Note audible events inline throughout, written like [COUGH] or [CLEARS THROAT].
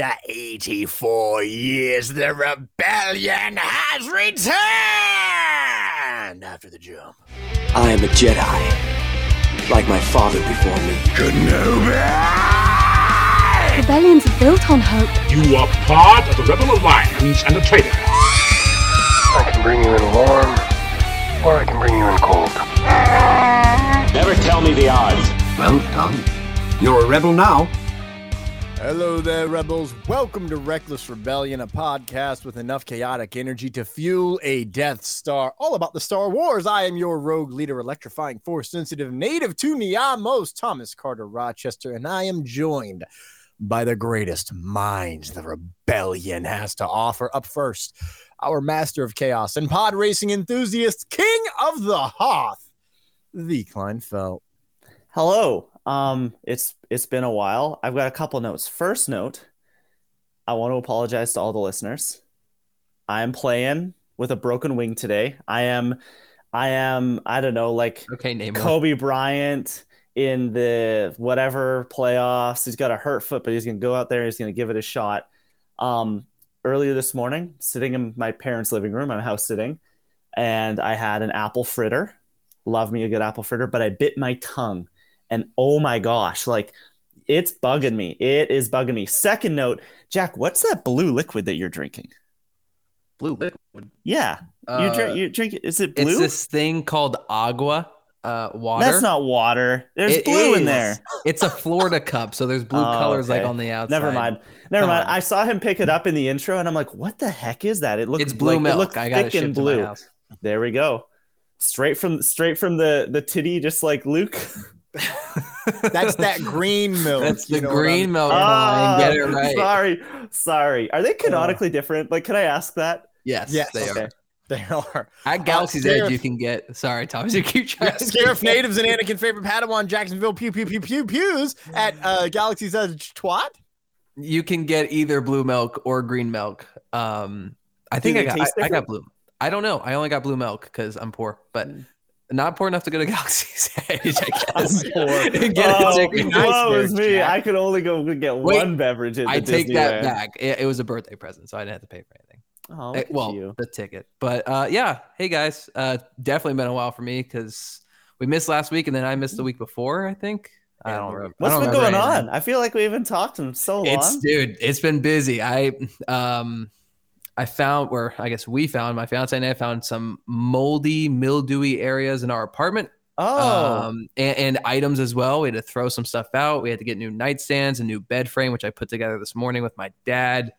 After 84 years, the rebellion has returned! After the jump. I am a Jedi, like my father before me. Kenobi! The Rebellions are built on hope. You are part of the Rebel Alliance and a traitor. I can bring you in warm, or I can bring you in cold. Never tell me the odds. Well done. You're a rebel now. Hello there, rebels. Welcome to Reckless Rebellion, a podcast with enough chaotic energy to fuel a Death Star. All about the Star Wars. I am your rogue leader, electrifying force sensitive, native to Niamos, Thomas Carter Rochester, and I am joined by the greatest minds the rebellion has to offer. Up first, our master of chaos and pod racing enthusiast, king of the Hoth, the Kleinfeld. Hello. Um, it's it's been a while. I've got a couple notes. First note, I want to apologize to all the listeners. I am playing with a broken wing today. I am, I am, I don't know, like Okay, name. Kobe Bryant in the whatever playoffs. He's got a hurt foot, but he's gonna go out there. He's gonna give it a shot. Um, earlier this morning, sitting in my parents' living room, I'm house sitting, and I had an apple fritter. Love me a good apple fritter, but I bit my tongue, and oh my gosh, like it's bugging me. It is bugging me. Second note, Jack, what's that blue liquid that you're drinking? Blue liquid. Yeah, you Uh, drink. You drink. it. Is it blue? It's this thing called agua, uh, water. That's not water. There's It blue in there. It's a Florida cup, so there's blue [LAUGHS] Oh, colors like on the outside. Never mind. Never Come mind. on. I saw him pick it up in the intro, and I'm like, "What the heck is that?" It looks It's blue like, It milk. I got it thick and to my blue. house. There we go. Straight from straight from the the titty, just like Luke. [LAUGHS] [LAUGHS] That's that green milk. That's the you I'm- green milk. Klein. Get it right. Sorry, sorry. Are they canonically different? Like, can I ask that? Yes, Yes. they Okay. are. They are. At Galaxy's Scarif- Edge, you can get. Sorry, Thomas, [LAUGHS] you keep trying. to Scarif natives and Anakin favorite Padawan Jacksonville pew pew pew pew pews at uh, Galaxy's Edge twat. You can get either blue milk or green milk. Um, I think I got. taste I, I got blue. I don't know. I only got blue milk because I'm poor, but not poor enough to go to [LAUGHS] Galaxy's Edge. I [LAUGHS] guess. Get a oh, ticket. Nice there, me. Jack. I could only go get Wait, one beverage I take that Disneyland. back. It, it was a birthday present, so I didn't have to pay for anything. Oh, Eh, look at well, you. the ticket. But uh, yeah, hey guys, uh, definitely been a while for me because we missed last week and then I missed the week before. I think. I don't remember. What's don't been remember going anything. on? I feel like we haven't talked in so long. It's dude, it's been busy. I um I found where I guess we found my fiance and I found some moldy, mildewy areas in our apartment. oh, Um and, and items as well. We had to throw some stuff out. We had to get new nightstands, a new bed frame, which I put together this morning with my dad.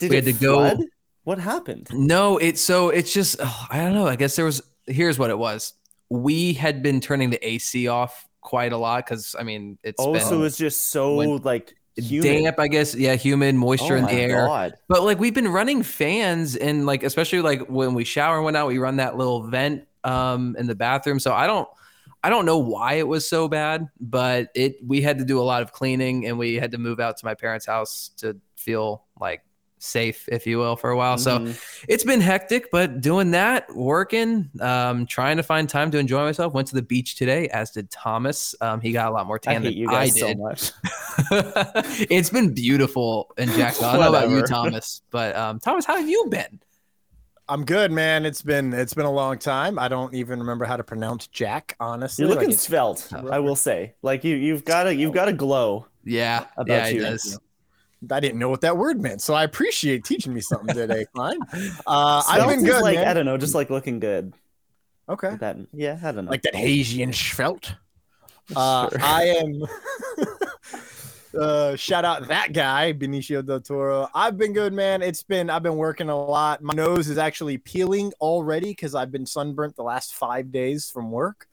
did we had to go- What happened? No, it's so it's just oh, I don't know. I guess there was here's what it was. We had been turning the AC off quite a lot because I mean it's Oh, been it's just so when- like humid. damp, I guess. Yeah, humid, moisture oh in the air. God. But like we've been running fans and like especially like when we shower and whatnot, we run that little vent um in the bathroom. So I don't I don't know why it was so bad, but it we had to do a lot of cleaning and we had to move out to my parents' house to feel like safe, if you will, for a while. So Mhm. it's been hectic, but doing that, working, um, trying to find time to enjoy myself. Went to the beach today, as did Thomas. Um, he got a lot more I tan hate than you I guys so did. much. [LAUGHS] [LAUGHS] it's been beautiful in Jacksonville. I don't know about you, Thomas, but um, Thomas, how have you been? I'm good, man. It's been it's been a long time. I don't even remember how to pronounce Jack. Honestly, You're looking Like, it's- svelte. I will say, like you, you've got a, you've got a glow. Yeah, About yeah, he you. does. I didn't know what that word meant, so I appreciate teaching me something today, [LAUGHS] Klein. Uh, I've been good, like I don't know, just like looking good. Okay, That yeah, I don't know. like that Haitian Schvelt. [LAUGHS] Uh, Sure. I am. [LAUGHS] uh, shout out that guy, Benicio del Toro. I've been good, man. It's been I've been working a lot. My nose is actually peeling already because I've been sunburnt the last five days from work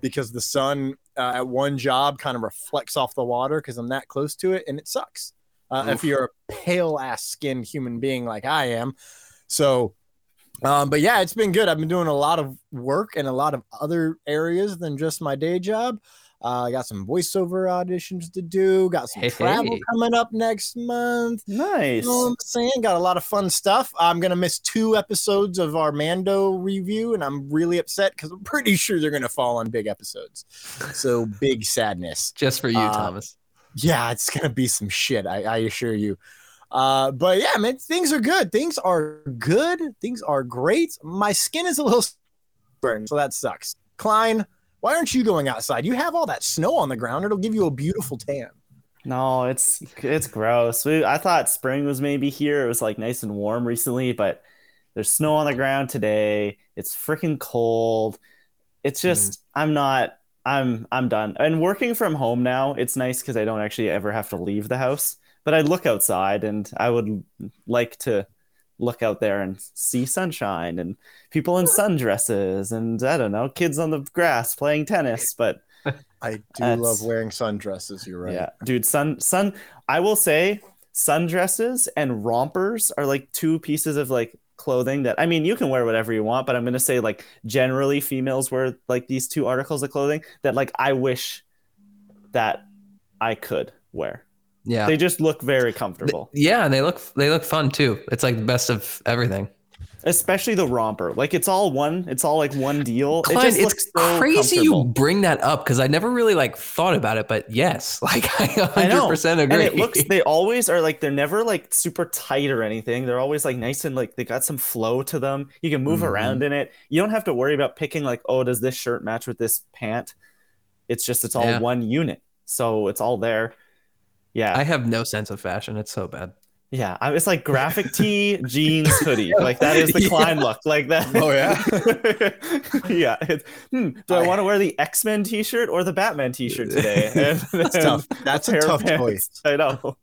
because the sun uh, at one job kind of reflects off the water because I'm that close to it, and it sucks. Uh, if you're a pale ass skinned human being like I am, so. Um, but yeah, it's been good. I've been doing a lot of work in a lot of other areas than just my day job. Uh, I got some voiceover auditions to do. Got some Hey, travel hey. coming up next month. nice. You know what I'm saying? Got a lot of fun stuff. I'm gonna miss two episodes of our Mando review, and I'm really upset because I'm pretty sure they're gonna fall on big episodes. So big sadness. Just for you, Uh, Thomas. Yeah, it's gonna be some shit. I, I assure you. Uh, but yeah, man, things are good. Things are good. Things are great. My skin is a little burned, so that sucks. Klein, why aren't you going outside? You have all that snow on the ground. It'll give you a beautiful tan. No, it's it's gross. We, I thought spring was maybe here. It was like nice and warm recently, but there's snow on the ground today. It's freaking cold. It's just I'm not I'm I'm done. And working from home now, it's nice because I don't actually ever have to leave the house. But I look outside and I would like to look out there and see sunshine and people in sundresses and I don't know, kids on the grass playing tennis. But I do love wearing sundresses. You're right. yeah, dude, sun sun. I will say, sundresses and rompers are like two pieces of like clothing that I mean, you can wear whatever you want, but I'm gonna say like generally females wear like these two articles of clothing that like I wish that I could wear. Yeah. They just look very comfortable, yeah, and they look they look fun too. It's like the best of everything. Especially the romper. Like it's all one. It's all like one deal. Klein, it just it's looks so crazy you bring that up because I never really like thought about it, but yes, [LAUGHS] like I 100% I agree. And it looks [LAUGHS] they always are like they're never like super tight or anything. They're always like nice and like they got some flow to them. You can move Mhm. around in it. You don't have to worry about picking like, oh, does this shirt match with this pant? It's just it's all Yeah. one unit. So it's all there. Yeah. I have no sense of fashion. It's so bad. Yeah. I- It's like graphic tee, [LAUGHS] jeans, hoodie. Like that is the Yeah. Klein look. Like that. Oh, yeah? [LAUGHS] yeah. It's, hmm, do I, I- want to wear the X-Men t-shirt or the Batman t-shirt today? [LAUGHS] And That's tough. That's a of tough choice. I know.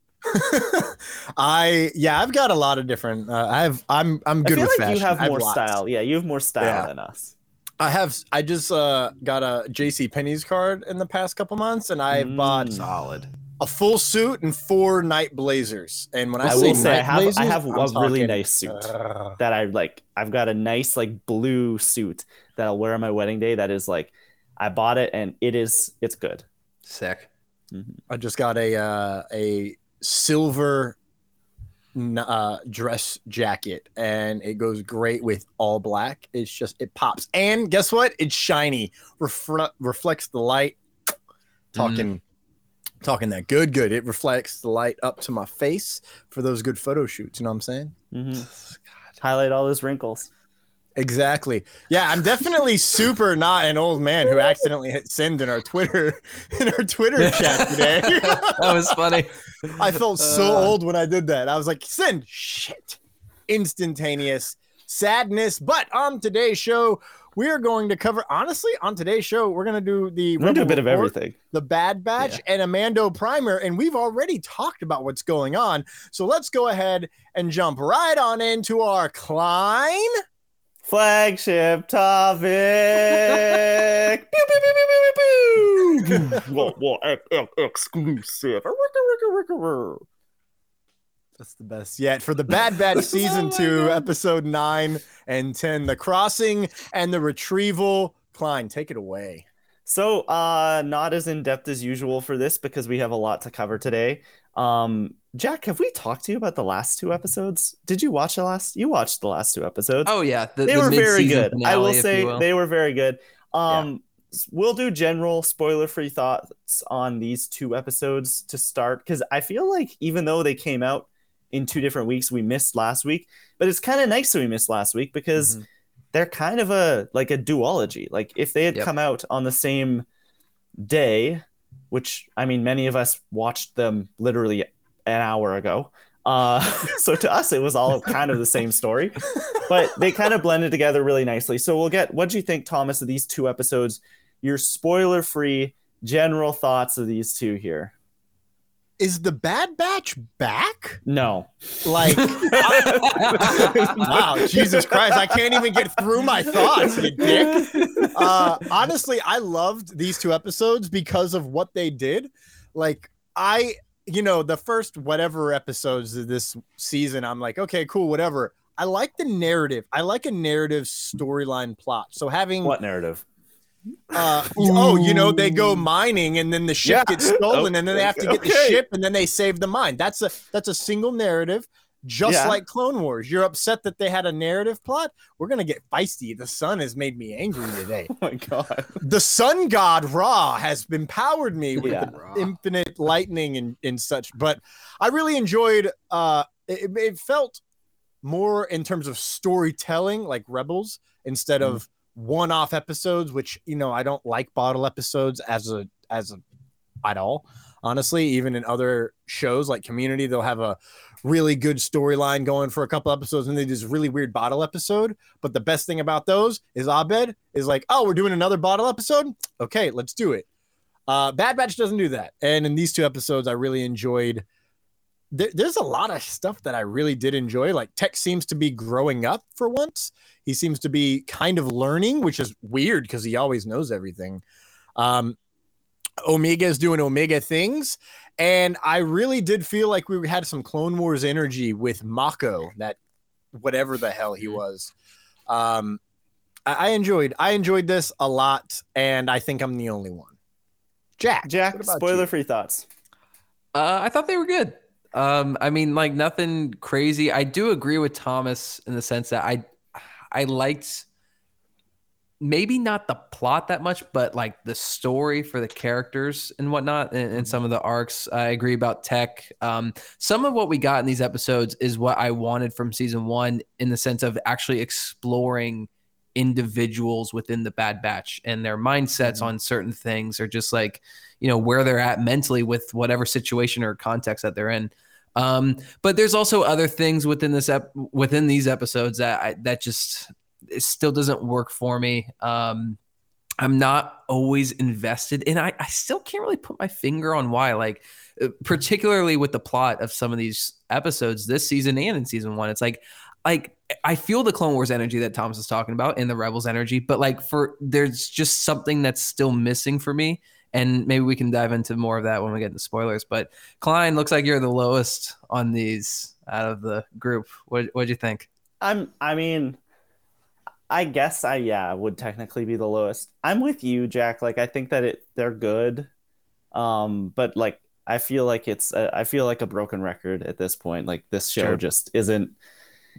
I yeah, I've got a lot of different. Uh, I have. I'm I'm I good feel with like fashion. you have I more lots. style. Yeah, you have more style Yeah. than us. I have. I just uh, got a J.C. Penney's card in the past couple months, and I Mm. bought Solid. A full suit and four night blazers. And when I, I say will say I night have- I blazers, have I'm a really nice suit. uh, That I like. I've got a nice like blue suit that I'll wear on my wedding day. That is like, I bought it and it is it's good. Sick. I just got a uh, a silver uh, dress jacket, and it goes great with all black. It's just it pops, and guess what? It's shiny, Refle- reflects the light. Talking, talking that good, good. It reflects the light up to my face for those good photo shoots. You know what I'm saying? [SIGHS] Mhm. Highlight all those wrinkles. Exactly. Yeah, I'm definitely super not an old man who accidentally hit send in our Twitter [LAUGHS] in our Twitter chat today. [LAUGHS] That was funny. I felt so Uh. old when I did that. I was like, send shit. Instantaneous sadness. But on today's show, we're going to cover honestly, on today's show, we're gonna do the We're gonna do a bit of Report, everything. the Bad Batch, and a Mando Primer, and we've already talked about what's going on. So let's go ahead and jump right on into our Klein. Flagship topic. [LAUGHS] Pew, pew, pew, pew, pew, pew, pew. [LAUGHS] Ex- ex- exclusive. That's the best yet for the Bad Batch [LAUGHS] season Oh my two, God. episode nine and ten, the crossing and the retrieval. Klein, take it away. So, uh, not as in depth as usual for this because we have a lot to cover today. Um, Jack, have we talked to you about the last two episodes? Did you watch the last? You watched the last two episodes. Oh yeah, the, they the were very mid-season good. I will say will. they were very good. Um, s- we'll do general spoiler-free thoughts on these two episodes to start because I feel like even though they came out in two different weeks, we missed last week. But it's kind of nice that we missed last week because Mhm. they're kind of a like a duology. Like if they had Yep. come out on the same day, which I mean, many of us watched them literally an hour ago. Uh, [LAUGHS] so to us, it was all kind of the same story, but they kind of blended together really nicely. So we'll get what do you think, Thomas, of these two episodes? Your spoiler-free general thoughts of these two here. Is the Bad Batch back? No, Like, [LAUGHS] wow, Jesus Christ, I can't even get through my thoughts, you dick. Uh, honestly, I loved these two episodes because of what they did. Like, I, you know, the first whatever episodes of this season, I'm like, okay, cool, whatever. I like the narrative. I like a narrative storyline plot. So having what narrative? Uh oh you know they go mining and then the ship Yeah. gets stolen and then they [LAUGHS] have to get the ship and then they save the mine that's a that's a single narrative just Yeah. like clone wars you're upset that they had a narrative plot we're gonna get feisty the sun has made me angry today [LAUGHS] Oh my god. the sun god ra has empowered me with Yeah. [LAUGHS] infinite lightning and, and such but i really enjoyed uh it, it felt more in terms of storytelling like Rebels instead of one-off episodes, which you know I don't like bottle episodes as a as a at all. Honestly, even in other shows like Community, they'll have a really good storyline going for a couple episodes and they do this really weird bottle episode. But the best thing about those is Abed is like, oh, we're doing another bottle episode. Okay, let's do it. Uh, Bad Batch doesn't do that. And in these two episodes, I really enjoyed. There, there's a lot of stuff that I really did enjoy. Like Tech seems to be growing up for once. He seems to be kind of learning, which is weird because he always knows everything. Um, Omega is doing Omega things. And I really did feel like we had some Clone Wars energy with Mako, that whatever the hell he was. Um, I, I enjoyed I enjoyed this a lot, and I think I'm the only one. Jack, Jack, spoiler you? free thoughts. Uh, I thought they were good. Um, I mean, like nothing crazy. I do agree with Thomas in the sense that I, I liked maybe not the plot that much, but like the story for the characters and whatnot, and, and some of the arcs. I agree about Tech. Um, some of what we got in these episodes is what I wanted from season one, in the sense of actually exploring individuals within the Bad Batch and their mindsets on certain things, or just like you know where they're at mentally with whatever situation or context that they're in. Um, but there's also other things within this ep- within these episodes that I, that just it still doesn't work for me. Um, I'm not always invested, and I, I still can't really put my finger on why. Like, uh, particularly with the plot of some of these episodes this season and in season one, it's like, like I feel the Clone Wars energy that Thomas is talking about and the Rebels energy, but like for there's just something that's still missing for me. And maybe we can dive into more of that when we get into spoilers. But Klein, looks like you're the lowest on these out of the group. What what'd you think? I'm. I mean, I guess I yeah would technically be the lowest. I'm with you, Jack. Like I think that it they're good, um, but like I feel like it's a, I feel like a broken record at this point. Like this show Sure. just isn't.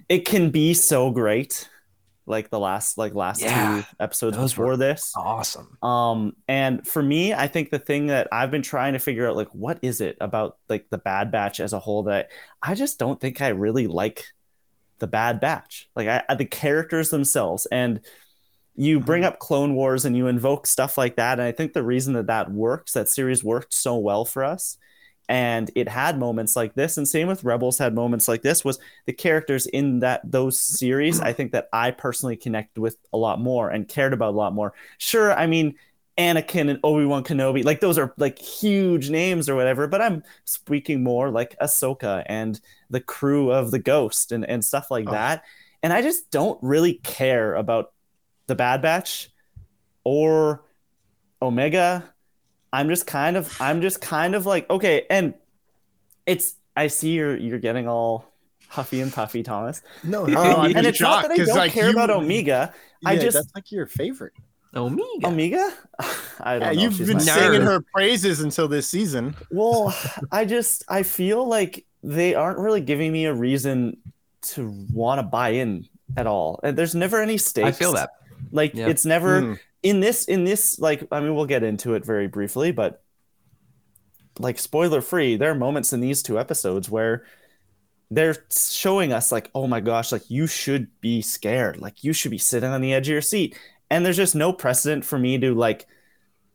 It can be so great, like the last like last Yeah, two episodes before this. Awesome. Um, and for me, I think the thing that I've been trying to figure out, like, what is it about like the Bad Batch as a whole that I just don't think I really like the Bad Batch. Like, I, I the characters themselves, and you bring up Clone Wars and you invoke stuff like that, and I think the reason that that works, that series worked so well for us. And it had moments like this, and same with Rebels had moments like this. Was the characters in that those series? I think that I personally connected with a lot more and cared about a lot more. Sure, I mean Anakin and Obi Wan Kenobi, like those are like huge names or whatever. But I'm speaking more like Ahsoka and the crew of the Ghost and and stuff like Oh. that. And I just don't really care about the Bad Batch or Omega. I'm just kind of I'm just kind of like okay, and it's I see you're you're getting all huffy and puffy, Thomas. No, no, I'm and it's not shocked that I 'cause, don't like, care you- about Omega. I yeah, just that's like your favorite. Omega. Omega. [SIGHS] I don't Yeah, know. you've been singing favorite. her praises until this season. Well, I just I feel like they aren't really giving me a reason to want to buy in at all. And There's never any stakes. I feel that. Like Yeah. it's never Mm. In this in this like I mean we'll get into it very briefly, but like spoiler free, there are moments in these two episodes where they're showing us like, oh my gosh, like you should be scared, like you should be sitting on the edge of your seat, and there's just no precedent for me to like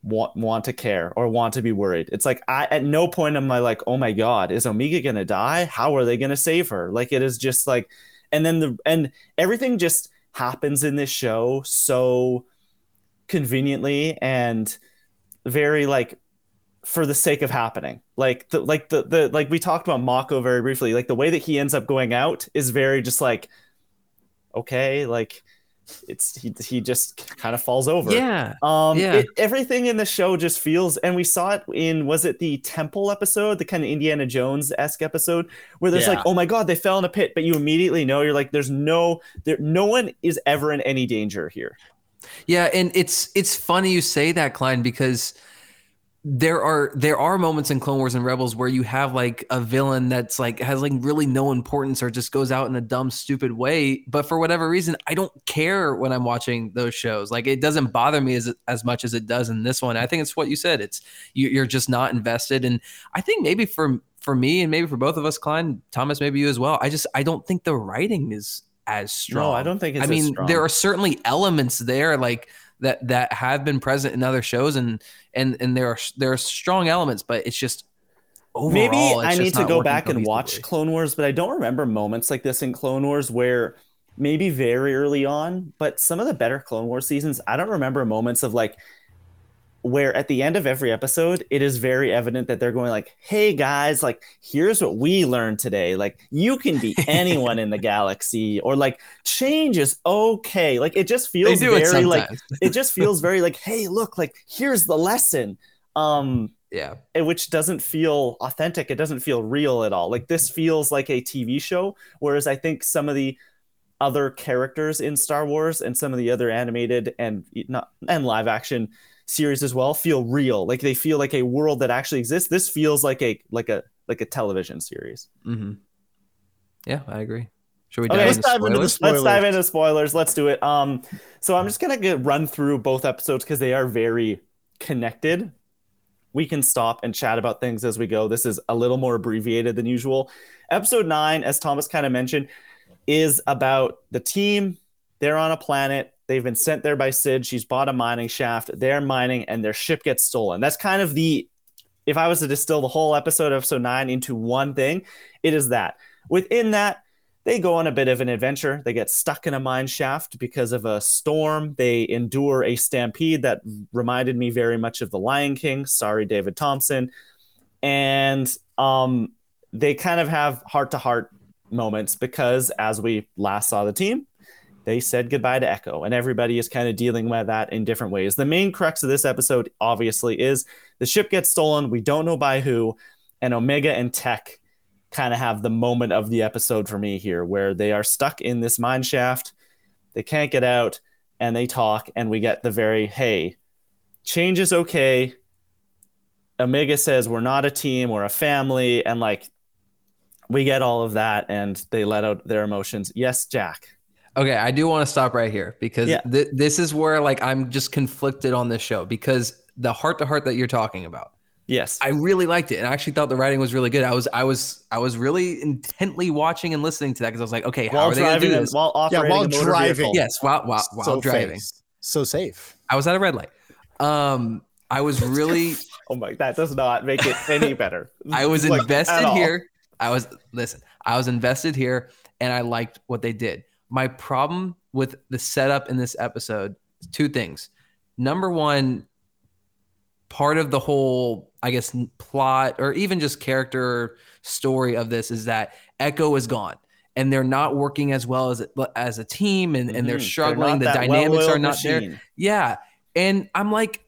want want to care or want to be worried. It's like I at no point am I like, oh my god, is Omega gonna die? How are they gonna save her? Like it is just like, and then the and everything just happens in this show so conveniently and very like for the sake of happening. Like the like the the like we talked about Mako very briefly. Like the way that he ends up going out is very just like okay, like it's he he just kind of falls over. Yeah. Um Yeah. it, everything in the show just feels and we saw it in was it the temple episode, the kind of Indiana Jones-esque episode where there's Yeah. like, oh my god, they fell in a pit, but you immediately know you're like there's no there no one is ever in any danger here. Yeah, and it's it's funny you say that, Klein, because there are there are moments in Clone Wars and Rebels where you have like a villain that's like has like really no importance or just goes out in a dumb stupid way but for whatever reason I don't care when I'm watching those shows. Like it doesn't bother me as as much as it does in this one. I think it's what you said. It's you, you're just not invested and I think maybe for for me and maybe for both of us Klein Thomas maybe you as well I just I don't think the writing is as strong No, I don't think it's I mean strong. there are certainly elements there like that that have been present in other shows and and and there are there are strong elements but it's just overall Maybe it's I just need to go back and watch. Clone Wars, but I don't remember moments like this in Clone Wars where maybe very early on, but some of the better Clone Wars seasons, I don't remember moments of like where at the end of every episode it is very evident that they're going like hey guys like here's what we learned today. Like you can be [LAUGHS] anyone in the galaxy or like change is okay. Like it just feels do it very like it just feels [LAUGHS] very like hey look like here's the lesson. Um yeah. and which doesn't feel authentic. It doesn't feel real at all. Like this feels like a TV show, whereas I think some of the other characters in Star Wars and some of the other animated and not and live action series as well feel real. Like they feel like a world that actually exists. This feels like a like a like a television series. mm-hmm. yeah I agree should we Okay, let's into dive into the spoilers? Let's dive into spoilers. Let's do it. Um, so I'm just gonna get, run through both episodes because they are very connected. We can stop and chat about things as we go. This is a little more abbreviated than usual. Episode nine, as Thomas kind of mentioned, is about the team. They're on a planet. They've been sent there by Cid. She's bought a mining shaft. They're mining, and their ship gets stolen. That's kind of the. If I was to distill the whole episode, of episode nine, into one thing, it is that. Within that, they go on a bit of an adventure. They get stuck in a mine shaft because of a storm. They endure a stampede that reminded me very much of The Lion King. Sorry, David Thompson. And um, they kind of have heart to heart moments because, as we last saw the team, they said goodbye to Echo, and everybody is kind of dealing with that in different ways. The main crux of this episode, obviously, is the ship gets stolen. We don't know by who, and Omega and Tech kind of have the moment of the episode for me here where they are stuck in this mine shaft. They can't get out and they talk, and we get the very hey, change is okay. Omega says we're not a team, we're a family, and like we get all of that, and they let out their emotions. Yes, Jack. Okay, I do want to stop right here because Yeah. th- this is where like I'm just conflicted on this show because the heart to heart that you're talking about, Yes. I really liked it and I actually thought the writing was really good. I was I was I was really intently watching and listening to that because I was like, okay, how are they gonna do driving, and- this? while operating while a motor driving. vehicle. Yes, while while, while so driving. face. so safe. I was at a red light. Um, I was really [LAUGHS] Oh my, that does not make it any [LAUGHS] better. I was Like, invested here. I was listen. I was invested here, and I liked what they did. My problem with the setup in this episode, two things. Number one, part of the whole, I guess, plot or even just character story of this is that Echo is gone. And they're not working as well as as a team, and, and they're Mhm. struggling. not the dynamics are not there. Yeah. And I'm like,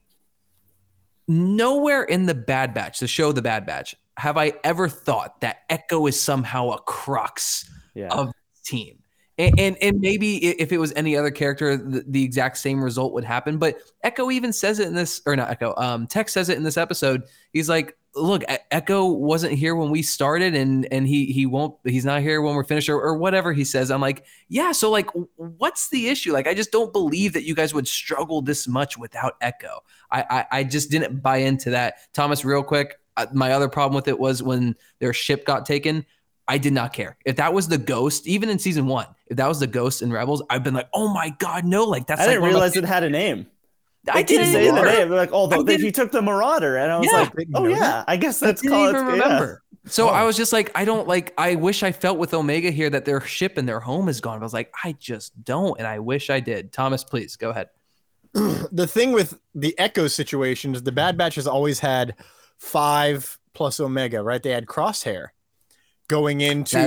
nowhere in the Bad Batch, the show The Bad Batch, have I ever thought that Echo is somehow a crux Yeah. of the team. And, and and maybe if it was any other character, the, the exact same result would happen. But Echo even says it in this, or not Echo. Um, Tech says it in this episode. He's like, "Look, Echo wasn't here when we started, and and he he won't. He's not here when we're finished, or, or whatever he says." I'm like, "Yeah." So like, what's the issue? Like, I just don't believe that you guys would struggle this much without Echo. I I, I just didn't buy into that. Thomas, real quick. Uh, my other problem with it was when their ship got taken. I did not care. If that was the ghost, even in season one, if that was the ghost in Rebels, I've been like, oh my god, no! Like that's I like didn't one realize it had a name. I They keep didn't say the name. They're like, oh, I the, they, he took the Marauder, and I was Yeah. like, oh yeah, that. I guess I that's didn't called. even yeah. remember. So Oh. I was just like, I don't like. I wish I felt with Omega here that their ship and their home is gone. I was like, I just don't, and I wish I did. Thomas, please go ahead. [CLEARS THROAT] the thing with the Echo situation is the Bad Batch has always had five plus Omega, right? They had Crosshair going into.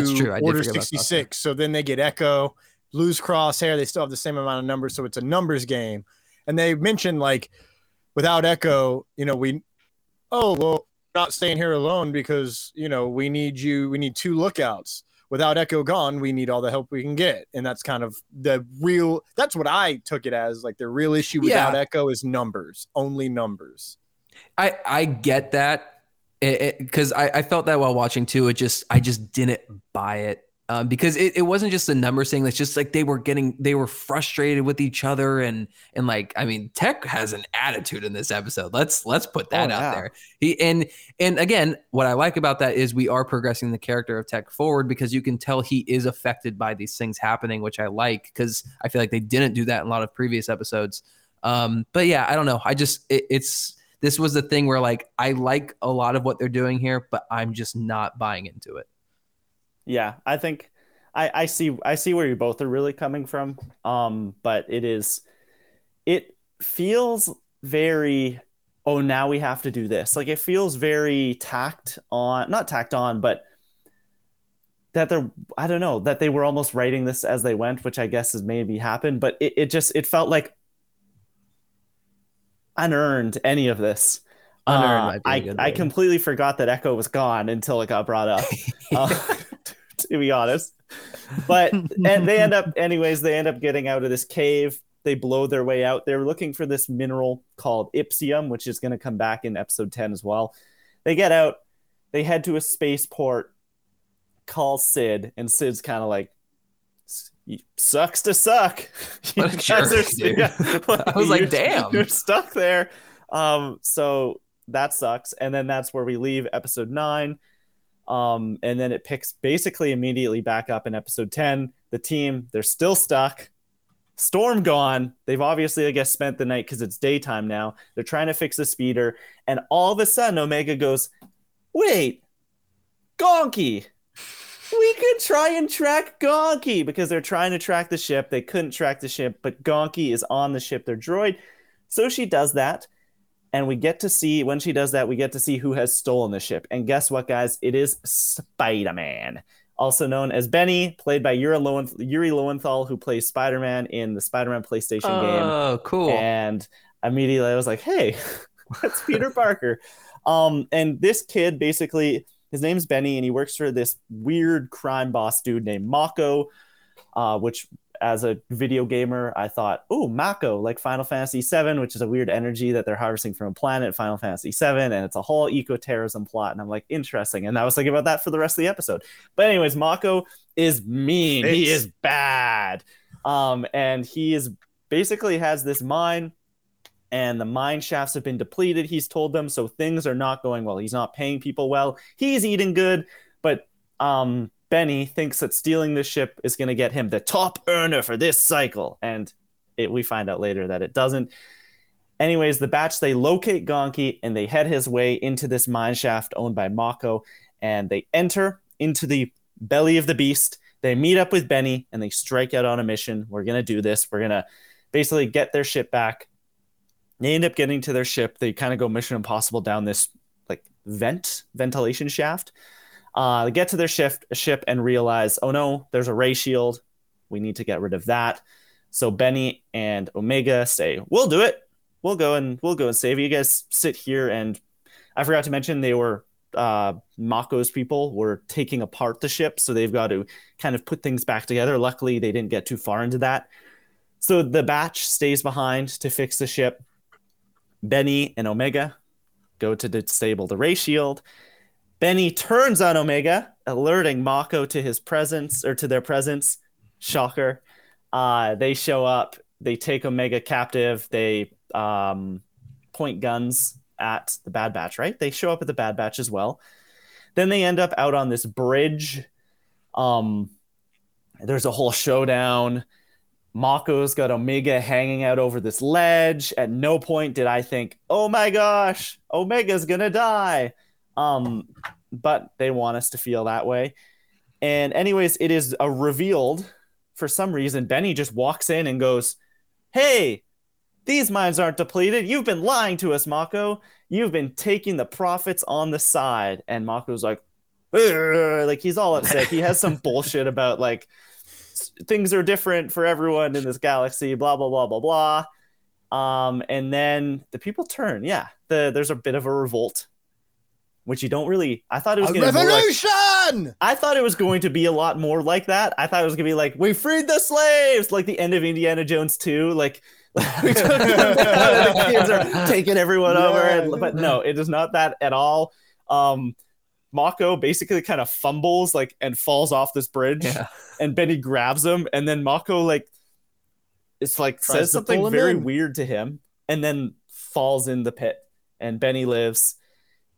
Order 66. So then they get Echo, lose Crosshair. They still have the same amount of numbers. So it's a numbers game. And they mentioned like without Echo, you know, we, oh, well, not staying here alone because, you know, we need you, we need two lookouts. Without Echo gone, we need all the help we can get. And that's kind of the real, that's what I took it as. Like the real issue without Yeah. Echo is numbers, only numbers. I I get that because I, I felt that while watching too. It just I just didn't buy it um, because it, it wasn't just the number thing. It's just like they were getting they were frustrated with each other and and like I mean Tech has an attitude in this episode. Let's let's put that Oh, out yeah. there. He and and again, what I like about that is we are progressing the character of Tech forward because you can tell he is affected by these things happening, which I like because I feel like they didn't do that in a lot of previous episodes. Um, but yeah, I don't know. I just it, it's this was the thing where like I like a lot of what they're doing here, but I'm just not buying into it. Yeah, I think I, I see I see where you both are really coming from. Um, but it is it feels very oh now we have to do this. Like it feels very tacked on not tacked on, but that they're I don't know, that they were almost writing this as they went, which I guess has maybe happened, but it, it just it felt like unearned any of this. Unearned Uh, might be a I, I completely forgot that Echo was gone until it got brought up. uh, [LAUGHS] [LAUGHS] to be honest. But and they end up anyways, they end up getting out of this cave. They blow their way out. They're looking for this mineral called ipsium, which is going to come back in episode 10 as well. They get out, they head to a spaceport, call Cid, and Cid's kind of like sucks to suck. [LAUGHS] You guys jerk, dude. [LAUGHS] I was like, damn. You're stuck there. Um, so that sucks. And then that's where we leave episode nine. Um, and then it picks basically immediately back up in episode 10. The team, they're still stuck. Storm gone. They've obviously, I guess, spent the night because it's daytime now. They're trying to fix the speeder. And all of a sudden, Omega goes, Wait, Gonky, we could try and track Gonky because they're trying to track the ship. They couldn't track the ship, but Gonky is on the ship, their droid. So she does that. And we get to see, when she does that, we get to see who has stolen the ship. And guess what, guys? It is Spider Man, also known as Benny, played by Yuri, Lowen- Yuri Lowenthal, who plays Spider Man in the Spider Man PlayStation game. Oh, cool. And immediately I was like, hey, [LAUGHS] that's Peter Parker. Um, and this kid basically, his name's Benny, and he works for this weird crime boss dude named Mako, uh, which as a video gamer, I thought, oh, Mako, like Final Fantasy VII, which is a weird energy that they're harvesting from a planet, Final Fantasy VII, and it's a whole eco-terrorism plot. And I'm like, interesting. And I was thinking about that for the rest of the episode. But anyways, Mako is mean. He is bad. Um, and he is basically has this mine and the mine shafts have been depleted he's told them so things are not going well. He's not paying people well. He's eating good but um benny thinks that stealing the ship is going to get him the top earner for this cycle and it, we find out later that it doesn't. Anyways the batch they locate gonky and they head his way into this mine shaft owned by mako and they enter into the belly of the beast. They meet up with benny and they strike out on a mission. We're going to do this. We're going to basically get their ship back they end up getting to their ship. They kind of go Mission Impossible down this like vent ventilation shaft. Uh, they get to their ship ship and realize, oh no, there's a ray shield. We need to get rid of that. So Benny and Omega say, "We'll do it. We'll go and we'll go and save. You guys sit here." And I forgot to mention they were uh, Mako's people were taking apart the ship, so they've got to kind of put things back together. Luckily, they didn't get too far into that. So the batch stays behind to fix the ship. Benny and Omega go to disable the ray shield. Benny turns on Omega, alerting Mako to his presence or to their presence. Shocker. Uh, they show up. They take Omega captive. They um, point guns at the Bad Batch. Right? They show up at the Bad Batch as well. Then they end up out on this bridge. Um, there's a whole showdown. Mako's got Omega hanging out over this ledge. At no point did I think, "Oh my gosh, Omega's gonna die." Um, but they want us to feel that way. And anyways, it is a revealed for some reason. Benny just walks in and goes, "Hey, these mines aren't depleted. You've been lying to us, Mako. You've been taking the profits on the side." And Mako's like, "Ugh," like he's all upset. He has some [LAUGHS] bullshit about like things are different for everyone in this galaxy, blah blah blah blah blah. Um, and then the people turn. Yeah, the, there's a bit of a revolt, which you don't really. I thought it was A going to be more like, revolution! I thought it was going to be a lot more like that. I thought it was going to be like we freed the slaves, like the end of Indiana Jones 2. Like [LAUGHS] We took them down and the kids are taking everyone over, and, but no, it is not that at all. Um, Mako basically kind of fumbles like and falls off this bridge, Yeah. and Benny grabs him, and then Mako like it's like Tries says something very in. weird to him, and then falls in the pit, and Benny lives,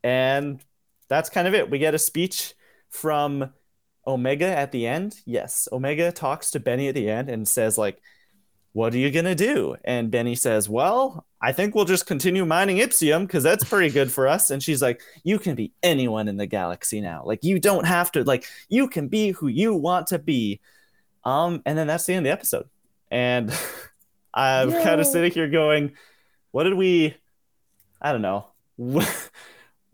and that's kind of it. We get a speech from Omega at the end. Yes, Omega talks to Benny at the end and says like, "What are you gonna do?" And Benny says, "Well, I think we'll just continue mining Ipsium because that's pretty good for us." And she's like, "You can be anyone in the galaxy now. Like you don't have to. Like you can be who you want to be." Um, and then that's the end of the episode. And [LAUGHS] I'm kind of sitting here going, "What did we? I don't know. [LAUGHS]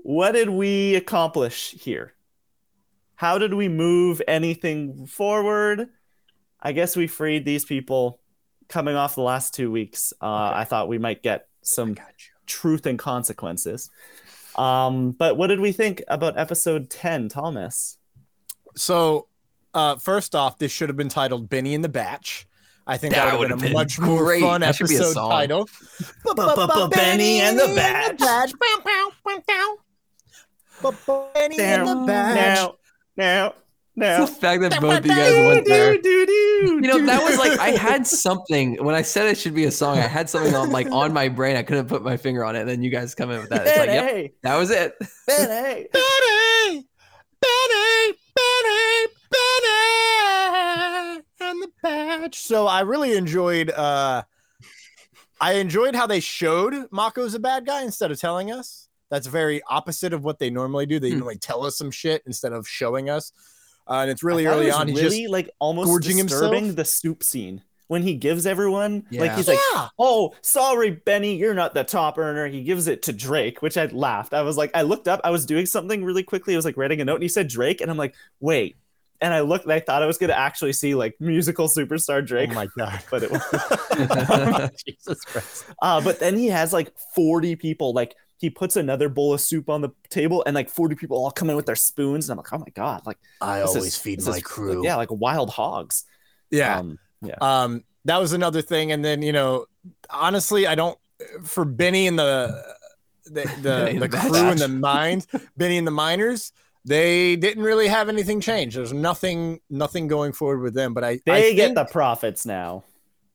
What did we accomplish here?" how did we move anything forward? I guess we freed these people coming off the last two weeks. Uh, I thought we might get some truth and consequences. Um, but what did we think about episode 10, Thomas? So, uh, first off, this should have been titled Benny and the Batch. I think that, That would have would've been a been much more great. fun That should be a episode song. title. [LAUGHS] Benny and the Batch. Benny and the Batch. Now, now, now. the fact that both of you guys went there. You know, that was like I [LAUGHS] had something when I said it should be a song. I had something on like on my brain. I couldn't put my finger on it. And then you guys come in with that. It's like, yep, that was it. Benny. Benny, Benny, Benny, Benny, and the Batch. So I really enjoyed. uh I enjoyed how they showed Mako's a bad guy instead of telling us. That's very opposite of what they normally do. They Hmm. normally tell us some shit instead of showing us. Uh, and it's really I thought it early was on. He's really just like almost gorging disturbing himself. the soup scene when he gives everyone yeah. like Yeah. he's like, Yeah. "Oh, sorry, Benny, you're not the top earner." He gives it to Drake, which I laughed. I was like, I looked up, I was doing something really quickly. I was like writing a note, and he said Drake, and I'm like, wait. And I looked, and I thought I was gonna actually see like musical superstar Drake, Oh my god! [LAUGHS] but it [LAUGHS] was. [LAUGHS] Jesus Christ! Uh, but then he has like 40 people. Like he puts another bowl of soup on the table, and like 40 people all come in with their spoons. And I'm like, oh my god, like I always is- feed my is, crew. Like, yeah, like wild hogs. yeah. Um, yeah. Um, that was another thing, and then you know, honestly, I don't for Benny and the the the, Benny [LAUGHS] the crew Batch. and the mines, Benny and the miners. They didn't really have anything change. There's nothing, nothing going forward with them. But I, They I get think, the profits now.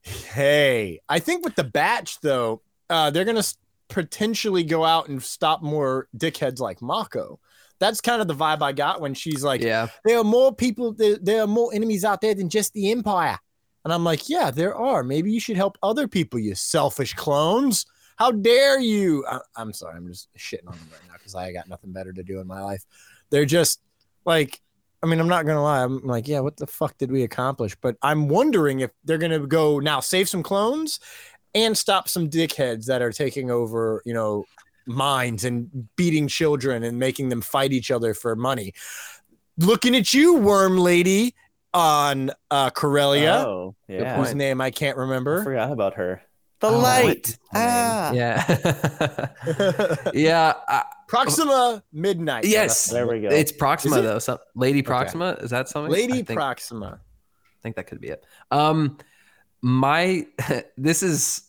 hey. I think with the batch though, uh, they're gonna s- potentially go out and stop more dickheads like Mako. That's kind of the vibe I got when she's like, yeah. there are more people there, there are more enemies out there than just the empire. And i'm like yeah there are. Maybe you should help other people you selfish clones. How dare you? I, i'm sorry i'm just shitting on them right now because i got nothing better to do in my life. They're just like i mean i'm not gonna lie i'm like yeah what the fuck did we accomplish? But i'm wondering if they're gonna go now save some clones and stop some dickheads that are taking over you know minds and beating children and making them fight each other for money looking at you, worm lady on uh Corellia, Oh, yeah. whose name I can't remember. I remember. forgot about her. The Oh, light. is her name? Ah. Yeah. [LAUGHS] yeah. I- Proxima Midnight. yes. There we go. It's Proxima it? though. Some, Lady Proxima. Is that something? Lady I think, Proxima. I think that could be it. Um, my [LAUGHS] this is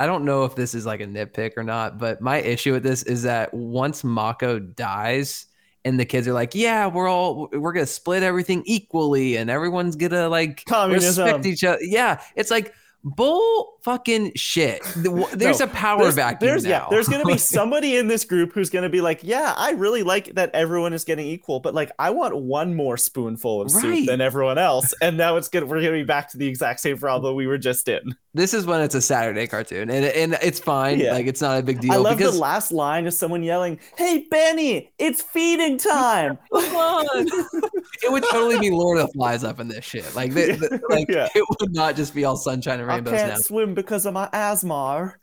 I don't know if this is like a nitpick or not, but my issue with this is that once Mako dies and the kids are like, yeah, we're all we're gonna split everything equally and everyone's gonna like Communism. respect each other. Yeah, it's like bull fucking shit. [LAUGHS] There's No, a power there's, vacuum there's now. yeah there's gonna be [LAUGHS] somebody in this group who's gonna be like yeah i really like that everyone is getting equal but like i want one more spoonful of Right. soup than everyone else and now it's gonna we're gonna be back to the exact same problem we were just in this is when it's a Saturday cartoon, and and it's fine. Yeah. Like it's not a big deal. i love because the last line of someone yelling hey benny it's feeding [LAUGHS] time it would totally be Lord of the Flies up in this shit. Like, like Yeah. it would not just be all sunshine and i rainbows can't now. swim because of my asthma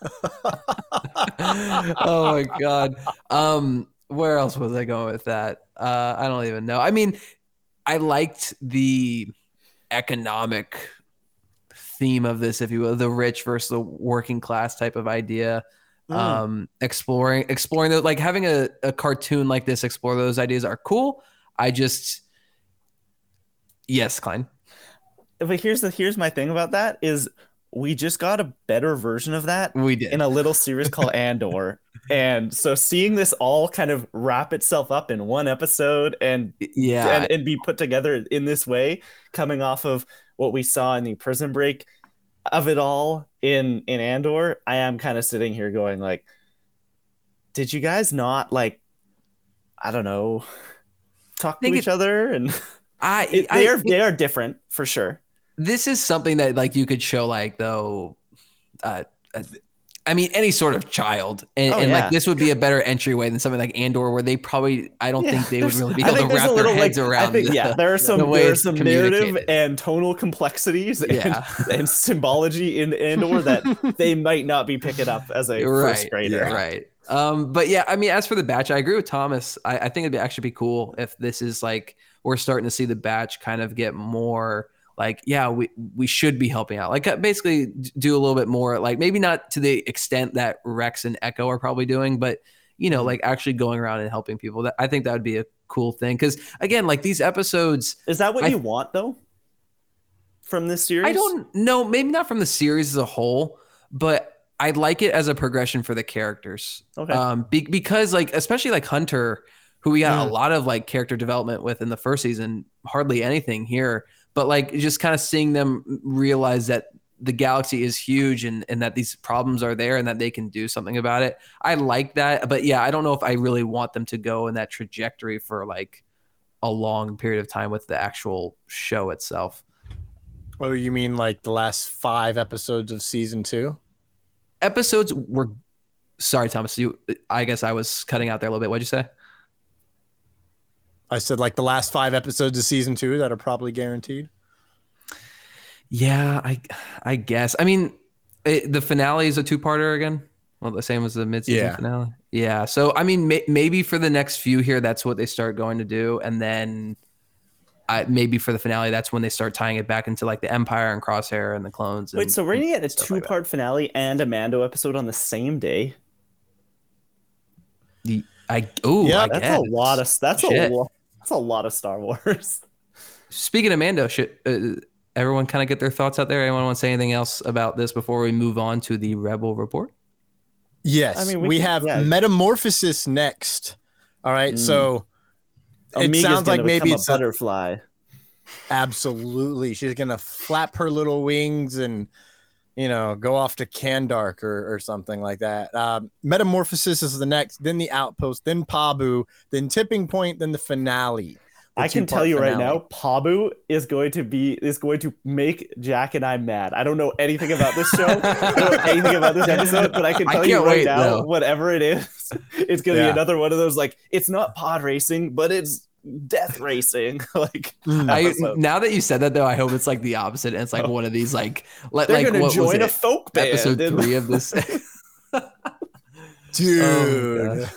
[LAUGHS] oh my god. Um, where else was I going with that? Uh, I don't even know. I mean, I liked the economic theme of this, if you will, the rich versus the working class type of idea. Mm. Um, exploring, exploring the like having a, a cartoon like this, explore those ideas are cool. I just, yes, Klein. But here's the here's my thing about that is we just got a better version of that We did. in a little series called [LAUGHS] Andor. And so seeing this all kind of wrap itself up in one episode and yeah. and, and be put together in this way, coming off of what we saw in the prison break of it all in in Andor, I am kind of sitting here going like, did you guys not like, I don't know, talk to each it- other and I, [LAUGHS] it, I they are think they are different for sure. This is something that like you could show like though uh, uh, I mean any sort of child and, Oh, and yeah. like this would be a better entryway than something like Andor where they probably I don't think they would really be able to wrap their little, heads like, around think, the, yeah, there are [LAUGHS] some the there are some narrative and tonal complexities and, Yeah. [LAUGHS] and symbology in Andor that [LAUGHS] they might not be picking up as a first right, grader. right. Um, but yeah, I mean, as for the batch, I agree with Thomas. I, I think it'd be actually be cool if this is like we're starting to see the batch kind of get more like, yeah, we we should be helping out. Like uh, basically do a little bit more, like maybe not to the extent that Rex and Echo are probably doing, but you know, like actually going around and helping people. That I think that would be a cool thing. Because again, like these episodes, Is that what I- you want though? From this series? I don't know, maybe not from the series as a whole, but I like it as a progression for the characters. Okay. Um, be- because like especially like Hunter, who we got Mm. a lot of like character development with in the first season, hardly anything here. But like just kind of seeing them realize that the galaxy is huge and and that these problems are there and that they can do something about it. I like that, but yeah, I don't know if I really want them to go in that trajectory for like a long period of time with the actual show itself. Oh, you mean like the last five episodes of season two? episodes were sorry thomas you i guess i was cutting out there a little bit what'd you say I said like the last five episodes of season two that are probably guaranteed. yeah i i guess i mean it, the finale is a two-parter again well the same as the mid-season Yeah. finale yeah so i mean may, maybe for the next few here that's what they start going to do and then I, maybe for the finale that's when they start tying it back into like the empire and crosshair and the clones Wait, so we're gonna get a stuff like that. two-part finale and a Mando episode on the same day? The- i oh Yeah, I That's guess. a lot of that's Shit. a lot. That's a lot of Star Wars. [LAUGHS] Speaking of Mando, should uh, everyone kind of get their thoughts out there? Anyone want to say anything else about this before we move on to the Rebel report? Yes, I mean, we, we can- have yeah. Metamorphosis next. All right, Mm. so it Omega's sounds like maybe it's a a- butterfly. absolutely she's gonna flap her little wings and you know go off to Kandark or, or something like that. Um, Metamorphosis is the next, then the Outpost, then Pabu, then Tipping Point, then the finale. the I can tell two-part you right now, Pabu is going to be is going to make Jack and I mad. I don't know anything about this show, I don't know anything about this episode, but I can I tell you right wait, now, though. whatever it is, [LAUGHS] it's gonna Yeah. be another one of those like it's not pod racing, but it's death racing. [LAUGHS] like Mm. I, now that you said that, though, I hope it's like the opposite. And it's like one of these, like, like, They're like gonna what was join a it? folk band. episode and- three of [LAUGHS] this. [LAUGHS] dude. Oh,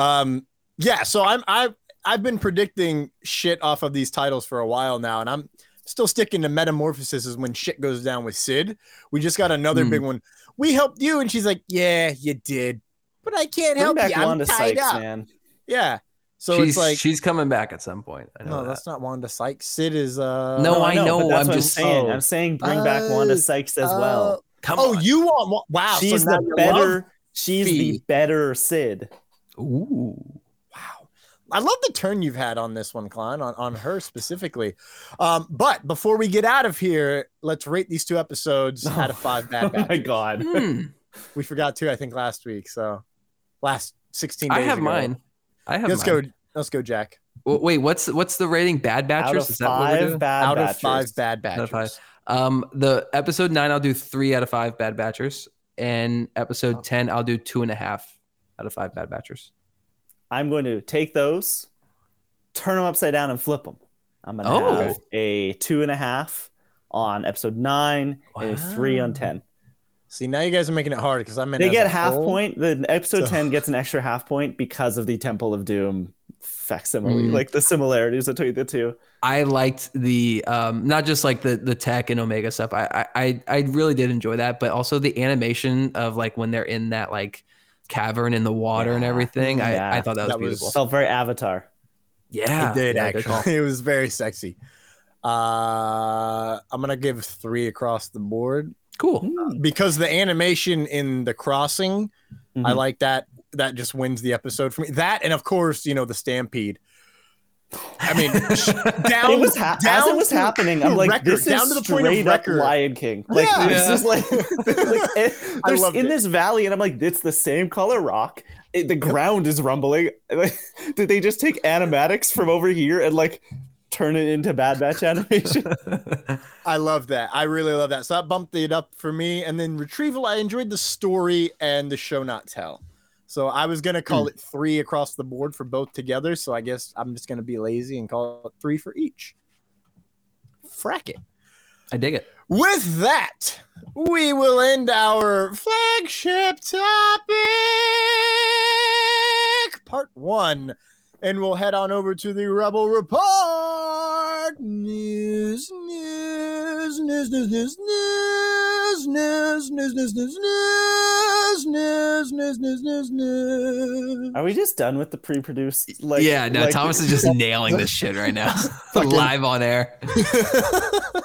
um, yeah. So I'm I I've been predicting shit off of these titles for a while now, and I'm still sticking to Metamorphosis is when shit goes down with Cid. We just got another Hmm. big one. We helped you, and she's like, "Yeah, you did, but I can't Bring help back you. I'm tied Sykes, up." man. Yeah. So she's it's like, she's coming back at some point. I know no, that. that's not Wanda Sykes. Cid is uh. No, I know, but that's I'm just- saying. oh. I'm saying bring back Wanda Oh, Sykes as uh, well. Come oh, on. you want wow? she's so the better. She's Fee. the better Cid. Ooh. Wow. I love the turn you've had on this one, Klein, on, on her specifically. Um, but before we get out of here, let's rate these two episodes [LAUGHS] out of five bad Oh my god. Hmm. We forgot two, I think, last week. So last 16 days I have ago. mine. I have Let's mine. go. Let's go, Jack. W- Wait, what's what's the rating? Bad Out batchers? of Is that what we're five doing? bad out of batchers. five bad Out of batches. five. Um, the episode nine, I'll do three out of five bad batchers, and episode ten, I'll do two and a half out of five bad batchers. I'm going to take those, turn them upside down, and flip them. I'm going to Oh. have a two and a half on episode nine and a three on Wow. 10. See, now you guys are making it hard because I'm in. They as get a half whole. point. The episode So- [LAUGHS] 10 gets an extra half point because of the Temple of Doom facsimile, Mm. like the similarities between the two. I liked the um, not just like the the tech and Omega stuff. I, I I I really did enjoy that, but also the animation of like when they're in that like cavern in the water and everything. I, Yeah. I thought that was That was- beautiful. Felt very Avatar. yeah, It did yeah, actually. [LAUGHS] It was very sexy. Uh, I'm gonna give three across the board. Cool. because the animation in the crossing, I Mhm. like that. That just wins the episode for me. That and of course, you know, the stampede. I mean, [LAUGHS] down it was ha- as it was happening. I'm like, record, this is down to the point of straight up record. Lion King. Like Yeah. this is like, [LAUGHS] like it, I there's in it. this valley, and I'm like, it's the same color rock. It, the ground is rumbling. [LAUGHS] Did they just take animatics from over here and like turn it into Bad Batch animation? I love that. I really love that. So that bumped it up for me. And then Retrieval, I enjoyed the story and the show not tell. So I was gonna call hmm. it three across the board for both together. So I guess I'm just gonna be lazy and call it three for each. Frack it. I dig it. With that, we will end our flagship topic, part one, and we'll head on over to the Rebel Report. News, news, news, news, news, news, news, news, news, news, news, news, news, news, news, news. Are we just done with the pre-produced? Like, yeah, no, like- Thomas is just nailing this shit right now, live on air.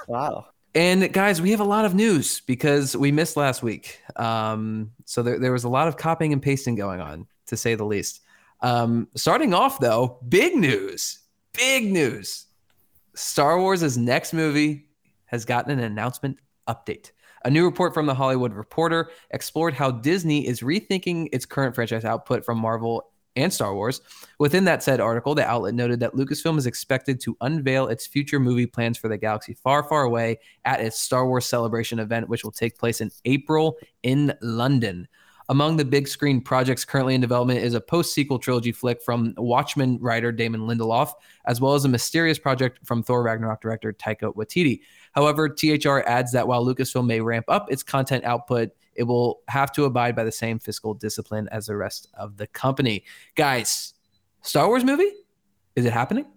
wow. And guys, we have a lot of news because we missed last week. Um, so there, there was a lot of copying and pasting going on, to say the least. Um, starting off though, big news, big news. Star Wars' next movie has gotten an announcement update. A new report from the Hollywood Reporter explored how Disney is rethinking its current franchise output from Marvel and Star Wars. Within that said article, the outlet noted that Lucasfilm is expected to unveil its future movie plans for the galaxy far, far away at its Star Wars Celebration event, which will take place in April in London. Among the big screen projects currently in development is a post sequel trilogy flick from Watchmen writer Damon Lindelof, as well as a mysterious project from Thor Ragnarok director Taika Waititi. However, THR adds that while Lucasfilm may ramp up its content output, it will have to abide by the same fiscal discipline as the rest of the company. Guys, Star Wars movie? Is it happening?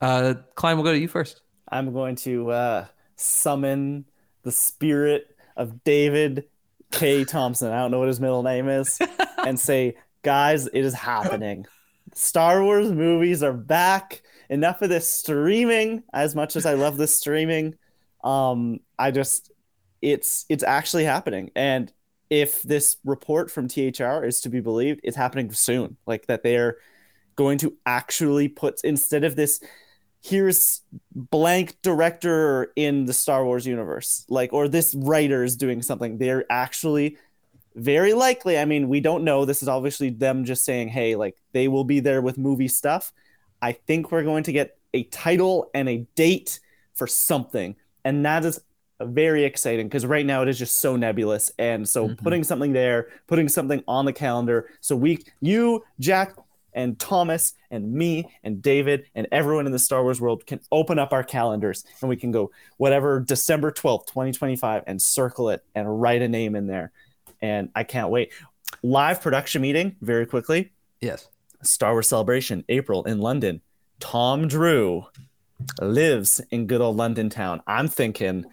Uh, Klein, we'll go to you first. I'm going to uh, summon the spirit of David K. Thompson. I don't know what his middle name is, [LAUGHS] and say, guys, it is happening. Star Wars movies are back. Enough of this streaming. As much as I love this streaming, um, I just it's it's actually happening. And if this report from THR is to be believed, it's happening soon. Like that they're going to actually put instead of this here's blank director in the Star Wars universe, like, or this writer is doing something. They're actually very likely. I mean, we don't know. This is obviously them just saying, hey, like, they will be there with movie stuff. I think we're going to get a title and a date for something. And that is very exciting because right now it is just so nebulous. And so Mhm. putting something there, putting something on the calendar. So we, you, Jack, and Thomas and me and David and everyone in the Star Wars world can open up our calendars and we can go whatever December 12th, 2025 and circle it and write a name in there. And I can't wait. Live production meeting very quickly. Yes. Star Wars Celebration, April in London. Tom Drew lives in good old London town. I'm thinking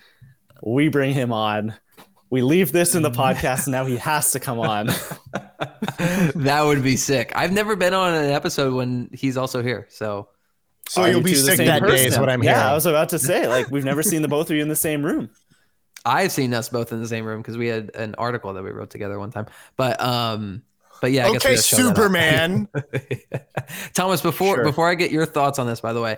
we bring him on. We leave this in the podcast, and now he has to come on. [LAUGHS] [LAUGHS] that would be sick. I've never been on an episode when he's also here. So So you'll you be sick same that day, is what I'm yeah, hearing. I was about to say, like, we've never [LAUGHS] seen the both of you in the same room. I've seen us both in the same room because we had an article that we wrote together one time. But um, but yeah, I guess okay, gotta show that up. Superman. Thomas, before Sure. before I get your thoughts on this, by the way,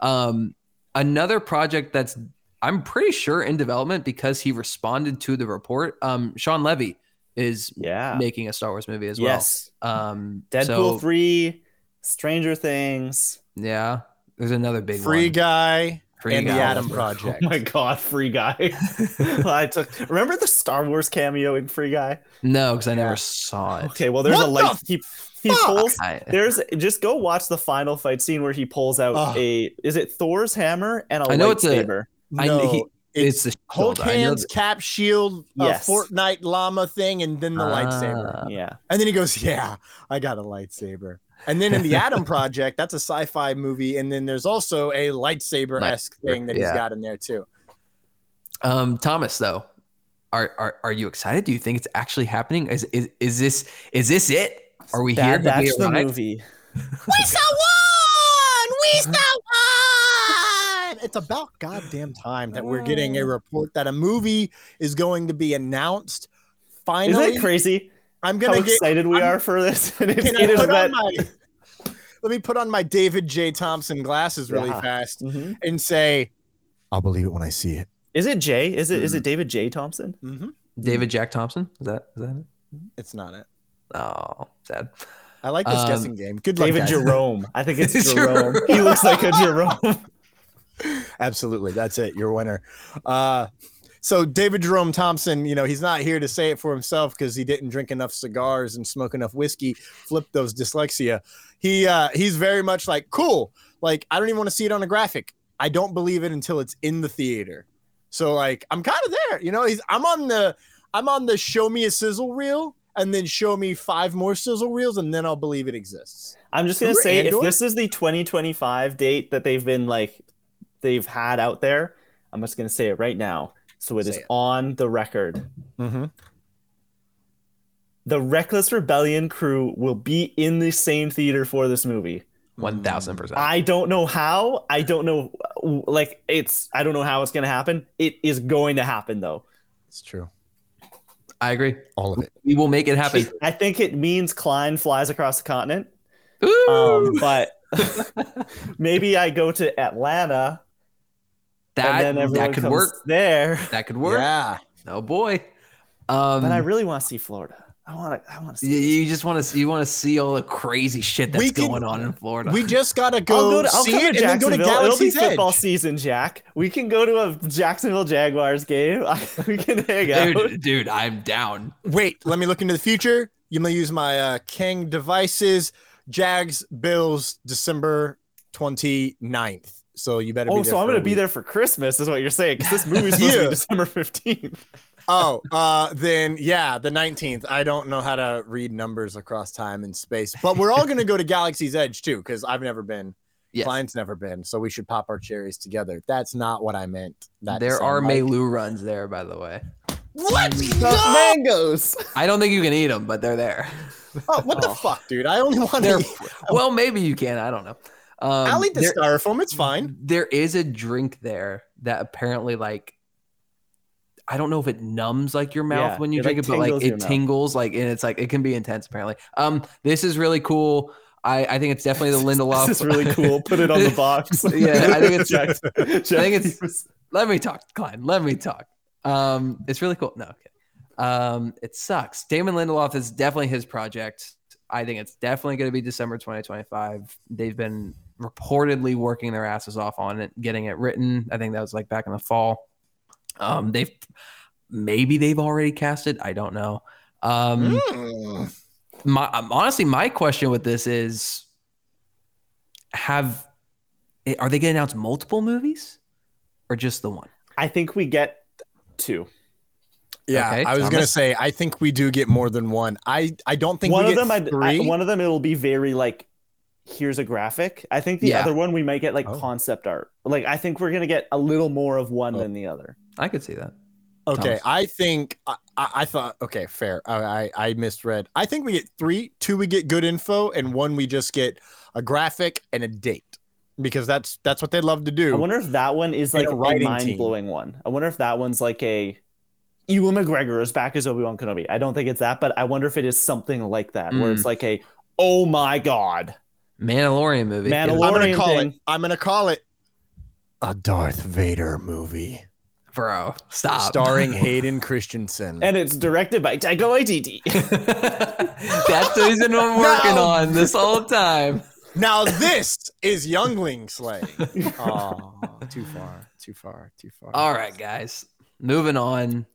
um, another project that's I'm pretty sure in development because he responded to the report. Um, Shawn Levy is Yeah. making a Star Wars movie as yes. well. Um, Deadpool so, 3, Stranger Things. yeah, there's another big Free one. guy Free and the Guy. Adam Oh Project. my god, Free Guy. [LAUGHS] [LAUGHS] I took remember the Star Wars cameo in Free Guy? No, because I never Yeah. saw it. Okay, well there's What a light the he he pulls I, there's just go watch the final fight scene where he pulls out Ugh. a is it Thor's hammer and a I know it's a- lightsaber. I- no, he- it's, it's the hold shield. I know hands, cap, shield, Yes. a Fortnite llama thing, and then the lightsaber. Ah. yeah. And then he goes, "Yeah, I got a lightsaber." And then in the [LAUGHS] Adam Project, that's a sci-fi movie, and then there's also a lightsaber esque thing that he's got in there too. Um, Thomas, though, are, are are you excited? Do you think it's actually happening? Is is, is this is this it? Are we here? That, Have we that's the movie. [LAUGHS] We saw one. We saw one. It's about goddamn time that we're getting a report that a movie is going to be announced. Finally, Isn't it crazy I'm how gonna get. excited we I'm- are for this? [LAUGHS] And it's, Can I it is put that. on my? Let me put on my David J. Thompson glasses really Yeah. fast Mhm. and say, "I'll believe it when I see it." Is it Jay? Is it is it David J. Thompson? Mm-hmm. David Jack Thompson. Is that is that it? It's not it. Oh, sad. I like this Um, guessing game. Good luck, David guys. Jerome. I think it's [LAUGHS] Jerome. Jerome. He looks like a Jerome. [LAUGHS] Absolutely. That's it. You're a winner. Uh, so David Jerome Thompson, you know, he's not here to say it for himself because he didn't drink enough cigars and smoke enough whiskey, flip those dyslexia. He uh he's very much like, cool. Like, I don't even want to see it on a graphic. I don't believe it until it's in the theater. So like I'm kind of there, you know, he's I'm on the I'm on the show me a sizzle reel and then show me five more sizzle reels and then I'll believe it exists. I'm just gonna say Andor? if this is the 2025 date that they've been like they've had out there, I'm just gonna say it right now. So it is Say it. on the record. Mm-hmm. The Reckless Rebellion crew will be in the same theater for this movie. One thousand percent. I don't know how. I don't know. Like it's. I don't know how it's gonna happen. It is going to happen though. It's true. I agree. All of it. We will make it happen. I think it means Klein flies across the continent. Ooh. Um, but [LAUGHS] maybe I go to Atlanta that and then everyone that could work. there. That could work. Yeah. Oh boy. Um, But I really want to see Florida. I want to. I want to you, see. you just want to see you want to see all the crazy shit that's We could- going on in Florida. We just gotta go, I'll go to, I'll see come it to and then go to Jacksonville. It'll be Galaxy's Edge. football season, Jack. We can go to a Jacksonville Jaguars game. [LAUGHS] we can hang out. dude, dude, I'm down. Wait, let me look into the future. You may use my uh, King devices. Jags Bills December 29th. So you better be Oh, there so I'm gonna be week. there for Christmas, is what you're saying? Because this movie's supposed to be [LAUGHS] December 15th. Oh, [LAUGHS] uh, then yeah, the 19th. I don't know how to read numbers across time and space, but we're all gonna go to Galaxy's Edge too, because I've never been. Yes. Klein's never been, so we should pop our cherries together. That's not what I meant. That there are like- Melu runs there, by the way. What? The mangoes. I don't think you can eat them, but they're there. Oh, what the [LAUGHS] fuck, dude? I only want to. well, maybe you can. I don't know. Um, I'll eat the there- styrofoam. It's fine. There is a drink there that apparently like I don't know if it numbs like your mouth Yeah, when you it, drink like, it, but like tingles it mouth. tingles like and it's like it can be intense apparently. Um, this is really cool. I, I think it's definitely the [LAUGHS] Lindelof. This is really cool. Put it on the box. [LAUGHS] Yeah, I think it's- [LAUGHS] Jack, I think it's. Let me talk, Klein. Let me talk. Um, it's really cool. No, okay. Um, it sucks. Damon Lindelof is definitely his project. I think it's definitely going to be December 2025. They've been reportedly working their asses off on it, getting it written. I think that was like back in the fall. Um, they've maybe they've already cast it. I don't know. Um, Mm. my um, honestly, my question with this is: Have eh, are they going to announce multiple movies, or just the one? I think we get two. Yeah, Okay, I was gonna say I think we do get more than one. I I don't think one we of get them, I'd- three. I, one of them, it'll be very like, here's a graphic. I think the Yeah. other one we might get like Oh. concept art. Like I think we're gonna get a little more of one Oh. than the other. I could see that. okay, Thomas. I think I, I, I thought okay, fair. I, I I misread. I think we get three. Two we get good info, and one we just get a graphic and a date because that's that's what they love to do. I wonder if that one is like a a, writing mind blowing one. I wonder if that one's like a Ewan McGregor is back as Obi Wan Kenobi. I don't think it's that, but I wonder if it is something like that, where Mm. it's like a oh my god, Mandalorian movie. Mandalorian- I'm gonna call thing. it. I'm gonna call it a Darth Vader movie bro. Stop. starring [LAUGHS] Hayden Christensen. and it's directed by Taika Waititi. [LAUGHS] [LAUGHS] That's what he's been working No. on this whole time. now this is Youngling slaying. Oh, too far, too far, too far. All right, guys. Moving on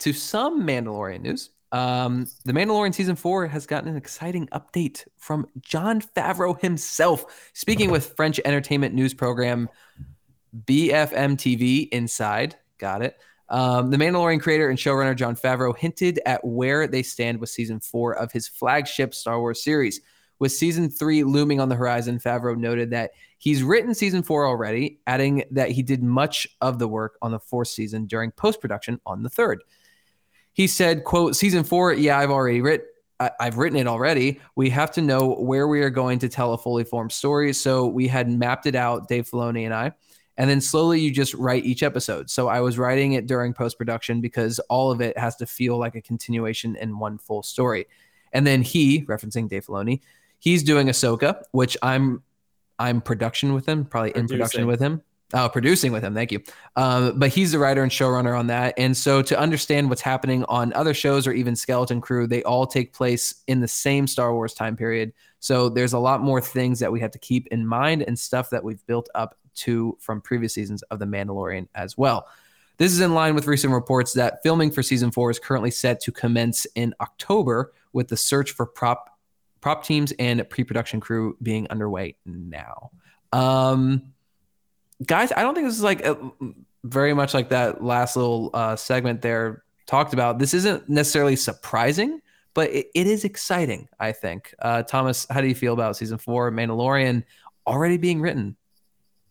to some Mandalorian news. Um, the Mandalorian season four has gotten an exciting update from Jon Favreau himself, speaking with French entertainment news program BFM TV Inside. Got it. Um, the Mandalorian creator and showrunner Jon Favreau hinted at where they stand with season four of his flagship Star Wars series. With season three looming on the horizon, Favreau noted that he's written season four already, adding that he did much of the work on the fourth season during post production on the third. He said, "quote Season four, yeah, I've already written. I've written it already. We have to know where we are going to tell a fully formed story. So we had mapped it out, Dave Filoni and I, and then slowly you just write each episode. So I was writing it during post production because all of it has to feel like a continuation in one full story. And then he, referencing Dave Filoni, he's doing Ahsoka, which I'm I'm production with him, probably in production with him. Oh, producing with him. Thank you. Um, but he's the writer and showrunner on that. And so to understand what's happening on other shows or even Skeleton Crew, they all take place in the same Star Wars time period. So there's a lot more things that we have to keep in mind and stuff that we've built up to from previous seasons of The Mandalorian as well. This is in line with recent reports that filming for season four is currently set to commence in October, with the search for prop prop teams and pre-production crew being underway now. Um, guys, I don't think this is like a, very much like that last little uh, segment there talked about. This isn't necessarily surprising, but it, it is exciting. I think. Uh, Thomas, how do you feel about season four, Mandalorian, already being written?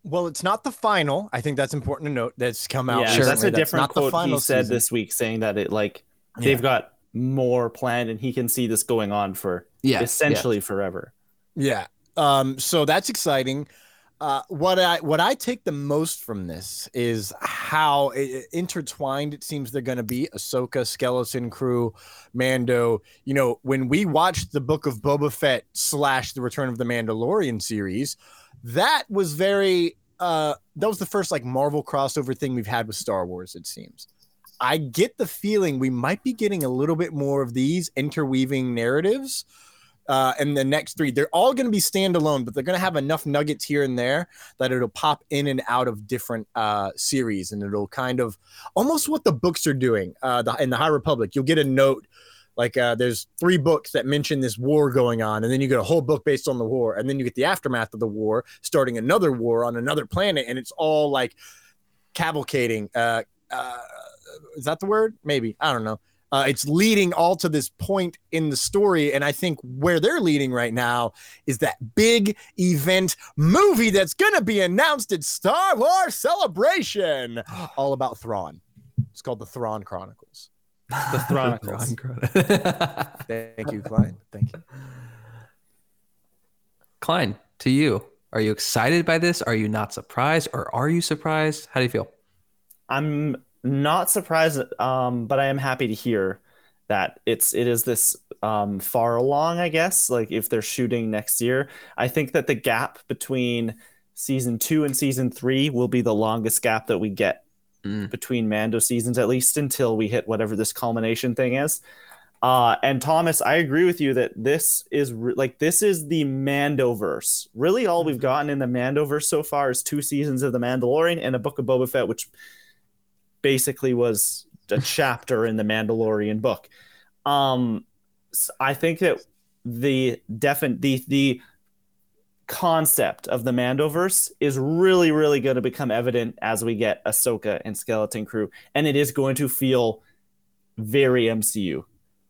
Well, it's not the final. I think that's important to note. That's come out. Yeah, Sure. that's a recently. different not the quote he said season. this week, saying that it like Yeah. they've got more planned and he can see this going on for Yeah, essentially forever. Yeah. Um, so that's exciting. Uh, what I what I take the most from this is how i- i- intertwined it seems they're going to be. Ahsoka, Skeleton Crew, Mando. You know, when we watched the Book of Boba Fett slash the Return of the Mandalorian series, that was very. Uh, that was the first like Marvel crossover thing we've had with Star Wars. It seems. I get the feeling we might be getting a little bit more of these interweaving narratives uh, and the next three. They're all going to be standalone, but they're going to have enough nuggets here and there that it'll pop in and out of different uh, series, and it'll kind of almost what the books are doing. Uh, the, in the High Republic, you'll get a note like uh, there's three books that mention this war going on, and then you get a whole book based on the war, and then you get the aftermath of the war, starting another war on another planet, and it's all like cavalcading. Uh, uh, is that the word? Maybe I don't know. Uh, it's leading all to this point in the story, and I think where they're leading right now is that big event movie that's going to be announced at Star Wars Celebration, [GASPS] all about Thrawn. It's called the Thrawn Chronicles. The [LAUGHS] Thrawn Chronicles. [LAUGHS] Thank you, Klein. Thank you. Klein, to you. Are you excited by this? Are you not surprised? Or are you surprised? How do you feel? I'm not surprised, um, but I am happy to hear that it's it is this um, far along. I guess like if they're shooting next year, I think that the gap between season two and season three will be the longest gap that we get Mm. between Mando seasons, at least until we hit whatever this culmination thing is. Uh, and Thomas, I agree with you that this is re- like this is the Mandoverse. Really, all we've gotten in the Mandoverse so far is two seasons of the Mandalorian and a Book of Boba Fett, which basically was a chapter in the Mandalorian book. Um, I think that the defin the the concept of the Mandoverse is really, really going to become evident as we get Ahsoka and Skeleton Crew, and it is going to feel very MCU,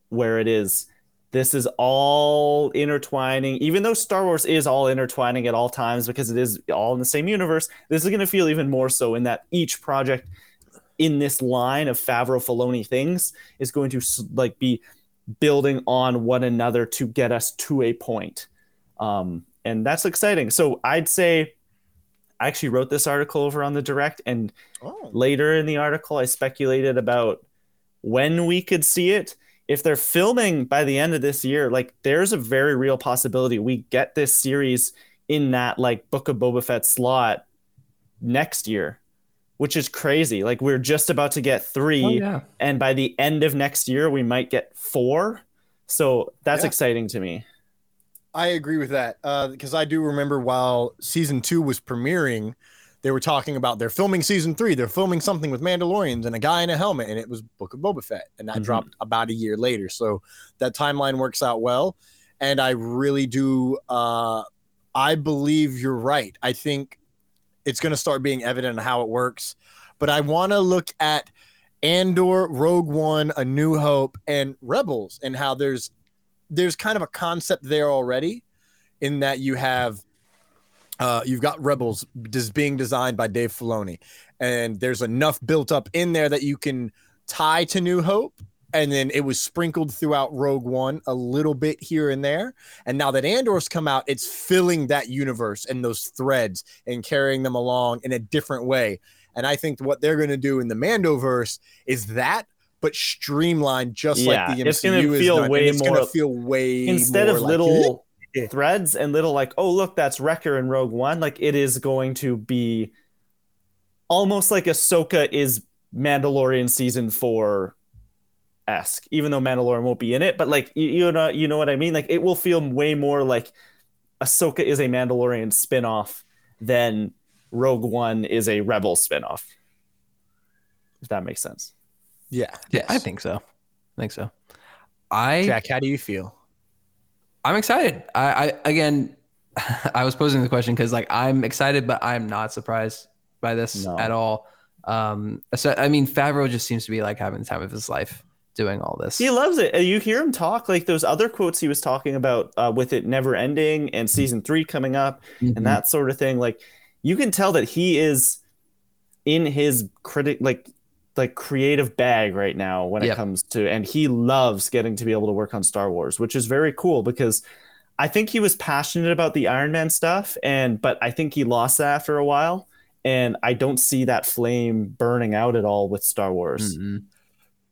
where it is. This is all intertwining, even though Star Wars is all intertwining at all times because it is all in the same universe. This is going to feel even more so in that each project in this line of Favreau Filoni things is going to like be building on one another to get us to a point. Um, and that's exciting. So I'd say I actually wrote this article over on the direct, and Oh, later in the article, I speculated about when we could see it. If they're filming by the end of this year, like there's a very real possibility we get this series in that like Book of Boba Fett slot next year, which is crazy. Like we're just about to get three, Oh, yeah. and by the end of next year, we might get four. So that's Yeah. exciting to me. I agree with that because I do remember while season two was premiering, they were talking about they're filming season three. They're filming something with Mandalorians and a guy in a helmet, and it was Book of Boba Fett, and that Mhm. dropped about a year later. So that timeline works out well, and I really do. Uh, I believe you're right. I think it's going to start being evident how it works, but I want to look at Andor, Rogue One, A New Hope, and Rebels, and how there's there's kind of a concept there already in that you have uh, you've got rebels just being designed by dave filoni. And there's enough built up in there that you can tie to new hope and then it was sprinkled throughout Rogue One a little bit here and there. And now that Andor's come out, it's filling that universe and those threads and carrying them along in a different way. And I think what they're going to do in the Mandoverse is that, but streamlined just Yeah, like the MCU it's gonna is feel done. And way it's going more- to feel way instead of like- little [LAUGHS] threads and little like oh look that's Wrecker in Rogue One like it is going to be almost like Ahsoka is Mandalorian season 4 esque even though Mandalorian won't be in it but like you, you know you know what I mean like it will feel way more like Ahsoka is a Mandalorian spin-off than Rogue One is a Rebel spin-off if that makes sense yeah. Yeah, I think so. I think so. I Jack, how do you feel? I'm excited. I, I again, [LAUGHS] I was posing the question because like I'm excited, but I'm not surprised by this No. at all. Um, so I mean, Favreau just seems to be like having the time of his life doing all this. He loves it. You hear him talk like those other quotes he was talking about uh, with it never ending and season three coming up Mhm. and that sort of thing. Like you can tell that he is in his critic like like creative bag right now when it comes to and he loves getting to be able to work on Star Wars, which is very cool because I think he was passionate about the Iron Man stuff and but I think he lost that after a while and I don't see that flame burning out at all with Star Wars. Mm-mm.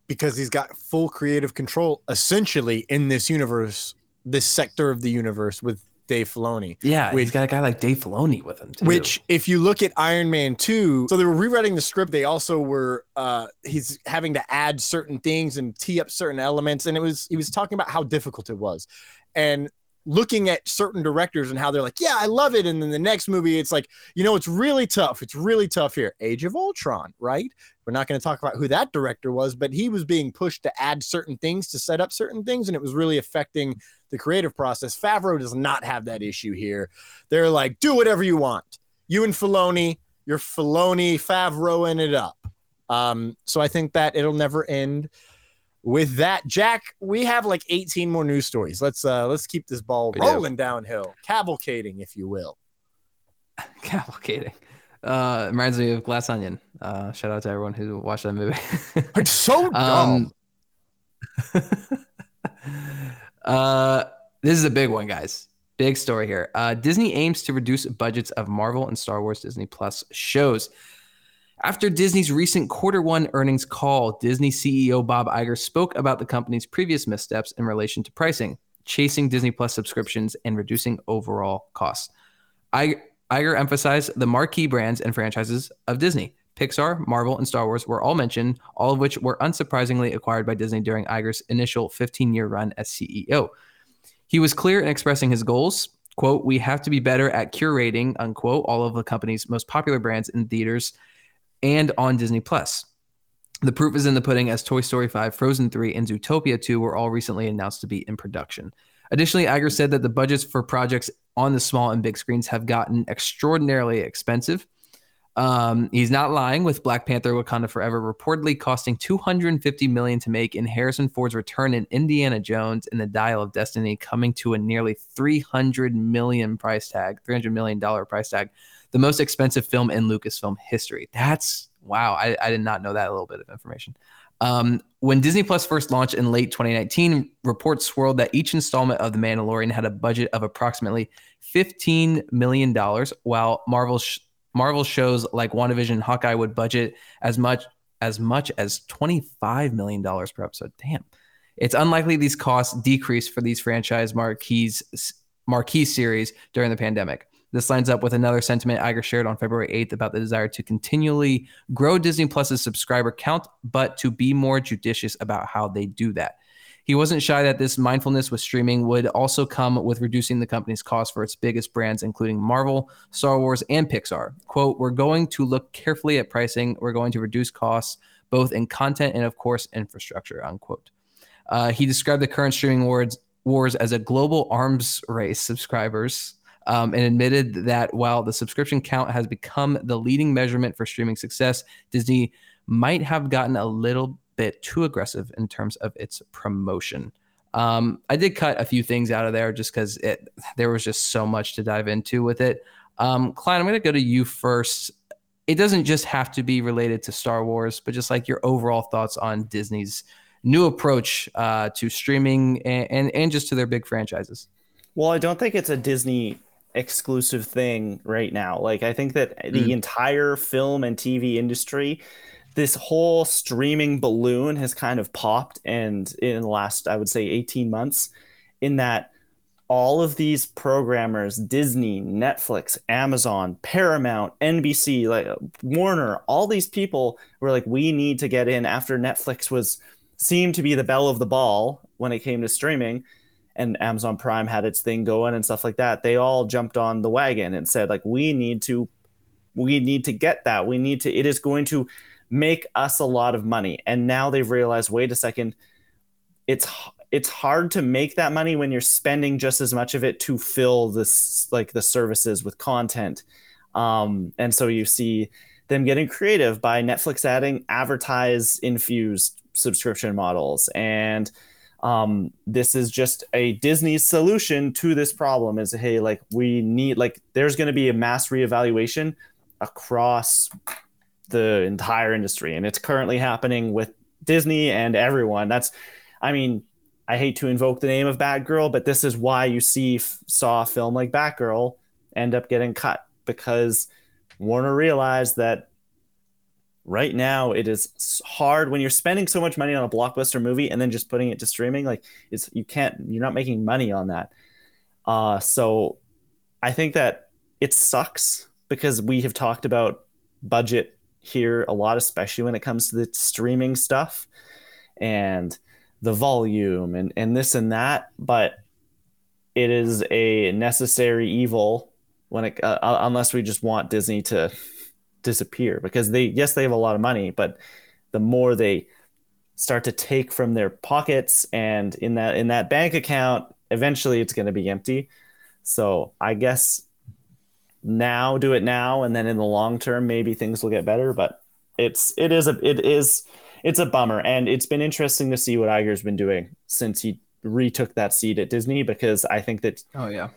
Because he's got full creative control essentially in this universe, this sector of the universe with Dave Filoni. Yeah, Which- he's got a guy like Dave Filoni with him too. Which, if you look at Iron Man 2, so they were rewriting the script. They also were, uh, he's having to add certain things and tee up certain elements. And it was, he was talking about how difficult it was. And looking at certain directors and how they're like, yeah, I love it. And then the next movie, it's like, you know, it's really tough. It's really tough here. Age of Ultron, right? We're not going to talk about who that director was, but he was being pushed to add certain things to set up certain things. And it was really affecting the creative process. Favreau does not have that issue here. They're like, do whatever you want. You and Filoni, you're Filoni Favreauing it up. Um, so I think that it'll never end. With that, Jack, we have like 18 more news stories. Let's uh let's keep this ball We do. rolling downhill, cavalcading, if you will. [LAUGHS] cavalcading. Uh, reminds me of Glass Onion. Uh, shout out to everyone who watched that movie. [LAUGHS] It's so dumb. Um, [LAUGHS] uh, this is a big one, guys. Big story here. Uh, Disney aims to reduce budgets of Marvel and Star Wars Disney Plus shows. After Disney's recent quarter one earnings call, Disney CEO Bob Iger spoke about the company's previous missteps in relation to pricing, chasing Disney Plus subscriptions, and reducing overall costs. Iger, emphasized the marquee brands and franchises of Disney. Pixar, Marvel, and Star Wars were all mentioned, all of which were unsurprisingly acquired by Disney during Iger's initial 15 year run as CEO. He was clear in expressing his goals. Quote, we have to be better at curating, unquote, all of the company's most popular brands in theaters and on Disney Plus. The proof is in the pudding as Toy Story 5, Frozen 3, and Zootopia 2 were all recently announced to be in production. Additionally, Iger said that the budgets for projects on the small and big screens have gotten extraordinarily expensive. Um, he's not lying with Black Panther Wakanda Forever reportedly costing 250 million to make and Harrison Ford's return in Indiana Jones and the Dial of Destiny coming to a nearly 300 million price tag, 300 million dollar price tag, the most expensive film in Lucasfilm history. That's wow. I, I did not know that little bit of information. Um, when Disney Plus first launched in late 2019, reports swirled that each installment of The Mandalorian had a budget of approximately $15 million, while Marvel's sh- Marvel shows like WandaVision and Hawkeye would budget as much as much as $25 million per episode. Damn. It's unlikely these costs decrease for these franchise marquees marquee series during the pandemic. This lines up with another sentiment Iger shared on February 8th about the desire to continually grow Disney Plus's subscriber count, but to be more judicious about how they do that. He wasn't shy that this mindfulness with streaming would also come with reducing the company's cost for its biggest brands, including Marvel, Star Wars, and Pixar. Quote, We're going to look carefully at pricing. We're going to reduce costs, both in content and, of course, infrastructure, unquote. Uh, he described the current streaming wars, wars as a global arms race subscribers um, and admitted that while the subscription count has become the leading measurement for streaming success, Disney might have gotten a little bit too aggressive in terms of its promotion. Um, I did cut a few things out of there just because it there was just so much to dive into with it. Um, Klein, I'm going to go to you first. It doesn't just have to be related to Star Wars, but just like your overall thoughts on Disney's new approach uh, to streaming and, and and just to their big franchises. Well, I don't think it's a Disney exclusive thing right now. Like I think that the Mm. entire film and TV industry, this whole streaming balloon has kind of popped and in the last I would say 18 months in that all of these programmers, Disney, Netflix, Amazon, Paramount, NBC, like Warner, all these people were like we need to get in after Netflix was seemed to be the belle of the ball when it came to streaming and Amazon Prime had its thing going and stuff like that, they all jumped on the wagon and said like we need to we need to get that. We need to it is going to make us a lot of money. And now they've realized wait a second, it's it's hard to make that money when you're spending just as much of it to fill this like the services with content. Um and so you see them getting creative by Netflix adding advertise infused subscription models and um, this is just a Disney solution to this problem is hey, like we need like there's going to be a mass reevaluation across the entire industry, and it's currently happening with Disney and everyone. That's, I mean, I hate to invoke the name of Batgirl, but this is why you see saw a film like Batgirl end up getting cut because Warner realized that right now it is hard when you're spending so much money on a blockbuster movie and then just putting it to streaming like it's you can't you're not making money on that. Uh so i think that it sucks because we have talked about budget here a lot especially when it comes to the streaming stuff and the volume and and this and that but it is a necessary evil when it uh, uh, unless we just want disney to disappear because they yes they have a lot of money but the more they start to take from their pockets and in that in that bank account eventually it's going to be empty so i guess now do it now and then in the long term maybe things will get better but it's it is a it is it's a bummer and it's been interesting to see what Iger's been doing since he retook that seat at Disney because I think that Oh yeah.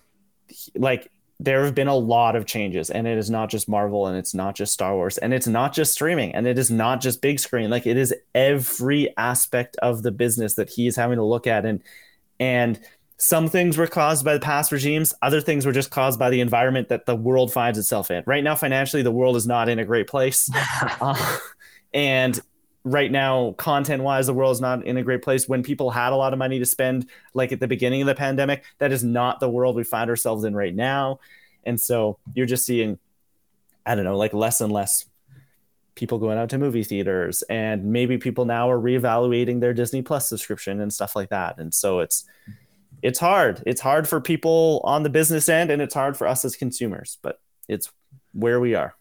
like there have been a lot of changes and it is not just marvel and it's not just star wars and it's not just streaming and it is not just big screen. Like it is every aspect of the business that he is having to look at and and some things were caused by the past regimes other things were just caused by the environment that the world finds itself in. Right now financially the world is not in a great place. [LAUGHS] Uh, and right now content wise the world is not in a great place. When people had a lot of money to spend like at the beginning of the pandemic that is not the world we find ourselves in right now. And so you're just seeing i don't know like less and less people going out to movie theaters and maybe people now are reevaluating their disney plus subscription and stuff like that. And so it's it's hard. It's hard for people on the business end and it's hard for us as consumers but it's where we are.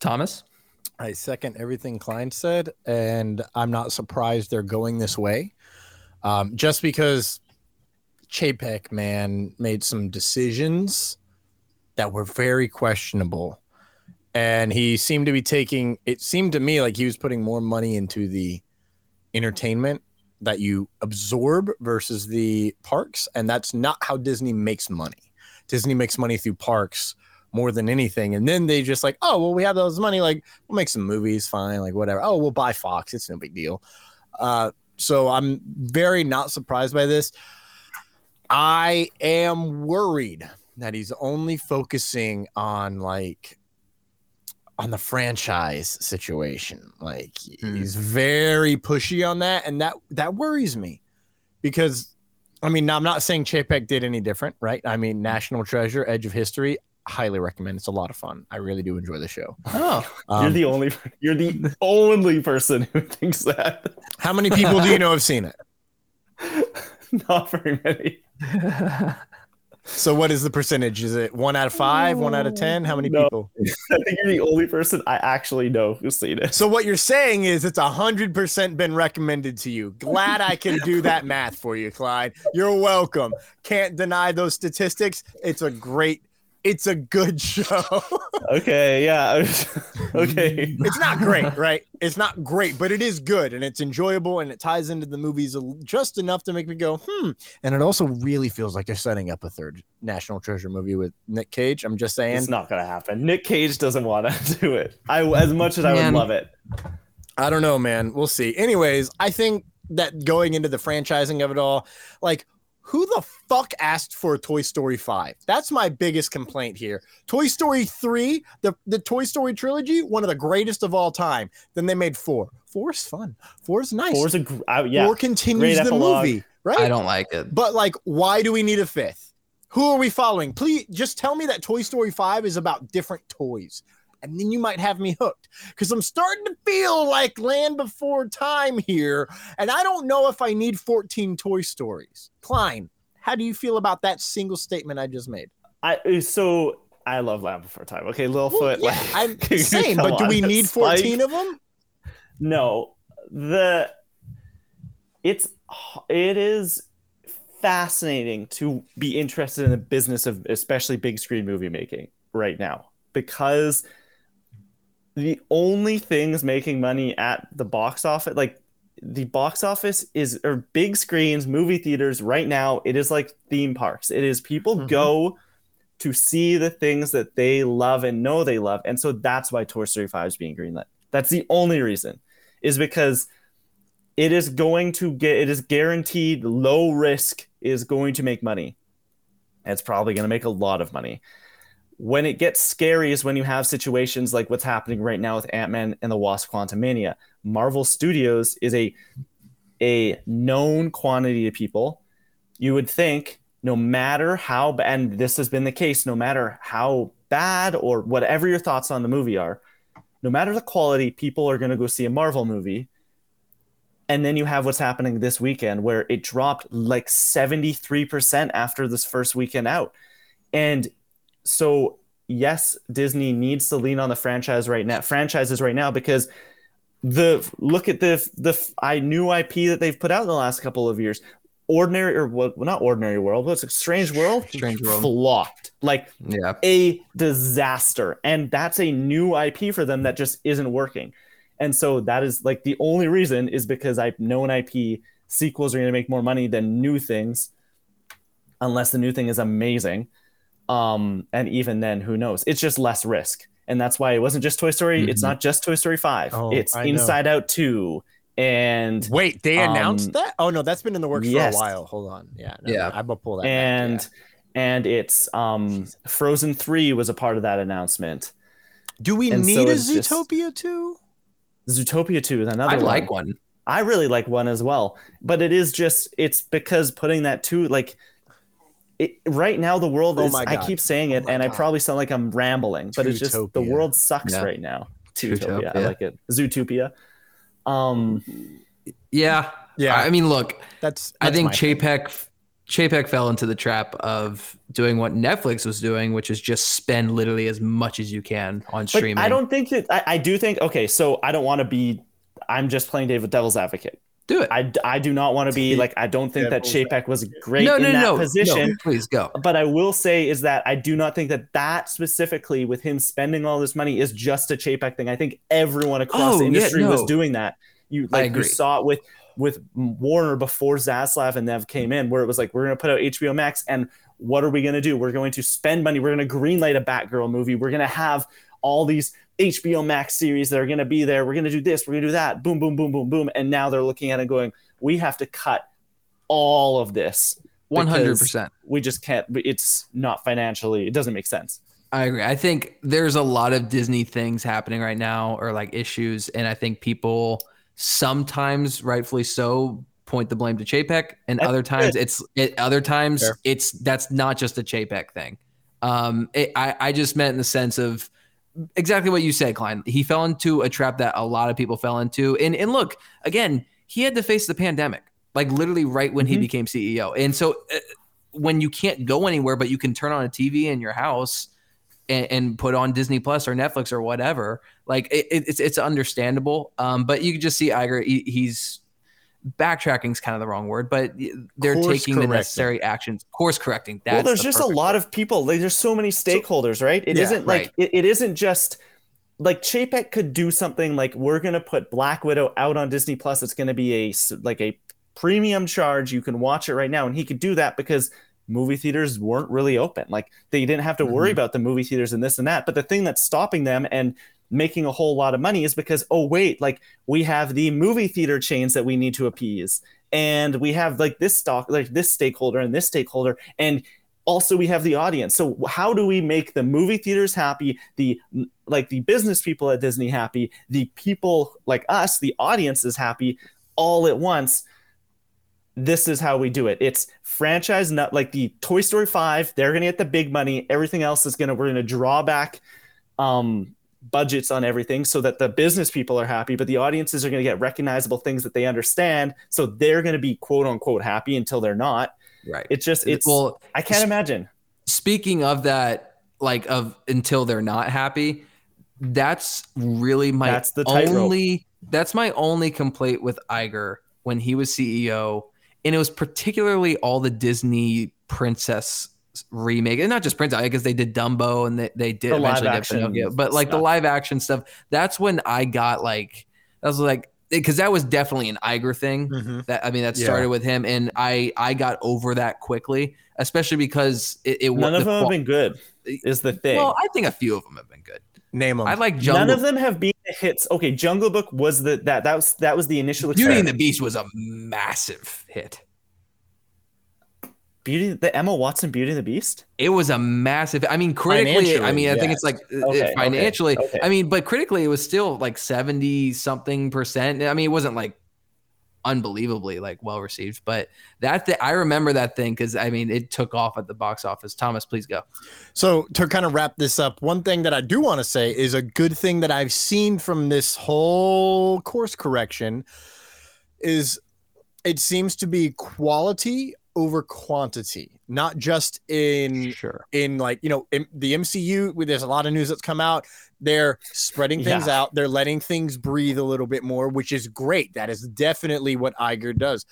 Thomas. I second everything Klein said, and I'm not surprised they're going this way. Um, just because Chapek, man, made some decisions that were very questionable. And he seemed to be taking, it seemed to me like he was putting more money into the entertainment that you absorb versus the parks. And that's not how Disney makes money. Disney makes money through parks more than anything. And then they just like, oh, well, we have those money. Like, we'll make some movies, fine, like whatever. Oh, we'll buy Fox. It's no big deal. Uh, so I'm very not surprised by this. I am worried that he's only focusing on like on the franchise situation. Like he's very pushy on that, and that that worries me because I mean, I'm not saying Chapek did any different, right? I mean, National Treasure, Edge of History, highly recommend. It's a lot of fun. I really do enjoy the show. [LAUGHS] oh Um, you're the only you're the only person who thinks that how many people do you know have seen it? [LAUGHS] not very many [LAUGHS] So, what is the percentage? Is it one out of five, one out of ten? How many No. people? I think you're the only person I actually know who's seen it. So what you're saying is it's a hundred percent been recommended to you. Glad I can do that math for you, Clyde. You're welcome. Can't deny those statistics. It's a great, it's a good show. [LAUGHS] Okay, yeah. [LAUGHS] okay. it's not great, right? It's not great, but it is good and it's enjoyable and it ties into the movies just enough to make me go, hmm. And it also really feels like they're setting up a third National Treasure movie with Nick Cage. I'm just saying. It's not gonna happen. Nick Cage doesn't want to [LAUGHS] do it. I as much as I Man. would love it. I don't know, man. We'll see. Anyways, I think that going into the franchising of it all, like who the fuck asked for a Toy Story 5? That's my biggest complaint here. Toy Story 3, the, the Toy Story trilogy, one of the greatest of all time. Then they made four. Four is fun. Four is nice. Four's a gr- uh, yeah. Four continues great the epilogue. movie, right? I don't like it. But like, why do we need a fifth? Who are we following? Please just tell me that Toy Story 5 is about different toys. And then you might have me hooked. Because I'm starting to feel like Land Before Time here. And I don't know if I need 14 Toy Stories. Klein, how do you feel about that single statement I just made? I so I love Land Before Time. Okay, Littlefoot. Well, yeah, like, I'm [LAUGHS] same, but do we need 14 like- of them? No, the it's it is fascinating to be interested in the business of especially big screen movie making right now because the only things making money at the box office like the box office is or big screens movie theaters right now it is like theme parks. It is people Mhm. go to see the things that they love and know they love and so that's why toy story 5 is being greenlit. That's the only reason is because it is going to get it is guaranteed low risk is going to make money. It's probably going to make a lot of money when it gets scary is when you have situations like what's happening right now with ant-man and the wasp quantumania marvel studios is a a known quantity of people. You would think no matter how and this has been the case no matter how bad or whatever your thoughts on the movie are no matter the quality people are going to go see a marvel movie. And then you have what's happening this weekend where it dropped like 73% after this first weekend out. And so yes disney needs to lean on the franchise right now franchises right now because the look at the the i new ip that they've put out in the last couple of years. Ordinary or well, not ordinary world it's a strange world? Strange World. flopped. Like Yeah. a disaster. And that's a new ip for them that just isn't working. And so that is like the only reason is because i know an ip sequels are going to make more money than new things unless the new thing is amazing um and even then who knows it's just less risk and that's why it wasn't just toy story it's Mhm. not just toy story 5 Oh, it's I know. inside out 2 and Wait, they Um, announced that? Oh no, that's been in the works yes. for a while. Hold on. Yeah. no, Yeah. I will pull that. back, and yeah. and it's um frozen 3 was a part of that announcement do we and so need a it's just- Zootopia too? zootopia 2 is another I one. like one. I really like one as well, but it is just it's because putting that two like it, right now the world Oh is my I keep saying Oh it my and I probably sound like I'm rambling, but it's just the world sucks Yeah. right now. Zootopia. I like it. Zootopia. Um Yeah. Yeah. I mean, look, That's. I think my thing. Chapek Chapek fell into the trap of doing what Netflix was doing, which is just spend literally as much as you can on but streaming. I don't think that I, I do think okay, so I don't want to be I'm just playing David Devil's advocate. Do it. I, I do not want to be like I don't think that Devil's Chapek was great no, in no, that no, position. no. Please go. but I will say is that I do not think that that specifically with him spending all this money is just a Chapek thing. I think everyone across Oh, the yeah, industry was doing that. You I like you saw it with with Warner before Zaslav and Nev came in, where it was like we're going to put out HBO Max, and what are we going to do? We're going to spend money. We're going to greenlight a Batgirl movie. We're going to have all these HBO Max series that are going to be there. We're going to do this. We're going to do that. Boom, boom, boom, boom, boom. And now they're looking at it going, we have to cut all of this 100%. we just can't it's not financially it doesn't make sense I agree. I think there's a lot of Disney things happening right now, or like issues, and I think people sometimes, rightfully so, point the blame to Chapek, and That's other times it's it, other times Fair. it's that's not just a Chapek thing. Um, it, I I just meant in the sense of exactly what you said, Klein. He fell into a trap that a lot of people fell into, and and look again, he had to face the pandemic, like literally right when he Mhm. became CEO, and so. Uh, when you can't go anywhere, but you can turn on a TV in your house and, and put on Disney Plus or Netflix or whatever. Like it, it- it's it's understandable. Um, but you can just see Iger. He, he's backtracking is kind of the wrong word, but they're Course taking the necessary actions. Course correcting. That's well there's the just a lot of people like there's so many stakeholders right It Yeah, not like right. it, it isn't just like Chapek could do something like we're gonna put Black Widow out on Disney Plus. It's gonna be a like a premium charge. You can watch it right now, and he could do that because movie theaters weren't really open. Like they didn't have to worry Mhm. about the movie theaters and this and that. But the thing that's stopping them and making a whole lot of money is because oh wait, like we have the movie theater chains that we need to appease, and we have like this stock, like this stakeholder and this stakeholder, and also we have the audience. So how do we make the movie theaters happy, the like the business people at Disney happy, the people like us, the audience is happy all at once? This is how we do it. It's franchise not like the Toy Story 5, they're to get the big money, everything else is to we're to draw back um budgets on everything so that the business people are happy, but the audiences are going to get recognizable things that they understand. So they're going to be quote unquote happy until they're not. Right. It's just it's Well, I can't imagine. speaking of that like of until they're not happy that's really my That's the only that's my only complaint with Iger when he was CEO and it was particularly all the Disney princess remake and not just princess because they did Dumbo and they, they did The live eventually did action Pinocchio, but like the live action stuff that's when I got like I was like because that was definitely an Iger thing Mhm. that I mean that Yeah. started with him and I I got over that quickly especially because it, it None the of them have been good. Is the thing. well, I think a few of them have been good. Name them. I like Jungle. None of them have been hits. Okay, Jungle Book was the that that was that was the initial Beauty and the. Beast was a massive hit. Beauty the Emma Watson Beauty and the Beast. It was a massive. I mean, critically, I mean, I think it's like uh, Okay, okay, financially. okay. I mean, but critically, it was still like seventy something percent. I mean, it wasn't like unbelievably like well received, but that th- I remember that thing because I mean, it took off at the box office. Thomas, please go. So to kind of wrap this up, one thing that I do want to say is a good thing that I've seen from this whole course correction is it seems to be quality over quantity, not just in Sure. in like you know in the MCU. where There's a lot of news that's come out. They're spreading things Yeah. out. They're letting things breathe a little bit more, which is great. That is definitely what Iger does.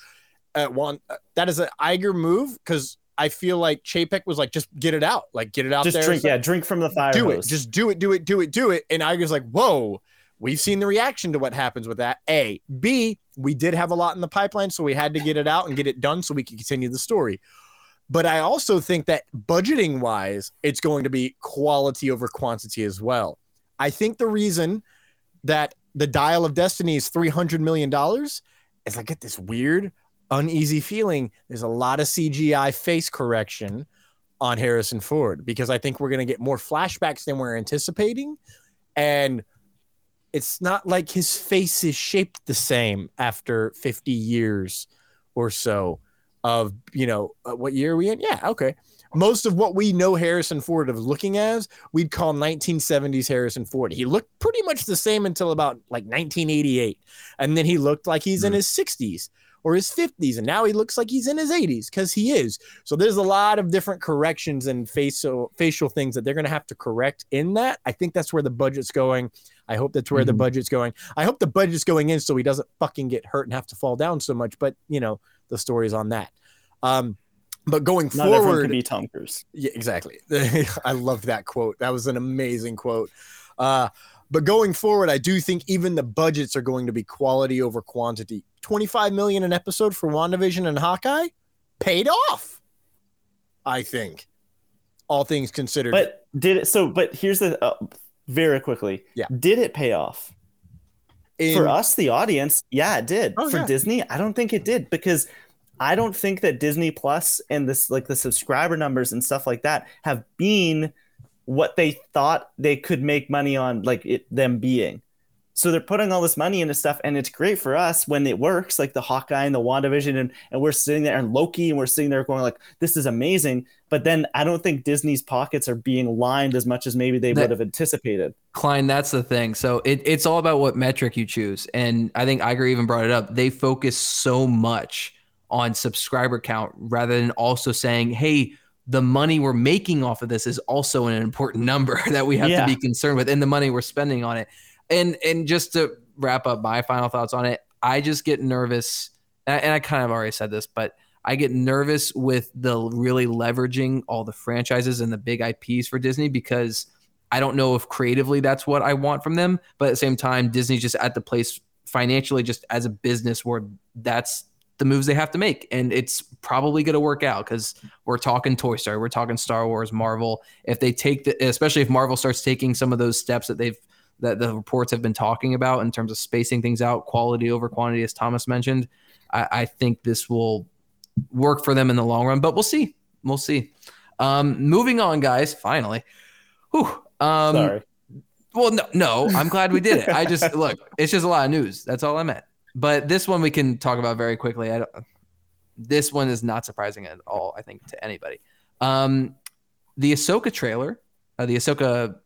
Uh, one uh, that is an Iger move because I feel like Chapek was like, just get it out, like get it out Just there. drink, yeah, drink from the fire do it, just do it, do it, do it, do it. And Iger's like, whoa. We've seen the reaction to what happens with that. A, B, we did have a lot in the pipeline, so we had to get it out and get it done so we could continue the story. But I also think that budgeting wise, it's going to be quality over quantity as well. I think the reason that the Dial of Destiny is $300 million is I get this weird, uneasy feeling. There's a lot of CGI face correction on Harrison Ford because I think we're going to get more flashbacks than we're anticipating. And it's not like his face is shaped the same after 50 years or so of, you know, uh, what year are we in? Yeah, okay. Most of what we know Harrison Ford of looking as, we'd call 1970s Harrison Ford. He looked pretty much the same until about like 1988. And then he looked like he's in his 60s or his 50s. And now he looks like he's in his 80s because he is. So there's a lot of different corrections and facial facial things that they're going to have to correct in that. I think that's where the budget's going. I hope that's where the Mhm. budget's going. I hope the budget's going in so he doesn't fucking get hurt and have to fall down so much. But you know the story's on that. Um, but going Not forward, can be Tom Cruise. yeah, exactly. [LAUGHS] I love that quote. That was an amazing quote. Uh, but going forward, I do think even the budgets are going to be quality over quantity. 25 million an episode for WandaVision and Hawkeye paid off. I think. All things considered. But did it? So, but here's the uh, very quickly. Yeah. Did it pay off in, for us, the audience? Yeah, it did. Oh, for yeah. Disney, I don't think it did because I don't think that Disney Plus and this like the subscriber numbers and stuff like that have been what they thought they could make money on, like it them being. So they're putting all this money into stuff, and it's great for us when it works, like the Hawkeye and the WandaVision, and, and we're sitting there and Loki, and we're sitting there going like, "This is amazing." But then I don't think Disney's pockets are being lined as much as maybe they That- would have anticipated. Klein, that's the thing. So it, it's all about what metric you choose. And I think Iger even brought it up. They focus so much on subscriber count rather than also saying, hey, the money we're making off of this is also an important [LAUGHS] number that we have Yeah. to be concerned with and the money we're spending on it. And and just to wrap up my final thoughts on it, I just get nervous. And I, kind of already said this, but I get nervous with the really leveraging all the franchises and the big IPs for Disney because I don't know if creatively that's what I want from them, but at the same time, Disney's just at the place financially, just as a business, where that's the moves they have to make, and it's probably going to work out because we're talking Toy Story, we're talking Star Wars, Marvel. If they take the, especially if Marvel starts taking some of those steps that they've that the reports have been talking about in terms of spacing things out, quality over quantity, as Thomas mentioned. I, I think this will work for them in the long run, but we'll see. We'll see. Um, moving on, guys. Finally, Whew. Um, Sorry. well, no, no, I'm glad we did it. I just [LAUGHS] look, it's just a lot of news. That's all I meant. But this one we can talk about very quickly. I don't, this one is not surprising at all, I think, to anybody. Um, the Ahsoka trailer, uh, the Ahsoka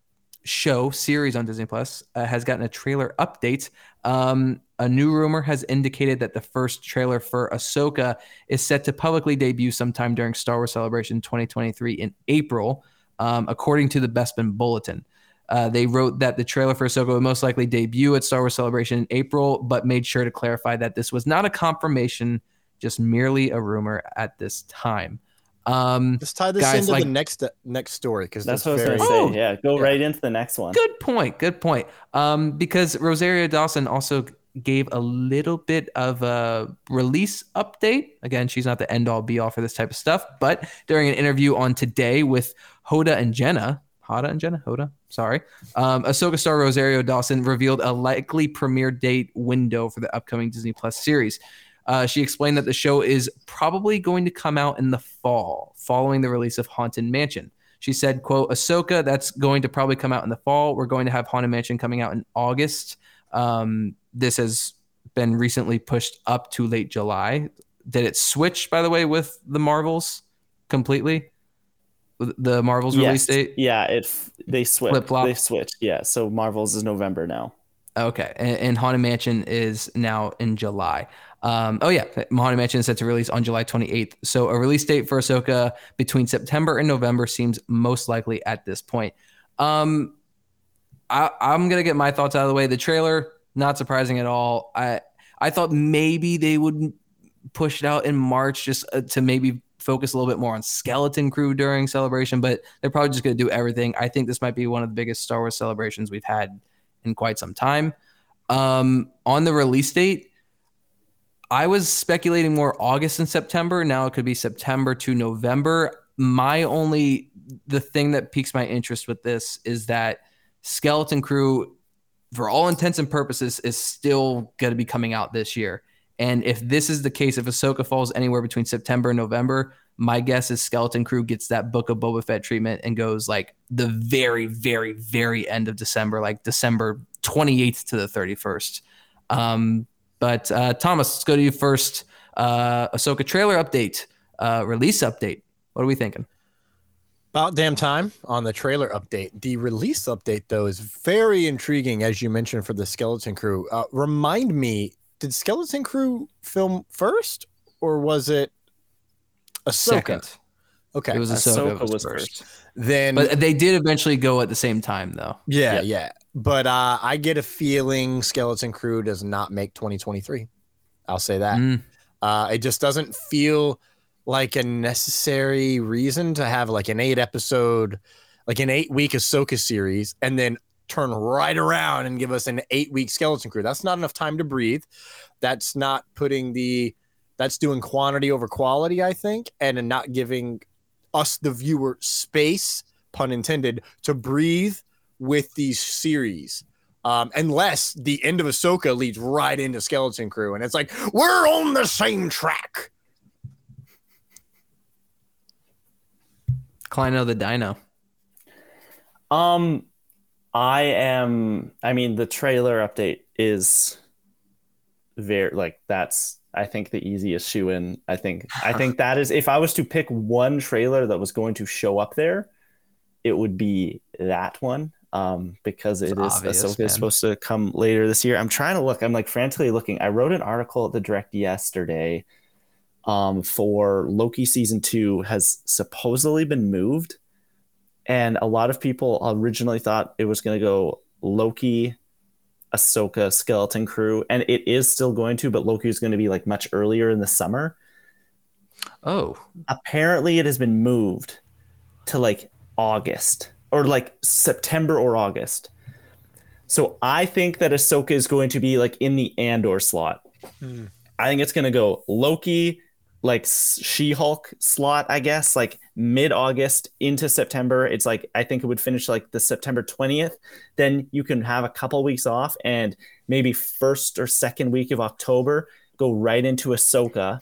show series on Disney Plus, uh, has gotten a trailer update. Um, a new rumor has indicated that the first trailer for Ahsoka is set to publicly debut sometime during Star Wars Celebration 2023 in April, um, according to the Bespin Bulletin. Uh, they wrote that the trailer for Ahsoka would most likely debut at Star Wars Celebration in April, but made sure to clarify that this was not a confirmation, just merely a rumor at this time. Um, Let's tie this Guys, into like- the next next story because That's that's, what I was gonna say. Oh. Yeah, go Yeah. right into the next one. Good point. Good point. Um, because Rosario Dawson also gave a little bit of a release update. Again, she's not the end all be all for this type of stuff, but during an interview on today with Hoda and Jenna, Hoda and Jenna, Hoda, sorry, um, Ahsoka star Rosario Dawson revealed a likely premiere date window for the upcoming Disney Plus series. Uh, she explained that the show is probably going to come out in the fall, following the release of Haunted Mansion. She said, quote, Ahsoka, that's going to probably come out in the fall. We're going to have Haunted Mansion coming out in August. Um, this has been recently pushed up to late July. Did it switch, by the way, with the Marvels completely? The Marvels release date? Yeah, it f- they switched. They switched. Yeah, so Marvels is November now. Okay, and, and Haunted Mansion is now in July. Um, oh yeah, Mansion is set to release on July 28th. So a release date for Ahsoka between September and November seems most likely at this point. Um, I, I'm gonna get my thoughts out of the way. The trailer, not surprising at all. I I thought maybe they would push it out in March just uh, to maybe focus a little bit more on Skeleton Crew during celebration, but they're probably just gonna do everything. I think this might be one of the biggest Star Wars celebrations we've had in quite some time. Um, on the release date, I was speculating more August and September. Now it could be September to November. My only the thing that piques my interest with this is that Skeleton Crew, for all intents and purposes, is still going to be coming out this year. And if this is the case, if Ahsoka falls anywhere between September and November, my guess is Skeleton Crew gets that Book of Boba Fett treatment and goes like the very, very, very end of December, like December 28th to the 31st. Um, but uh, Thomas, let's go to you first. Uh, Ahsoka trailer update, uh, release update. What are we thinking? About damn time on the trailer update. The release update, though, is very intriguing, as you mentioned, for the Skeleton Crew. Uh, remind me, did Skeleton Crew film first, or was it Ahsoka? Second. Okay, It was Ahsoka, Ahsoka was, was first. then But they did eventually go at the same time, though. yeah, Yeah. yeah. But uh, I get a feeling Skeleton Crew does not make 2023. I'll say that. Mm. Uh, it just doesn't feel like a necessary reason to have like an eight episode, like an eight week Ahsoka series, and then turn right around and give us an eight week Skeleton Crew. That's not enough time to breathe. That's not putting the, that's doing quantity over quality, I think, and not giving us, the viewer, space, pun intended, to breathe with these series. Um, unless the end of Ahsoka leads right into Skeleton Crew, and it's like we're on the same track. Kleino the Dino. Um, I am. I mean, the trailer update is very like that's. I think the easiest shoe in. I think. I think [LAUGHS] that is. If I was to pick one trailer that was going to show up there, it would be that one. Um, because it It's is obvious, Ahsoka man. is supposed to come later this year. I'm trying to look. I'm like frantically looking. I wrote an article at the Direct yesterday. Um, for Loki season two has supposedly been moved and a lot of people originally thought it was going to go Loki, Ahsoka, Skeleton Crew, and it is still going to, but Loki is going to be like much earlier in the summer. Oh, Apparently, it has been moved to like August or like September or August. So I think that Ahsoka is going to be like in the Andor slot. Hmm. I think it's going to go Loki, like She-Hulk slot, I guess, like mid-August into September. It's like I think it would finish like the September 20th. Then you can have a couple weeks off and maybe first or second week of October go right into Ahsoka.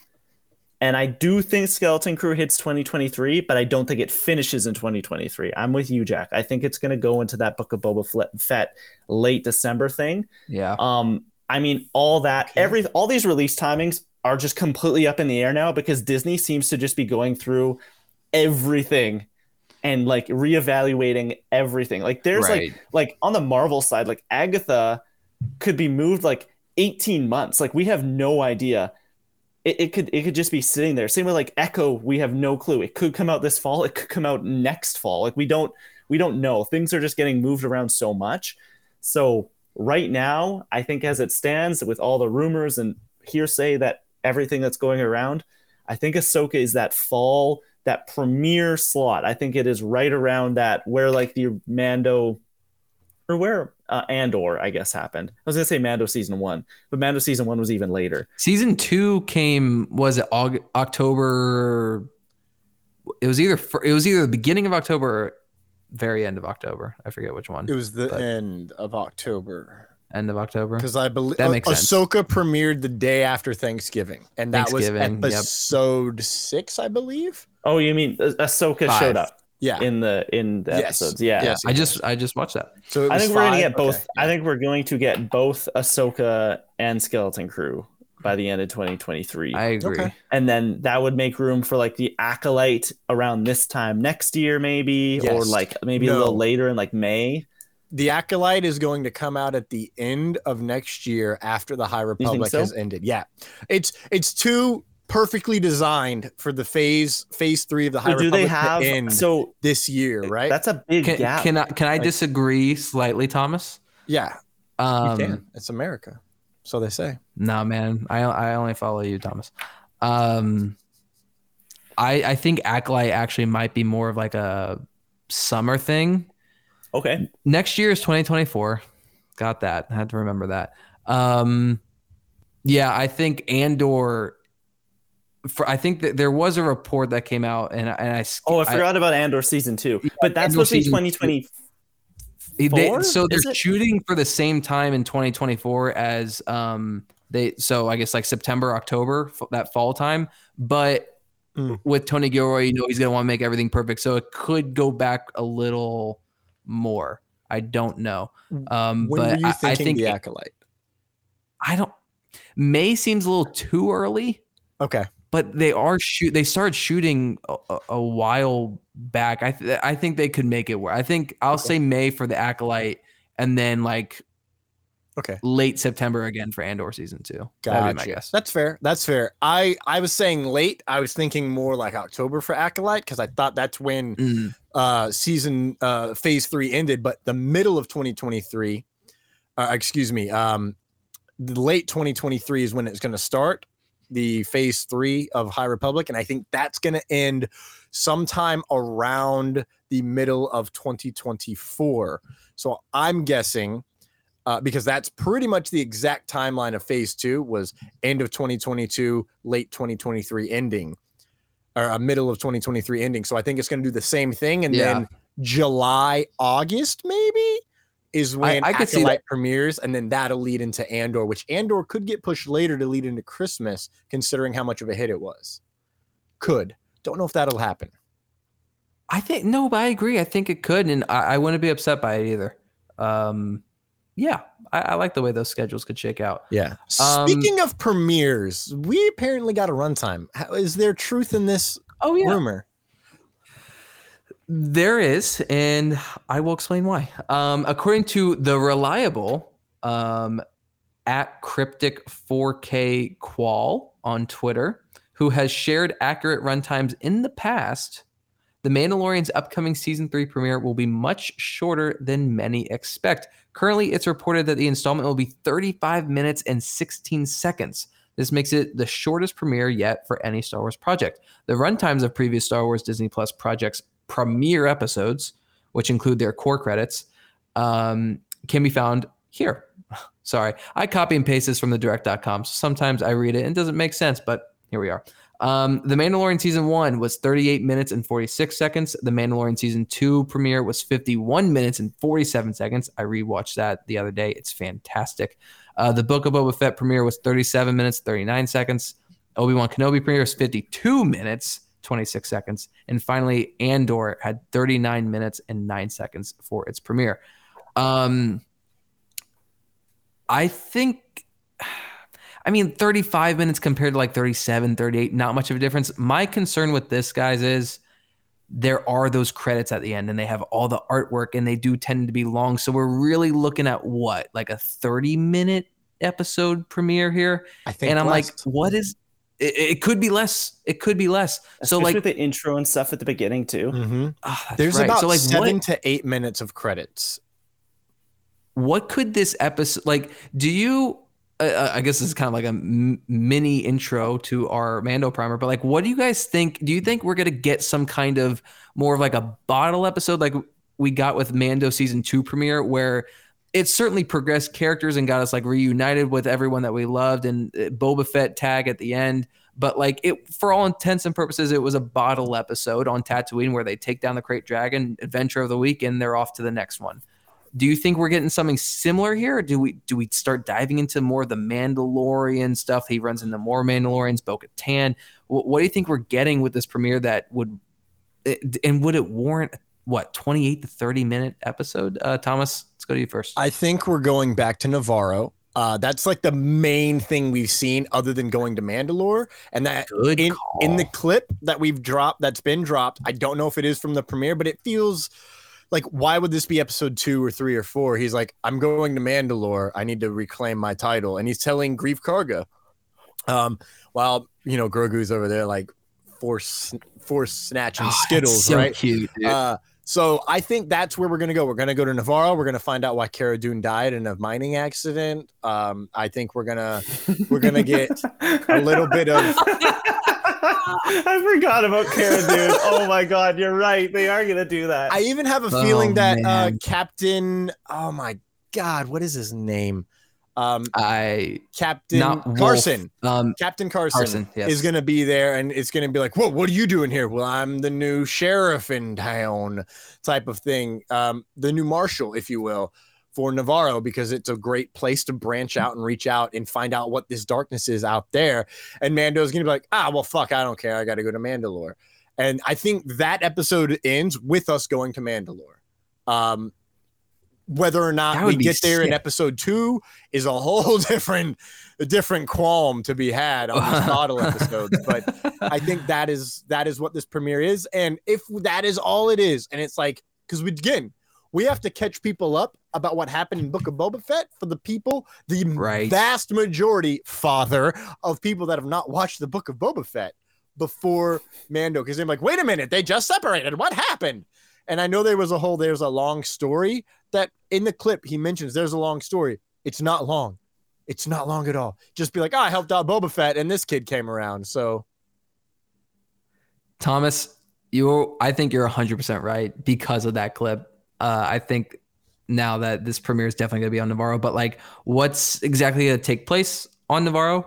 And I do think Skeleton Crew hits 2023, but I don't think it finishes in 2023. I'm with you, Jack. I think it's going to go into that Book of Boba Fett late December thing. Yeah. Um, I mean, all that, every, all these release timings are just completely up in the air now because Disney seems to just be going through everything and like reevaluating everything. Like there's Right. like like on the Marvel side, like Agatha could be moved like 18 months. Like we have no idea. It, it could it could just be sitting there. Same with like Echo, we have no clue. It could come out this fall. It could come out next fall. Like we don't we don't know. Things are just getting moved around so much. So right now, I think as it stands, with all the rumors and hearsay that everything that's going around, I think Ahsoka is that fall, that premiere slot. I think it is right around that where like the Mando or where uh, Andor, I guess, happened. I was gonna say Mando season one, but Mando season one was even later. Season two came was it Aug- October? It was either fir- it was either the beginning of October or very end of October. I forget which one. It was the But- end of October End of October. because I believe That makes sense. Ahsoka premiered the day after Thanksgiving, and that was Thanksgiving, yep. episode six, I believe. Oh, you mean Ah- Ahsoka Five. showed up Yeah. in the in the Yes. episodes? Yeah. Yes. I just I just watched that. so it I was think we're gonna get both. Okay. I think we're going to get both Ahsoka and Skeleton Crew by the end of 2023. I agree. Okay. and then that would make room for like the acolyte around this time next year maybe or like maybe a little later in like may The Acolyte is going to come out at the end of next year after the High Republic so? has ended. Yeah, it's it's too perfectly designed for the phase phase three of the High so do Republic they have to end so this year, right? that's a big Can, gap can I can I Like- disagree slightly, Thomas? yeah, you Um, can. It's America, so they say. No, man. I I only follow you, Thomas. Um, I I think Acolyte actually might be more of like a summer thing. okay Next year is 2024. Got that. I had to remember that. Um, yeah, I think Andor. For I think that there was a report that came out, and I- and I oh i forgot about andor season two but that's Andor supposed to be season 2020 They- so they're shooting for the same time in 2024 as um they so I guess like September October f- that fall time but Mm. with Tony Gilroy you know he's going to want to make everything perfect so it could go back a little more. I don't know. Um When but were you I, I thinking think the Acolyte? I don't May seems a little too early. Okay, but they are shoot they started shooting a, a- while back i th- i think they could make it work i think i'll say may for the acolyte and then like okay. late september again for andor season two Gotcha. guess That's fair. That's fair. I I was saying late. I was thinking more like October for Acolyte because I thought that's when Mm, uh season uh phase three ended. But the middle of 2023, uh, excuse me, um, late 2023 is when it's going to start the phase three of High Republic, and I think that's going to end sometime around the middle of 2024. So I'm guessing uh, because that's pretty much the exact timeline of phase two was end of 2022 late 2023 ending or a middle of 2023 ending so i think it's going to do the same thing and Yeah. then july august maybe is when I could see that. premieres and then that'll lead into andor which andor could get pushed later to lead into christmas considering how much of a hit it was. Could. Don't know if that'll happen. I think no but i agree. I think it could and i, I wouldn't be upset by it either. Um yeah I, I like the way those schedules could shake out. Yeah. Um, speaking of premieres we apparently got a runtime. How, is there truth in this oh yeah. rumor There is, and I will explain why. Um, according to the reliable um, at cryptic 4K qual on Twitter, who has shared accurate runtimes in the past, The Mandalorian's upcoming season three premiere will be much shorter than many expect. Currently, it's reported that the installment will be 35 minutes and 16 seconds. This makes it the shortest premiere yet for any Star Wars project. The runtimes of previous Star Wars Disney Plus projects' premiere episodes, which include their core credits, um, can be found here. [LAUGHS] Sorry, I copy and paste this from the direct.com. So sometimes I read it and it doesn't make sense, but here we are. Um, the Mandalorian season one was 38 minutes and 46 seconds. The Mandalorian season two premiere was 51 minutes and 47 seconds. I rewatched that the other day. It's fantastic. Uh, the Book of Boba Fett premiere was 37 minutes, 39 seconds. Obi Wan Kenobi premiere was 52 minutes, 26 seconds. And finally, Andor had 39 minutes and nine seconds for its premiere. Um, I think, [SIGHS] I mean, 35 minutes compared to like 37, 38, not much of a difference. My concern with this, guys, is there are those credits at the end and they have all the artwork and they do tend to be long. So we're really looking at what, like a 30 minute episode premiere here? I think. And I'm less. like, what is it, it could be less. It could be less. so like the intro and stuff at the beginning too. Mhm. ah, that's there's right. about so like seven what, to eight minutes of credits. what could this episode like do you uh, uh, I guess this is kind of like a m- mini intro to our Mando primer, but like, what do you guys think? Do you think we're gonna get some kind of more of like a bottle episode, like we got with Mando season two premiere, where it certainly progressed characters and got us like reunited with everyone that we loved, and uh, Boba Fett tag at the end. But like it, for all intents and purposes, it was a bottle episode on Tatooine where they take down the Krayt Dragon, adventure of the week, and they're off to the next one. Do you think we're getting something similar here? Do we do we start diving into more of the Mandalorian stuff? He runs into more Mandalorians, Bo Katan. What, what do you think we're getting with this premiere that would and would it warrant what 28 to 30 minute episode? Uh, Thomas, let's go to you first. I think we're going back to Nevarro. Uh, that's like the main thing we've seen, other than going to Mandalore, and that Good in call. in the clip that we've dropped, that's been dropped. I don't know if it is from the premiere, but it feels like why would this be episode two or three or four? He's like, I'm going to Mandalore. I need to reclaim my title, and he's telling Greef Karga, um, while you know Grogu's over there like force force snatching Oh, Skittles, so right? cute. Uh, so I think that's where we're gonna go. We're gonna go to Nevarro. We're gonna find out why Cara Dune died in a mining accident. Um, I think we're gonna we're gonna get a little bit of [LAUGHS] I forgot about Cara Dune. Oh my god, you're right. They are gonna do that. I even have a Oh, feeling that uh. Captain. Oh my God, what is his name? Um, I Captain not Wolf, Carson. Um, Captain Carson, Carson, yes. is going to be there, and it's going to be like, "Whoa, what are you doing here?" Well, I'm the new sheriff in town, type of thing. Um, the new marshal, if you will, for Nevarro, because it's a great place to branch out and reach out and find out what this darkness is out there. And Mando's going to be like, "Ah, well, fuck, I don't care. I got to go to Mandalore." And I think that episode ends with us going to Mandalore. Um, whether or not we get there in episode two is a [LAUGHS] whole different, a different qualm to be had on these [LAUGHS] bottle episodes. But I think that is that is what this premiere is, and if that is all it is, and it's like because we again we have to catch people up about what happened in Book of Boba Fett for the people, the Right. vast majority, father of people that have not watched the Book of Boba Fett before Mando, because they're like, wait a minute, they just separated. What happened? And I know there was a whole, there's a long story that in the clip he mentions there's a long story. It's not long. It's not long at all. Just be like, oh, I helped out Boba Fett and this kid came around. So Thomas, you I think you're 100% right because of that clip. Uh, I think now that this premiere is definitely going to be on Nevarro, but like what's exactly going to take place on Nevarro,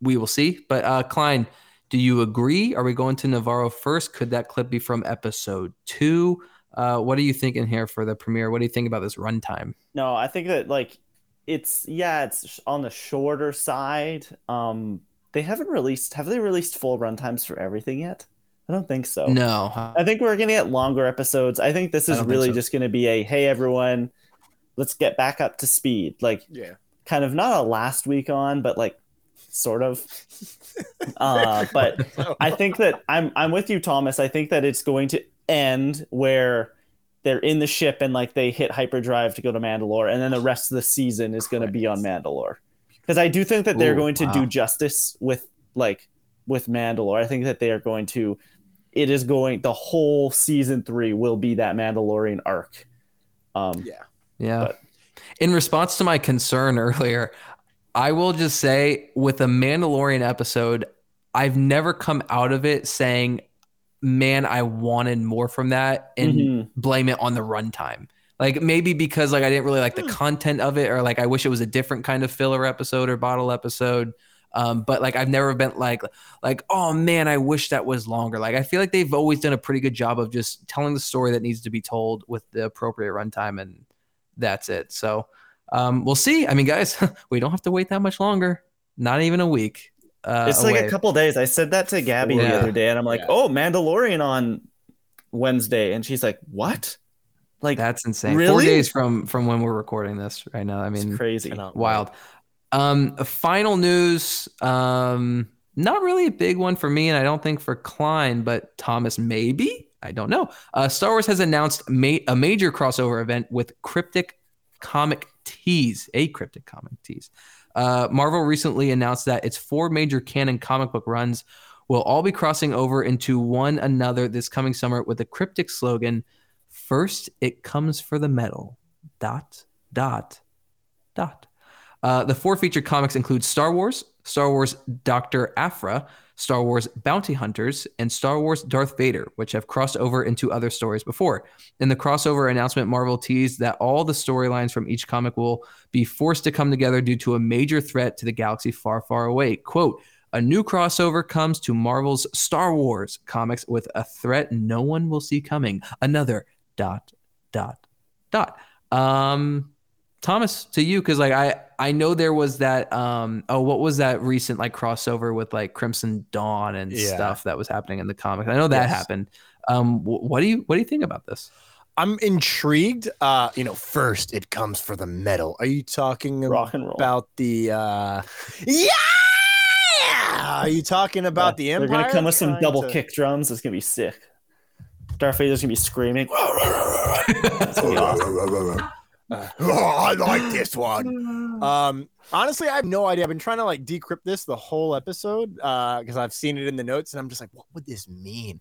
we will see. But uh, Klein, do you agree? Are we going to Nevarro first? Could that clip be from episode two? Uh, what are you thinking here for the premiere? What do you think about this runtime? No, I think that like it's yeah, it's on the shorter side. Um, they haven't released. Have they released full runtimes for everything yet? I don't think so. No, I think we're gonna get longer episodes. I think this is really so. just gonna be a hey everyone, let's get back up to speed. Like yeah. kind of not a last week on, but like sort of. Uh, [LAUGHS] but I think that I'm I'm with you, Thomas. I think that it's going to end where they're in the ship and like they hit hyperdrive to go to Mandalore, and then the rest of the season is going to be on Mandalore. Because I do think that they're Ooh, going to wow. do justice with like with Mandalore. I think that they are going to. It is going. The whole season three will be that Mandalorian arc. Um, Yeah. Yeah. But- In response to my concern earlier, I will just say with a Mandalorian episode, I've never come out of it saying, man, I wanted more from that and Mhm. blame it on the runtime. Like maybe because like I didn't really like the content of it or like I wish it was a different kind of filler episode or bottle episode. Um, but like I've never been like like oh man, I wish that was longer. Like I feel like they've always done a pretty good job of just telling the story that needs to be told with the appropriate runtime, and that's it. So um, we'll see. I mean, guys, [LAUGHS] we don't have to wait that much longer. Not even a week. Uh, it's like away. a couple days. I said that to Gabby the other day, and I'm like, Yeah. "Oh, Mandalorian on Wednesday," and she's like, "What?" Like That's insane. Four days from from when we're recording this right now. I it's mean, crazy. Wild. Um, final news. Um, not really a big one for me, and I don't think for Klein, but Thomas maybe. I don't know. Uh, Star Wars has announced ma- a major crossover event with Cryptic Comic Tees, a Cryptic Comic tease. Uh, Marvel recently announced that its four major canon comic book runs will all be crossing over into one another this coming summer with a cryptic slogan First, it comes for the metal. Dot, dot, dot. Uh, the four featured comics include Star Wars, Star Wars Dr. Aphra, Star Wars Bounty Hunters, and Star Wars Darth Vader, which have crossed over into other stories before. In the crossover announcement, Marvel teased that all the storylines from each comic will be forced to come together due to a major threat to the galaxy far, far away. Quote, a new crossover comes to Marvel's Star Wars comics with a threat no one will see coming. Another dot, dot, dot. Um, Thomas, to you, because like I I know there was that um oh what was that recent like crossover with like Crimson Dawn and Yeah. stuff that was happening in the comics. I know that Yes. happened. Um, wh- what do you what do you think about this? I'm intrigued. Uh, you know, first it comes for the metal. Are you talking Rock and roll. about the uh Yeah! Are you talking about the Empire? They're gonna come with some double to- kick drums. It's gonna be sick. Darth Vader's gonna be screaming. [LAUGHS] It's gonna be awesome. [LAUGHS] oh, I like this one. [GASPS] Um, honestly, I have no idea. I've been trying to like decrypt this the whole episode uh because I've seen it in the notes and I'm just like, what would this mean?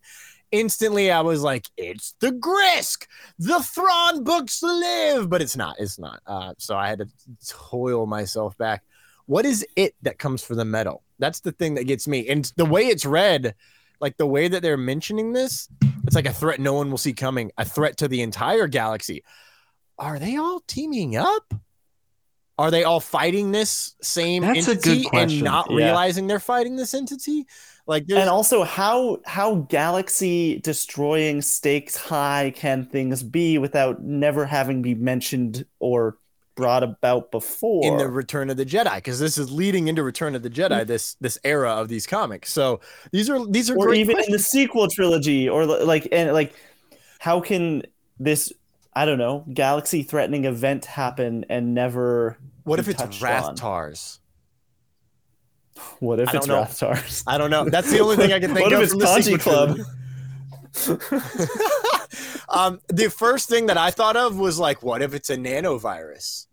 Instantly, I was like, it's the Grysk, the Thrawn books live, but it's not. It's not. Uh, so I had to toil myself back. What is it that comes for the metal? That's the thing that gets me. And the way it's read, like the way that they're mentioning this, it's like a threat no one will see coming, a threat to the entire galaxy. Are they all teaming up? Are they all fighting this same That's entity and not Yeah. realizing they're fighting this entity? Like, And also, how how galaxy destroying stakes high can things be without never having been mentioned or brought about before? in the Return of the Jedi because this is leading into Return of the Mm. Jedi. This this era of these comics. So these are these are or great even in the sequel trilogy, or like and like, how can this I don't know galaxy threatening event happen and never? What if it's touched on? What if it's don't know. Rathars? I don't know. That's the only thing I can [LAUGHS] think What of. if it's the Kanjiklub? [LAUGHS] um, the first thing that I thought of was like, what if it's a nanovirus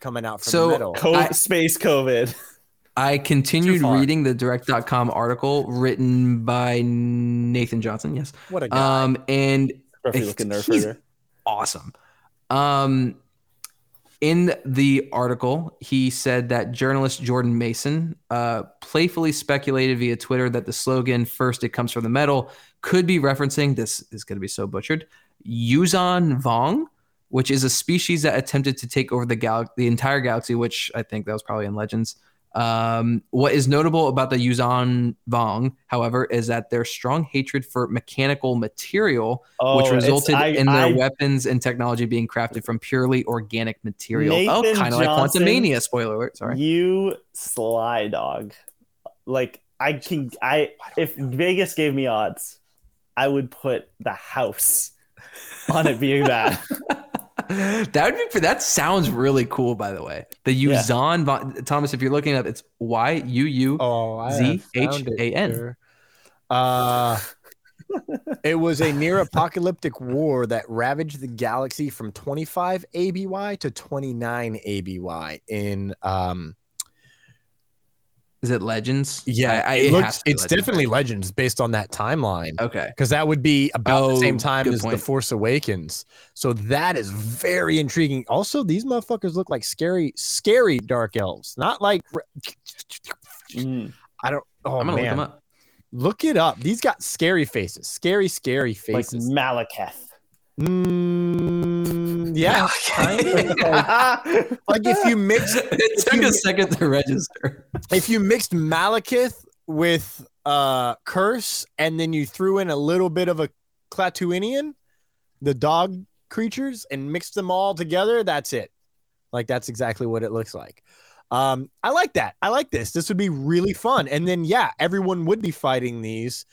coming out from So, the middle? Co- I- space COVID. I continued reading the direct.com article written by Nathan Johnson, yes. What a guy! Um and looking nerf he's- herder. Awesome. Um, in the article, he said that journalist Jordan Mason uh, playfully speculated via Twitter that the slogan "First it comes from the metal" could be referencing this is going to be so butchered Yuuzhan Vong, which is a species that attempted to take over the gal- the entire galaxy. Which I think that was probably in Legends. Um, what is notable about the Yuuzhan Vong, however, is that their strong hatred for mechanical material Oh, which resulted I- in their I- weapons and technology being crafted from purely organic material. oh, kind of like Johnson- Quantumania. Spoiler alert. Sorry. You sly dog. Like I can I if Vegas gave me odds, I would put the house on it being that. [LAUGHS] [LAUGHS] that would be. That sounds really cool. By the way, the Yeah. Yuuzhan Von- Thomas. If you're looking up, it's Y U U. oh, Z have found it H A N. here. Uh, [LAUGHS] it was a near apocalyptic war that ravaged the galaxy from 25 ABY to 29 ABY in um Is it Legends? yeah I, it it looks- has to be it's Legends, definitely legends based on that timeline Okay. because that would be about the same Oh, time as the force awakens so that is very intriguing also these motherfuckers look like scary scary dark elves not like Mm. i don't oh I'm gonna man look them up. look it up these got scary faces scary scary Like faces Malekith. Mm, yeah, [LAUGHS] kind of. like, [LAUGHS] like if you mix it took a second to register. if you mixed Malekith with uh Kurse and then you threw in a little bit of a Klatooinian, the dog creatures, and mixed them all together, that's it. Like that's exactly what it looks like. Um, I like that. I like this. This would be really fun. And then yeah, everyone would be fighting these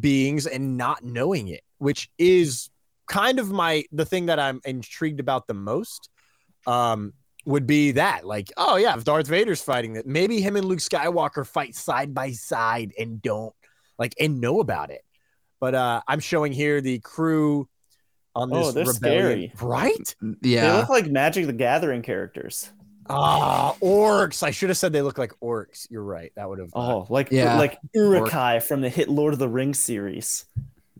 beings and not knowing it, which is kind of my the thing that I'm intrigued about the most. Um, would be that like, oh yeah, if Darth Vader's fighting that, maybe him and Luke Skywalker fight side by side and don't like and know about it. But uh I'm showing here the crew on this Oh, they're rebellion, scary. right? Yeah, they look like Magic the Gathering characters. Ah, orcs. I should have said they look like orcs. You're right. That would have. Oh, like Yeah. like Uruk-hai from the hit Lord of the Rings series.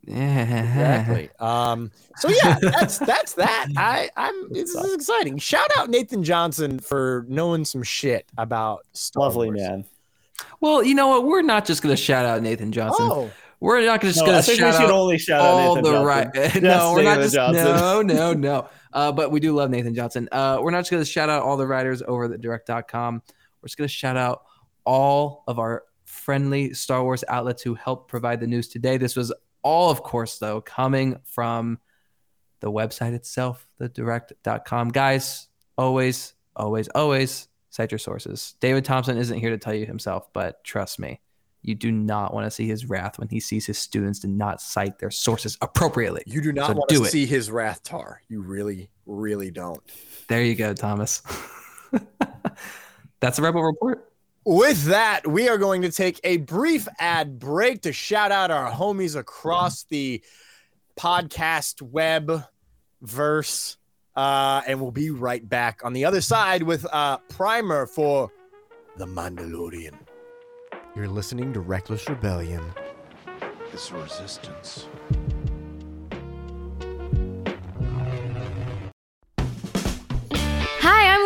Yeah. exactly. [LAUGHS] Um. So yeah, that's that's that. I I'm. This is exciting. Shout out Nathan Johnson for knowing some shit about Star Lovely Wars. man. Well, you know what? We're not just gonna shout out Nathan Johnson. Oh, We're not just No, gonna I think we shout should out only shout out all Nathan the Johnson. right. [LAUGHS] Just no, we're not just. Johnson. No, no, no. Uh, but we do love Nathan Johnson. Uh, we're not just gonna shout out all the writers over at direct.com. We're just gonna shout out all of our friendly Star Wars outlets who helped provide the news today. This was all, of course, though, coming from the website itself, the direct.com. Guys, always, always, always cite your sources. David Thompson isn't here to tell you himself, but trust me, you do not want to see his wrath when he sees his students do not cite their sources appropriately. you do not So want do to it. see his wrath tar. You really, really don't. There you go, Thomas. [LAUGHS] That's a Rebel Report. With that, we are going to take a brief ad break to shout out our homies across the podcast web verse. Uh, and we'll be right back on the other side with uh primer for The Mandalorian. You're listening to Reckless Rebellion. It's resistance.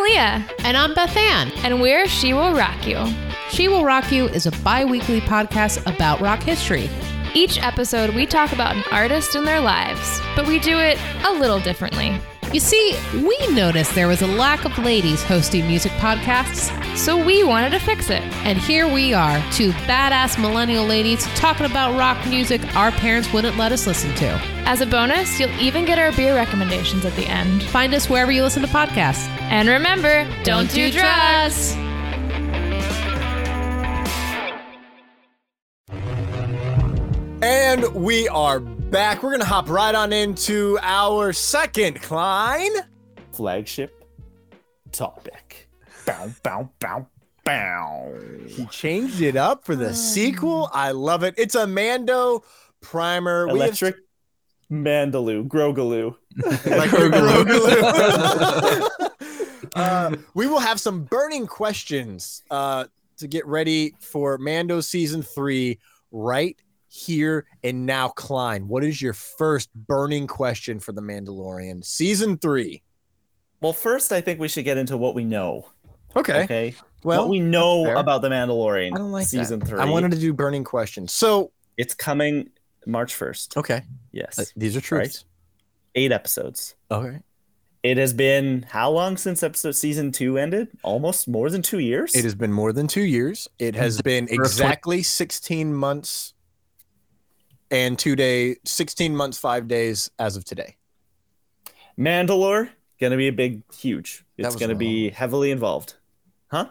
Leah, And I'm Beth Ann. and we're She Will Rock You. She Will Rock You is a bi weekly podcast about rock history. Each episode, we talk about an artist and their lives, but we do it a little differently. You see, we noticed there was a lack of ladies hosting music podcasts, So we wanted to fix it. and here we are, two badass millennial ladies talking about rock music our parents wouldn't let us listen to. As a bonus, you'll even get our beer recommendations at the end. Find us wherever you listen to podcasts. And remember, don't, do drugs. And we are back. We're gonna hop right on into our second Klein. Flagship topic. Bow, bow, bow, bow. He changed it up for the sequel. I love it. It's a Mando primer. We have- Electric Mandaloo, Grogaloo. like [LAUGHS] Grogu. [LAUGHS] uh, we will have some burning questions uh, to get ready for Mando season three right here and now. Klein, what is your first burning question for the Mandalorian season three? Well, first, I think we should get into what we know. Okay. Okay. Well, what we know about the Mandalorian I don't like season that. three. I wanted to do burning questions. So, It's coming March 1st. okay, Yes. uh, these are truths. Eight episodes. Okay. It has been how long since episode season two ended? Almost more than two years. It has been more than two years. It has been exactly 16 months and two day, 16 months, five days as of today. Mandalore gonna be a big, huge. It's gonna be heavily involved. Huh?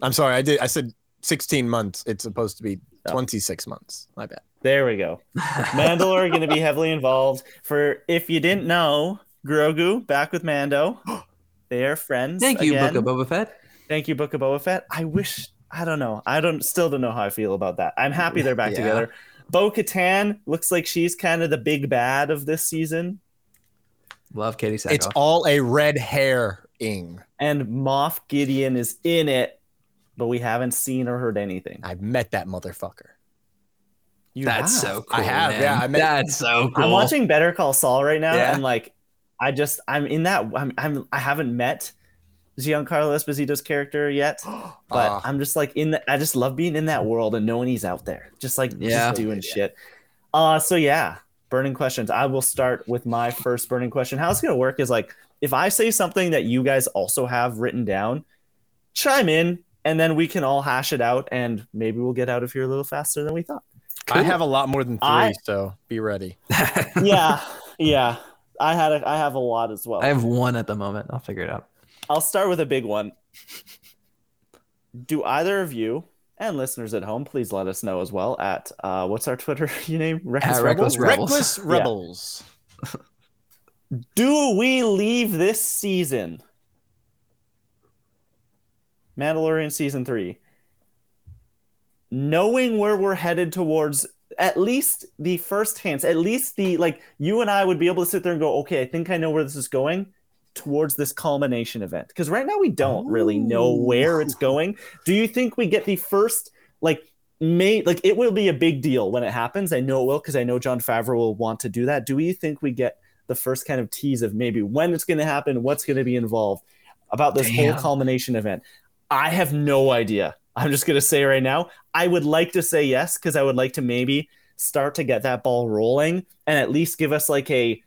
I'm sorry, I did. I said 16 months. It's supposed to be Oh. 26 months. My bad. There we go. [LAUGHS] Mandalore gonna be heavily involved. For if you didn't know, Grogu back with Mando. [GASPS] They are friends. Thank you, again. Book of Boba Fett. Thank you, Book of Boba Fett. I wish I don't know. I don't still don't know how I feel about that. I'm happy they're back [LAUGHS] Yeah. together. Bo Katan looks like she's kind of the big bad of this season. Love Katee Sackhoff. It's all a red hair ing. And Moff Gideon is in it, but we haven't seen or heard anything. I've met that motherfucker. You That's have. so cool. I have. man. Yeah, I met. That's so cool. I'm watching Better Call Saul right now, Yeah. and like, I just I'm in that I'm I'm I haven't met Giancarlo Esposito's character yet, [GASPS] but Ah. I'm just like in the I just love being in that world and knowing he's out there, just like Yeah. just doing shit. Uh, so yeah, burning questions. I will start with my first burning question. How it's gonna work is like if I say something that you guys also have written down, chime in and then we can all hash it out and maybe we'll get out of here a little faster than we thought. I have a lot more than three, I- so be ready. [LAUGHS] yeah, yeah. I had a, I have a lot as well. I have one at the moment. I'll figure it out. I'll start with a big one. Do either of you and listeners at home please let us know as well at uh, what's our Twitter [LAUGHS] name? Reckless At Reckless Rebels? Rebels. Reckless Yeah. Rebels. [LAUGHS] Do we leave this season? Mandalorian season three. Knowing where we're headed towards at least the first hints, at least the like you and I would be able to sit there and go, okay, I think I know where this is going towards this culmination event. Because right now we don't really know oh. where it's going. Do you think we get the first like may like it will be a big deal when it happens? I know it will because I know Jon Favreau will want to do that. Do we think we get the first kind of tease of maybe when it's going to happen, what's going to be involved about this Damn. whole culmination event? I have no idea. I'm just going to say right now, I would like to say yes because I would like to maybe start to get that ball rolling and at least give us like a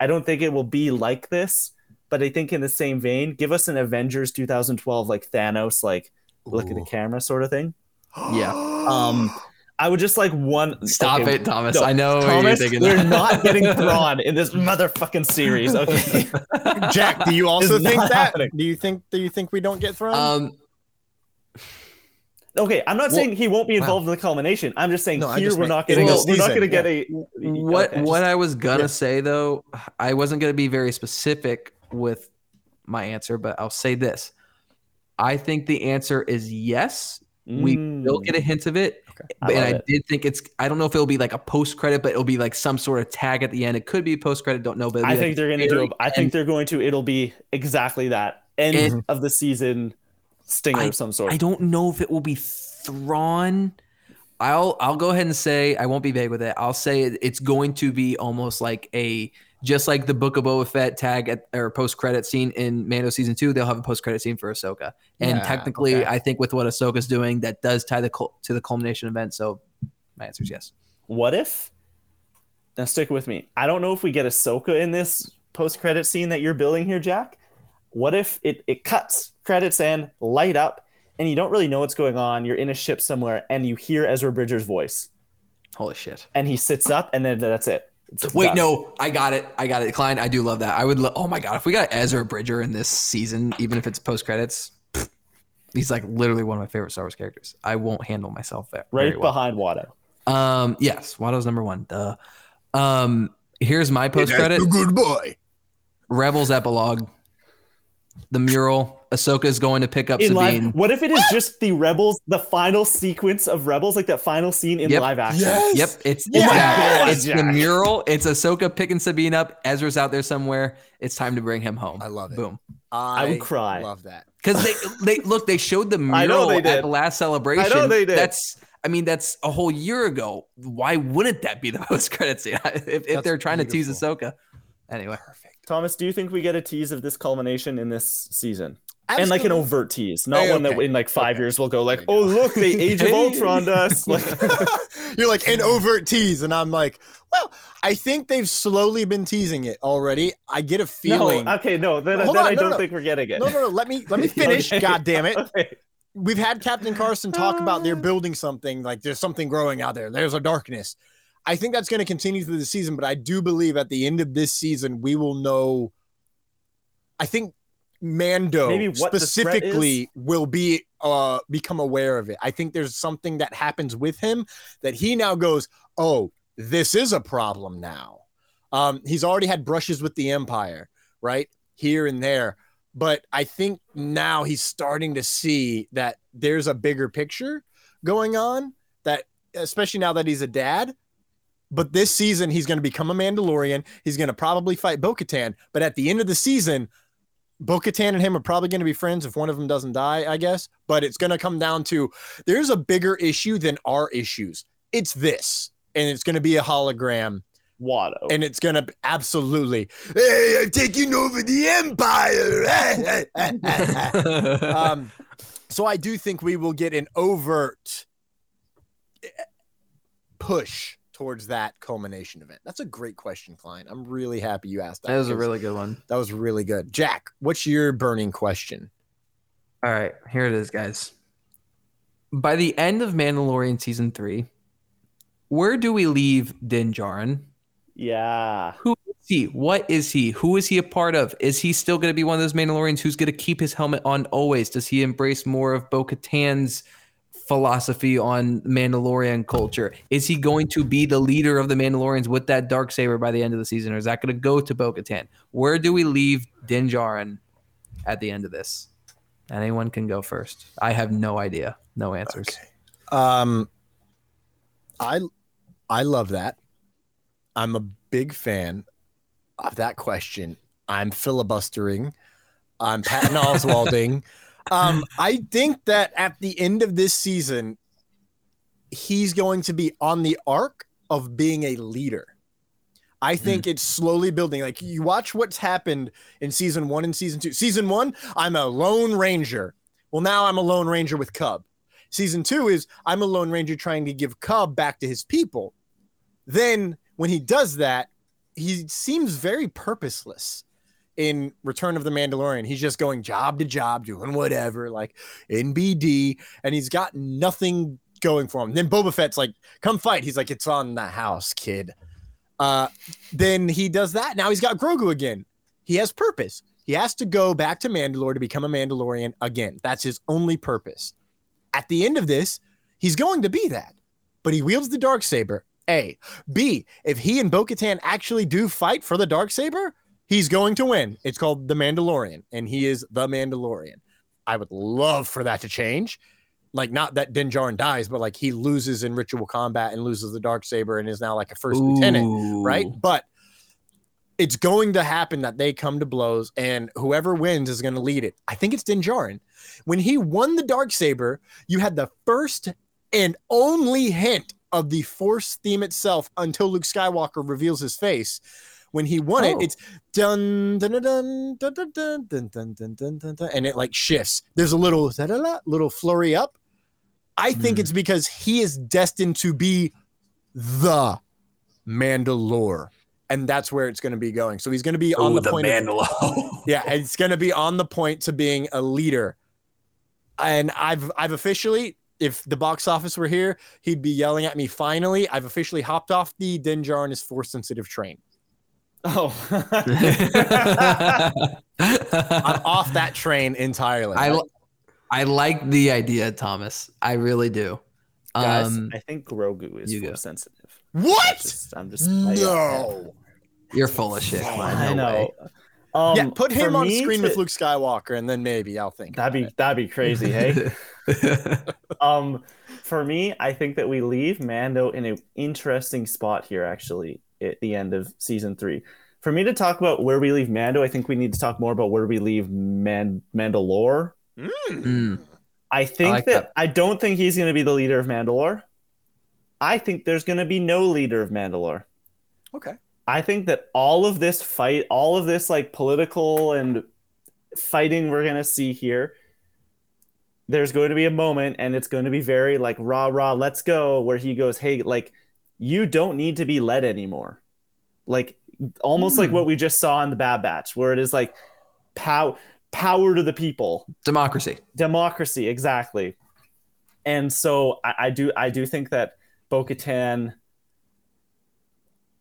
I don't think it will be like this, but I think in the same vein, give us an Avengers 2012 like Thanos like look at the camera sort of thing. Yeah. [GASPS] Um I would just like one Stop okay, it, Thomas. no, I know what you're Thomas, thinking. we're not [LAUGHS] getting Thrawn in this motherfucking series. Okay. [LAUGHS] Jack, do you also It's think not that? happening. Do you think do you think we don't get Thrawn? Um, Okay, I'm not Well- saying he won't be wow. involved in the culmination. I'm just saying No, here just we're meant not getting this a, we're not going to get a what okay, what just- I was gonna yeah. say though, I wasn't gonna be very specific with my answer, but I'll say this: I think the answer is yes. We will Mm. get a hint of it, I and I it. did think it's. I don't know if it'll be like a post credit, but it'll be like some sort of tag at the end. It could be post credit. Don't know, but I think like, they're going to do. I think they're going to. It'll be exactly that end And- of the season stinger of some sort. I don't know if it will be Thrawn. I'll I'll go ahead and say I won't be vague with it. I'll say it's going to be almost like a just like the Book of Boba Fett tag at, or post credit scene in Mando season two. They'll have a post credit scene for Ahsoka, and Yeah, technically, okay. I think with what Ahsoka's doing, that does tie the cul- to the culmination event. So my answer is yes. What if? Now stick with me. I don't know if we get Ahsoka in this post-credit scene that you're building here, Jack. What if it it cuts credits and light up, and you don't really know what's going on? You're in a ship somewhere, and you hear Ezra Bridger's voice, Holy shit! and he sits up, and then that's it. It's Wait, no, I got it. I got it, Klein. I do love that. I would. Lo- oh my god, if we got Ezra Bridger in this season, even if it's post credits, he's like literally one of my favorite Star Wars characters. I won't handle myself there. right well. behind Watto. Um, yes, Watto's number one. Duh. Um, here's my post credit. good boy. Rebels epilogue. The mural. Ahsoka's going to pick up In Sabine. live, what if it is just the Rebels, the final sequence of Rebels, like that final scene in Yep. live action? Yes. Yep, it's it's, Yes! that. it's the mural. It's Ahsoka picking Sabine up. Ezra's out there somewhere. It's time to bring him home. I love it. Boom. I, would cry. Love that. Because they [LAUGHS] they look, they showed the I know mural they at the last celebration. I know they did. That's I mean, that's a whole year ago. Why wouldn't that be the [LAUGHS] post credit scene? [LAUGHS] if, if they're trying to tease beautiful. Ahsoka. Anyway. Perfect. Thomas, do you think we get a tease of this culmination in this season? And like an overt tease, not Hey, one that in like five Okay. years we'll go like, oh look, they [LAUGHS] Age of. Ultron us. [LAUGHS] Like, [LAUGHS] You're like an overt tease, and I'm like, well, I think they've slowly been teasing it already. I get a feeling. no, okay, no, then, Hold then on, I no, don't no. think we're getting it. no, no, no. Let me let me finish. Okay. God damn it. Okay. We've had Captain Carson talk about they're uh. building something like there's something growing out there. There's a darkness. I think that's going to continue through the season, but I do believe at the end of this season we will know. I think Mando specifically will be uh become aware of it. I think there's something that happens with him that he now goes, "Oh, this is a problem now." Um he's already had brushes with the empire, right? Here and there. But I think now he's starting to see that there's a bigger picture going on that especially now that he's a dad. But this season he's going to become a Mandalorian. He's going to probably fight Bo-Katan, but at the end of the season Bo Katan and him are probably going to be friends if one of them doesn't die, I guess. But it's going to come down to there's a bigger issue than our issues. It's this, and it's going to be a hologram, Watto. and it's going to absolutely, hey, I'm taking over the empire. [LAUGHS] um, so I do think we will get an overt eh, push towards that culmination event? That's a great question, Klein. I'm really happy you asked that. That was a really good one. that was really good. Jack, what's your burning question? All right, here it is, guys. By the end of Mandalorian season three, where do we leave Din Djarin? Yeah. Who is he? What is he? Who is he a part of? Is he still going to be one of those Mandalorians who's going to keep his helmet on always? Does he embrace more of Bo Katan's philosophy on Mandalorian culture? Is he going to be the leader of the Mandalorians with that dark saber by the end of the season, or is that going to go to Bo Katan? Where do we leave Din Djarin at the end of this? Anyone can go first. I have no idea. No answers. Um, I I love that. I'm a big fan of that question. I'm filibustering. I'm Patton [LAUGHS] Oswalding. Um, I think that at the end of this season, he's going to be on the arc of being a leader. I think it's slowly building. Like you watch what's happened in season one and season two. Season one, I'm a lone ranger. Well, now I'm a lone ranger with Cub. Season two is I'm a lone ranger trying to give Cub back to his people. Then when he does that, he seems very purposeless in Return of the Mandalorian. He's just going job to job, doing whatever, like in BD, and he's got nothing going for him. Then Boba Fett's like, come fight. He's like, it's on the house, kid. Uh, then he does that. Now he's got Grogu again. He has purpose. He has to go back to Mandalore to become a Mandalorian again. That's his only purpose. At the end of this, he's going to be that. But he wields the dark saber. A. B. If he and Bo-Katan actually do fight for the dark saber, he's going to win. It's called the Mandalorian, and he is the Mandalorian. I would love for that to change. Like not that Din Djarin dies, but like he loses in ritual combat and loses the dark saber and is now like a first lieutenant, right? But it's going to happen that they come to blows, and whoever wins is going to lead it. I think it's Din Djarin. When he won the dark saber, you had the first and only hint of the Force theme itself until Luke Skywalker reveals his face. When he won Oh. it, it's dun dun dun dun dun dun dun dun dun dun dun dun dun, and it like shifts. There's a little little flurry up. I think Hmm. it's because he is destined to be the Mandalore, and that's where it's going to be going. So he's going to be on Ooh, the, the point. of- Mandalore. yeah, it's going to be on the point to being a leader. And I've I've officially, if the box office were here, he'd be yelling at me. Finally, I've officially hopped off the Din Djarin is force sensitive train. Oh. [LAUGHS] I'm off that train entirely. I I like the idea, Thomas. I really do. Guys, Um, I think Grogu is you go. force sensitive. what? Just, I'm just No. you're full of shit. Klein. I No know. way. Um, yeah, put him on screen to- with Luke Skywalker, and then maybe I'll think. That'd about be that'd be crazy, hey. [LAUGHS] um, for me, I think that we leave Mando in an interesting spot here. Actually, at the end of season three, for me to talk about where we leave Mando, I think we need to talk more about where we leave Man- Mandalore. Mm. I think like that, that. I don't think he's going to be the leader of Mandalore. I think there's going to be no leader of Mandalore. Okay. I think that all of this fight, all of this like political and fighting we're gonna see here, there's going to be a moment, and it's going to be very like rah rah, let's go, where he goes, hey, like you don't need to be led anymore, like almost like Hmm. what we just saw in the Bad Batch, where it is like power power to the people, Democracy. democracy exactly. And so i, I do i do think that bo-katan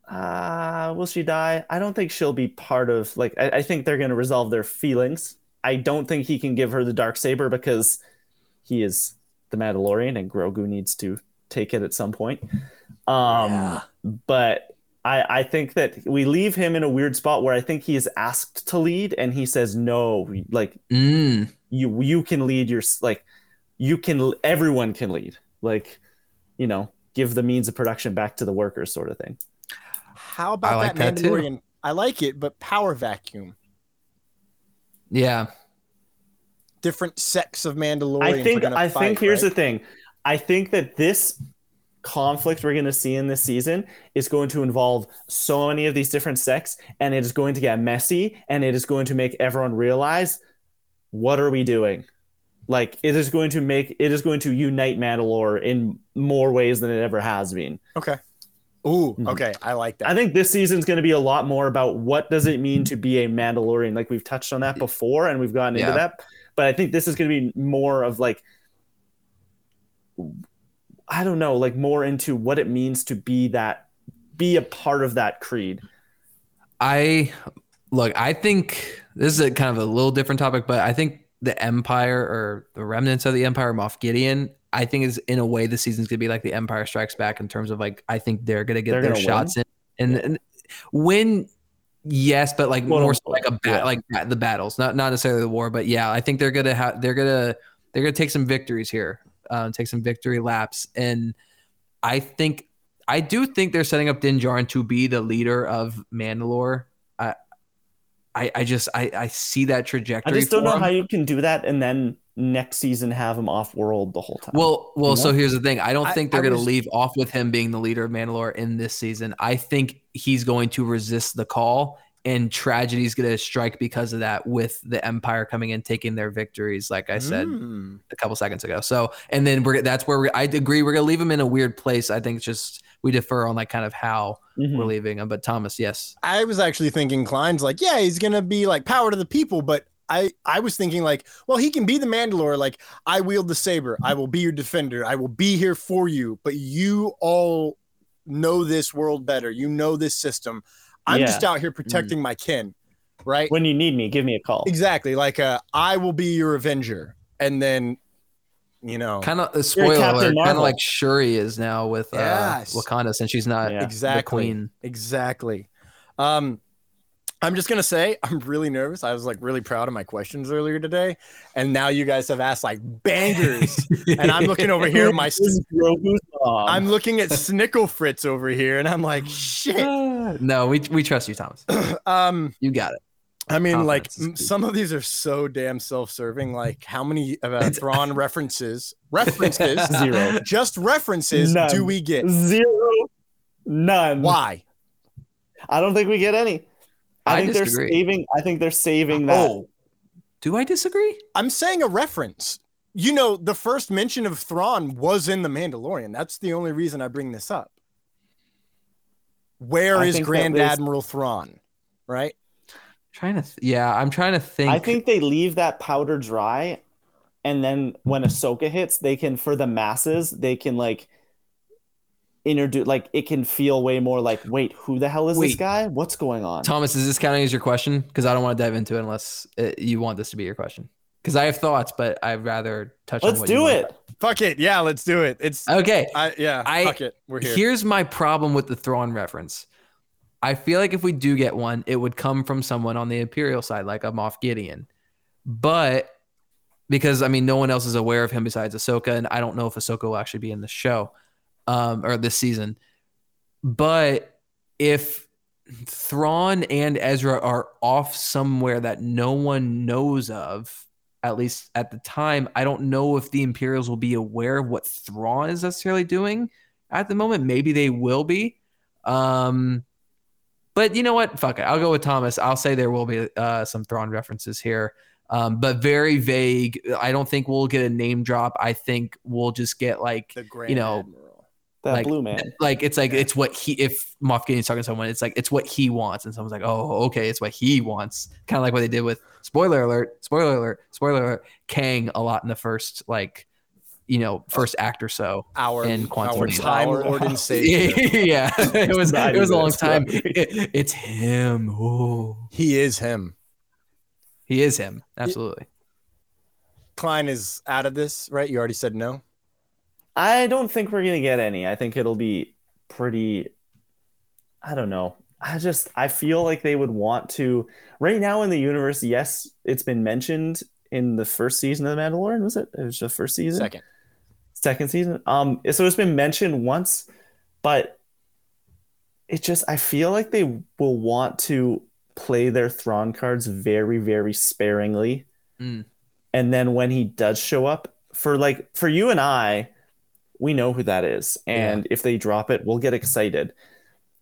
uh will she die? I don't think she'll be part of like i, I think they're going to resolve their feelings. I don't think he can give her the dark saber because he is the mandalorian and grogu needs to take it at some point um but I, I think that we leave him in a weird spot where I think he is asked to lead and he says no. Like Mm. you you can lead your like you can everyone can lead like you know give the means of production back to the workers sort of thing How about like that that too. Mandalorian? I like it, but power vacuum. Yeah. Different sects of Mandalorian. i think gonna i fight, think here's right? the thing i think that this conflict we're going to see in this season is going to involve so many of these different sects and it is going to get messy and it is going to make everyone realize what are we doing like it is going to make it is going to unite mandalore in more ways than it ever has been Okay. Ooh, Mhm. okay, I like that. I think this season's going to be a lot more about what does it mean to be a Mandalorian. Like we've touched on that before, and we've gotten into that. But I think this is going to be more of like, I don't know, like more into what it means to be that, be a part of that creed. I look, I think this is a kind of a little different topic, but I think the Empire or the remnants of the Empire, Moff Gideon, I think is in a way the season's gonna be like the Empire Strikes Back in terms of like I think they're gonna get They're their gonna shots in and, and win. Yes, but like Quote, more so like a bat, yeah. like the battles, not not necessarily the war, but yeah, I think they're gonna have they're gonna they're gonna take some victories here, um, take some victory laps, and I think I do think they're setting up Din Djarin to be the leader of Mandalore. I, I, I just I, I see that trajectory. I trajectory. just don't for know him. how you can do that and then next season have him off world the whole time. Well, well. You So here's the thing. I don't I- think they're going to leave off with him being the leader of Mandalore in this season. I think he's going to resist the call, and tragedy is going to strike because of that. With the Empire coming in, taking their victories, like I said Mm. a couple seconds ago. So, and then we're that's where we. I agree. We're going to leave him in a weird place. I think it's just we defer on like kind of how Mhm. we're leaving him. But Thomas, yes. I was actually thinking Klein's like, yeah, he's gonna be like power to the people, but I I was thinking like, well, he can be the Mandalore. Like, I wield the saber. I will be your defender. I will be here for you. But you all know this world better. You know this system. I'm Yeah. just out here protecting my kin, right? when you need me, give me a call. exactly. Like, uh, I will be your avenger, and then, you know, Kind of a You're spoiler kind of like Shuri is now with uh, Yes. Wakanda since she's not Yeah. the exactly queen. exactly um i'm just gonna say [LAUGHS] i'm really nervous i was like really proud of my questions earlier today and now you guys have asked like bangers and i'm looking over here my Who's Grogu's mom? i'm looking at snickle fritz over here and i'm like [LAUGHS] shit No, we we trust you, Thomas. [CLEARS THROAT] um You got it. i mean like Confidence some of these are so damn self-serving like how many uh, [LAUGHS] thrawn references references Zero. just references None. do we get Zero. None. why I don't think we get any. I, I think disagree. they're saving. I think they're saving that. Oh, do I disagree? I'm saying a reference. You know, the first mention of Thrawn was in The Mandalorian. That's the only reason I bring this up. Where I is Grand Admiral Thrawn? Right? trying to. Th- yeah, I'm trying to think. I think they leave that powder dry, and then when Ahsoka hits, they can for the masses they can like introduce like it can feel way more like wait who the hell is this guy? What's going on? Thomas, is this counting as your question? Because I don't want to dive into it unless uh you want this to be your question. Because I have thoughts, but I'd rather touch on Let's what you do want. it. Fuck it. Yeah, let's do it. It's Okay. I yeah, I- fuck it. We're here. Here's my problem with the Thrawn reference. I feel like if we do get one, it would come from someone on the Imperial side, like a Moff Gideon. But because I mean, no one else is aware of him besides Ahsoka, and I don't know if Ahsoka will actually be in the show um, or this season. But if Thrawn and Ezra are off somewhere that no one knows of, at least at the time, I don't know if the Imperials will be aware of what Thrawn is necessarily doing at the moment. Maybe they will be. Um, but you know what? Fuck it. I'll go with Thomas. I'll say there will be uh, some Thrawn references here, um, but very vague. I don't think we'll get a name drop. I think we'll just get like you know, Admiral. That like- blue man. [LAUGHS] like it's like it's what he if Moff Gideon's talking to someone, it's like it's what he wants, and someone's like, oh, okay, it's what he wants. Kind of like what they did with spoiler alert, spoiler alert, spoiler alert, Kang a lot in the first like you know first act or so. Our, in Quantum our time Our- lord and savior. yeah, it was it was a long time. It- it's him. Oh, He is him. he is him. Absolutely. Klein is out of this, right? You already said no. I don't think we're gonna get any. I think it'll be pretty. I don't know. I just I feel like they would want to right now in the universe. Yes, it's been mentioned in the first season of the Mandalorian. Was it? It was the first season. Second. second season. Um, so it's been mentioned once, but it just I feel like they will want to play their Thrawn cards very, very sparingly. Mm. And then when he does show up, for like for you and I, we know who that is. And if they drop it, we'll get excited.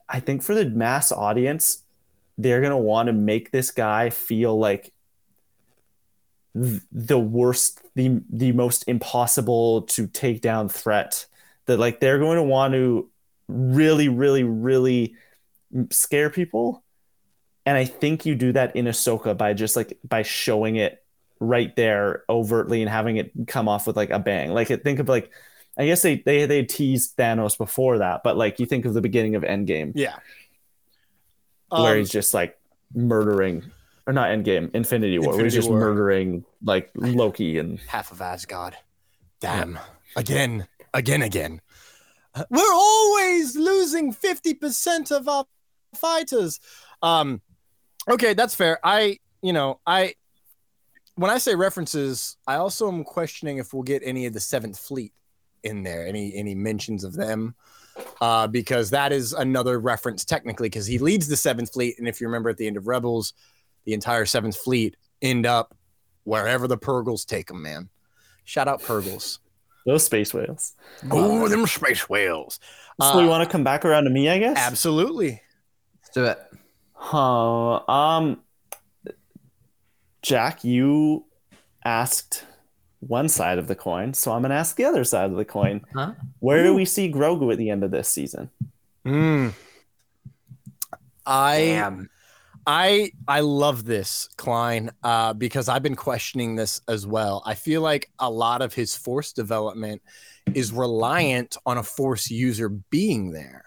I think for the mass audience, they're gonna want to make this guy feel like the worst, the the most impossible to take down threat. That like they're going to want to really, really, really scare people. And I think you do that in Ahsoka by just like by showing it right there overtly and having it come off with like a bang. Like think of like I guess they they they teased Thanos before that, but like you think of the beginning of Endgame Yeah. where Um, he's just like murdering or not Endgame, Infinity War, where he's just War. murdering like Loki and half of Asgard. Damn. Again, again, again. We're always losing 50% of our fighters. Um okay, that's fair. I, you know, I when I say references, I also am questioning if we'll get any of the 7th fleet in there, any any mentions of them. Uh, because that is another reference technically, because he leads the seventh fleet, and if you remember at the end of Rebels, the entire seventh fleet end up wherever the Purrgils take them, man. Shout out Purrgils. those space whales. Oh, them space whales. So we Uh, want to come back around to me, I guess. Absolutely. Let's do it. Huh. Um, Jack, you asked one side of the coin, so I'm gonna ask the other side of the coin. Huh? Where do we see Grogu at the end of this season? Mm. I I I love this Klein uh, because I've been questioning this as well. I feel like a lot of his force development is reliant on a force user being there,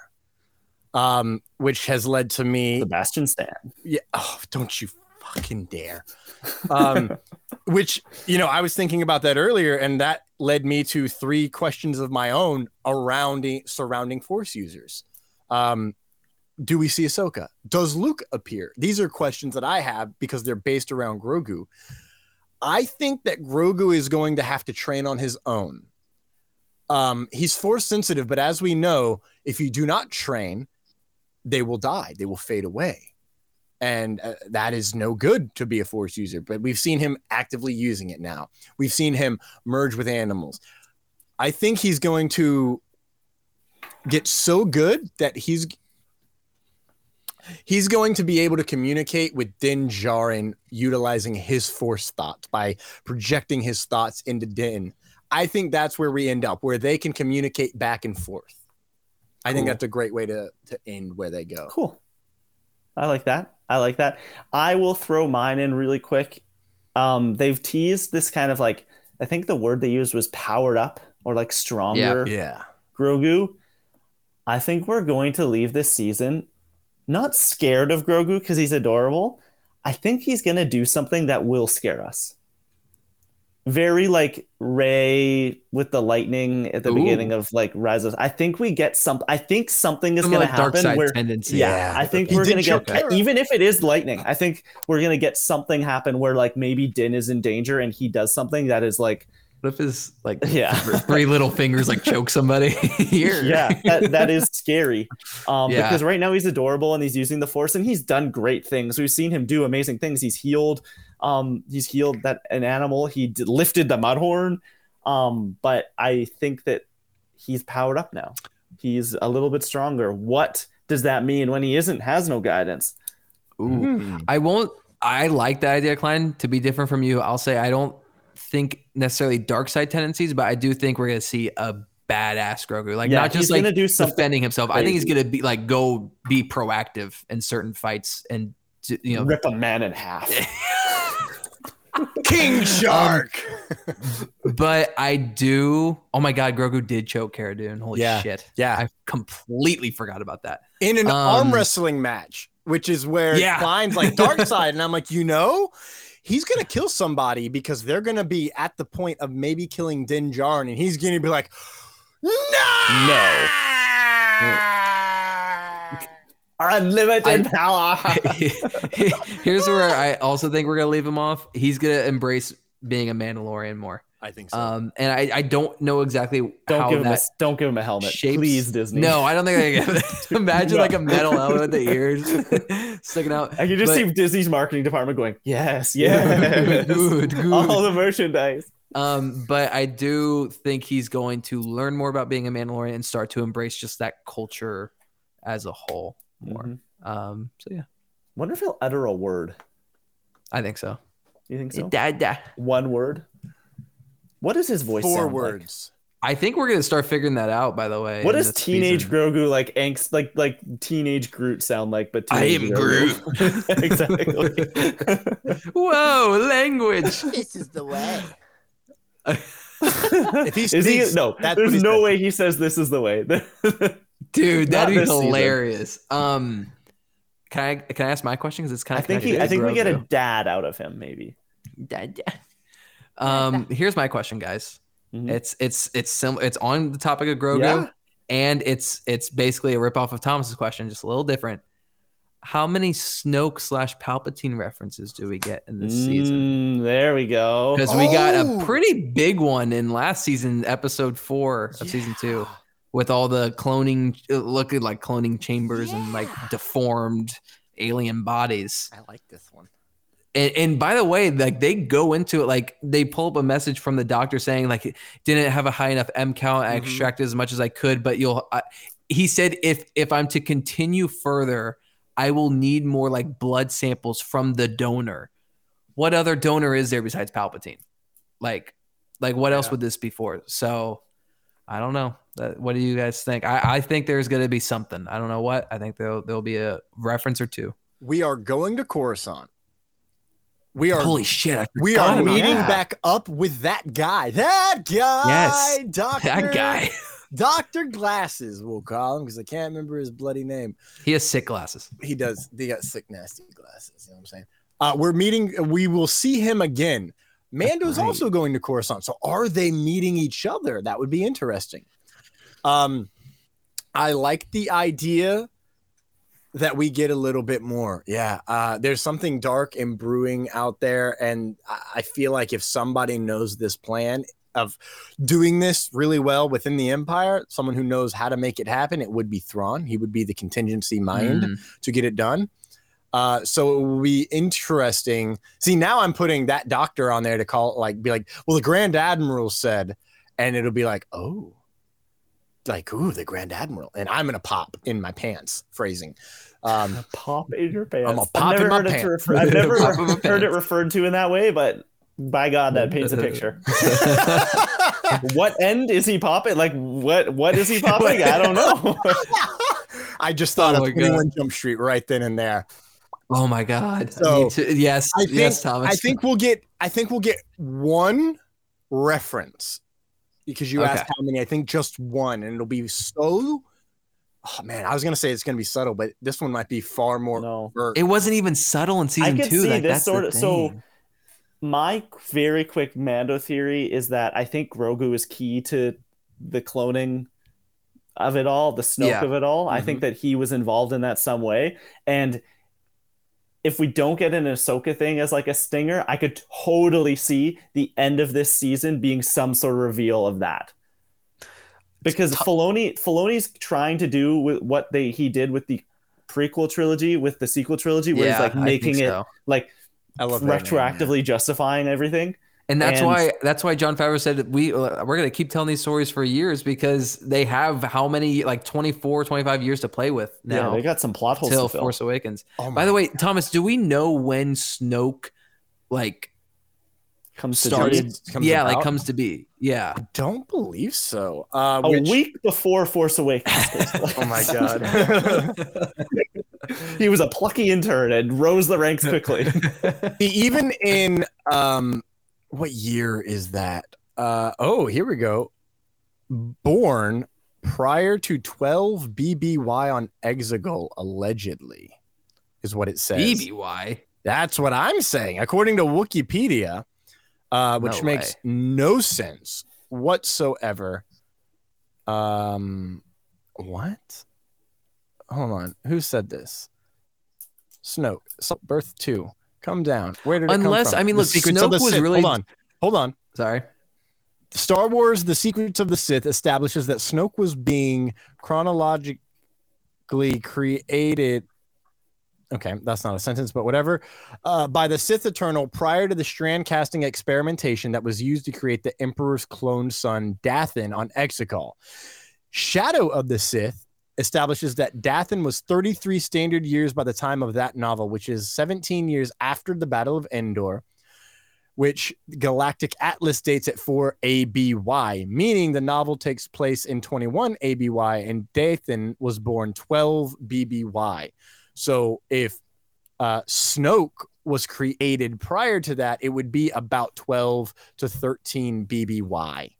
um, which has led to me Sebastian Stan. yeah. Oh, don't you fucking dare. Um, [LAUGHS] which, you know, I was thinking about that earlier, and that led me to three questions of my own around surrounding force users. Um, do we see Ahsoka? Does Luke appear? These are questions that I have because they're based around Grogu. I think that Grogu is going to have to train on his own. Um, he's force sensitive, but as we know, if you do not train, they will die. They will fade away and uh, that is no good to be a force user but we've seen him actively using it now. We've seen him merge with animals. I think he's going to get so good that he's he's going to be able to communicate with din Djarin utilizing his force thoughts by projecting his thoughts into din. I think that's where we end up where they can communicate back and forth. I think that's a great way to to end where they go. Cool. I like that. I like that. I will throw mine in really quick. Um, they've teased this kind of like I think the word they used was powered up or like stronger yeah Grogu. I think we're going to leave this season not scared of Grogu because he's adorable. I think he's going to do something that will scare us. Very like Rey with the lightning at the Ooh. beginning of like Rise of. I think we get some. I think something is Some, going to like, dark happen side where tendency. yeah, Yeah. I think He we're gonna get choke even if it is lightning. I think we're gonna get something happen where like maybe Din is in danger and he does something that is like What if his like [LAUGHS] yeah three little fingers like choke somebody [LAUGHS] here? [LAUGHS] yeah that, that is scary um Yeah. because right now he's adorable and he's using the force and he's done great things we've seen him do amazing things he's healed um he's healed that an animal he d- lifted the mudhorn um but i think that he's powered up now he's a little bit stronger what does that mean when he isn't has no guidance Ooh. I won't. I like that idea, Klein. To be different from you, I'll say I don't think necessarily dark side tendencies, but I do think we're gonna see a badass Grogu. Like Yeah, not just like do defending himself. I think he's gonna be like go be proactive in certain fights and you know rip a man in half [LAUGHS] king shark [LAUGHS] But I do. Oh my God, Grogu did choke Cara Dune. Holy Yeah, shit! yeah. I completely forgot about that. in an Um, arm wrestling match, which is where Yeah. Klein's like dark [LAUGHS] side, and I'm like, you know, he's gonna kill somebody because they're gonna be at the point of maybe killing Din Djarin, and he's gonna be like, no. no, unlimited power [LAUGHS] Here's where I also think we're gonna leave him off. He's gonna embrace being a Mandalorian more. I think so. Um, and I, I don't know exactly don't how give him a, don't give him a helmet shapes. please disney No, I don't think I can. [LAUGHS] Imagine No. like a metal helmet with the ears [LAUGHS] sticking out. I can just But- see Disney's marketing department going, yes, yes, Good, good. all the merchandise. Um, but I do think he's going to learn more about being a Mandalorian and start to embrace just that culture as a whole more. Mhm. Um, so yeah, Wonder if he'll utter a word. I think so. You think so? Da, da. One word. What does his voice Four sound like? words. I think we're gonna start figuring that out. By the way, What does teenage season. Grogu like angst like like teenage Groot sound like? But I teenage am Grogu. [LAUGHS] [LAUGHS] exactly. Whoa, language. [LAUGHS] This is the way. if he Is he? No, that's there's no way he says this is the way. Dude, Not that'd be this season. hilarious. Um, can I can I ask my question? Because it's kind of I of think he. I think we get a dad out of him, maybe. Dad. Um, [LAUGHS] here's my question, guys. Mhm. It's it's it's sim- it's on the topic of Grogu, Yeah. and it's it's basically a ripoff of Thomas's question, just a little different. How many Snoke slash Palpatine references do we get in this season? Mm, there we go. Because we got Oh. a pretty big one in last season, episode four of season two, with all the cloning, looking like cloning chambers and like deformed alien bodies. I like this one. And, and by the way, like they go into it, like they pull up a message from the doctor saying like didn't have a high enough M count. I Mhm. extracted as much as I could, but you'll. I, he said if if I'm to continue further, I will need more like blood samples from the donor. What other donor is there besides Palpatine? Like, like what else would this be for? So, I don't know. That- What do you guys think? I, I think there's going to be something. I don't know what. I think there'll there'll be a reference or two. We are going to Coruscant. We are Holy shit! I we are meeting that. back up with that guy. That guy. Yes, Doctor. that guy. Doctor Glasses, we'll call him because I can't remember his bloody name. He has sick glasses. He does. They got sick, nasty glasses. You know what I'm saying? Uh, we're meeting. We will see him again. Mando's right. also going to Coruscant. So are they meeting each other? That would be interesting. Um, I like the idea that we get a little bit more. Yeah. Uh, there's something dark and brewing out there. And I feel like if somebody knows this plan of doing this really well within the Empire, someone who knows how to make it happen, it would be Thrawn. He would be the contingency mind Mm. to get it done. Uh, so it will be interesting. See, now I'm putting that doctor on there to call, like, be like, well, the Grand Admiral said, and it'll be like, oh, like, ooh, the Grand Admiral, and I'm gonna pop in my pants. Phrasing. Um, [LAUGHS] Pop in your pants. I'm a I've pop in never my heard it pants. refer- [LAUGHS] I've never Pop heard it referred to in that way, but by God, that paints a [LAUGHS] picture. what end is he popping? Like what? What is he popping? I don't know. I just thought Oh of my God. 21 Jump Street right then and there. Oh my god. So, Me yes, I think, yes, Thomas. I think we'll get. I think we'll get one reference because you Okay. asked how many. I think just one, and it'll be so. Oh man, I was gonna say it's gonna be subtle, but this one might be far more. No. overt. it wasn't even subtle in I season could two. see like, this that's the sort of so. My very quick Mando theory is that I think Grogu is key to the cloning of it all, the Snoke Yeah. of it all. I think mm-hmm. that he was involved in that some way, and if we don't get an Ahsoka thing as like a stinger, I could totally see the end of this season being some sort of reveal of that. Because Filoni, Filoni's trying to do with what they he did with the prequel trilogy, with the sequel trilogy, where Yeah, he's like making it like retroactively justifying everything. And that's And- why that's why Jon Favreau said we uh, we're gonna keep telling these stories for years because they have how many like 24, 25 years to play with now yeah, they got some plot holes till to fill. Force Awakens. Oh By the way, Thomas, do we know when Snoke like Comes to started? Comes- comes yeah, like comes to be. Yeah. I don't believe so. Uh, a which- week before Force Awakens. [LAUGHS] Oh my [LAUGHS] god. he was a plucky intern and rose the ranks quickly. [LAUGHS] Even in um, what year is that? Uh, oh, here we go. Born prior to 12 BBY on Exegol, allegedly, is what it says. BBY. That's what I'm saying, according to Wikipedia, uh, which No makes no sense whatsoever. Um, what? Hold on. Who said this? Snoke. Birth two. Come down. Where did Unless-? I mean, look, the Snoke was Sith. really- Hold on. Hold on. Sorry. Star Wars: The Secrets of the Sith establishes that Snoke was being chronologically created. Okay, that's not a sentence, but whatever. Uh, by the Sith Eternal prior to the strand casting experimentation that was used to create the Emperor's clone son, Dathan, on Exegol. Shadow of the Sith establishes that Dathan was 33 standard years by the time of that novel, which is 17 years after the Battle of Endor which Galactic Atlas dates at 4 ABY, meaning the novel takes place in 21 ABY and Dathan was born 12 BBY. So if uh, Snoke was created prior to that, it would be about 12 to 13 BBY.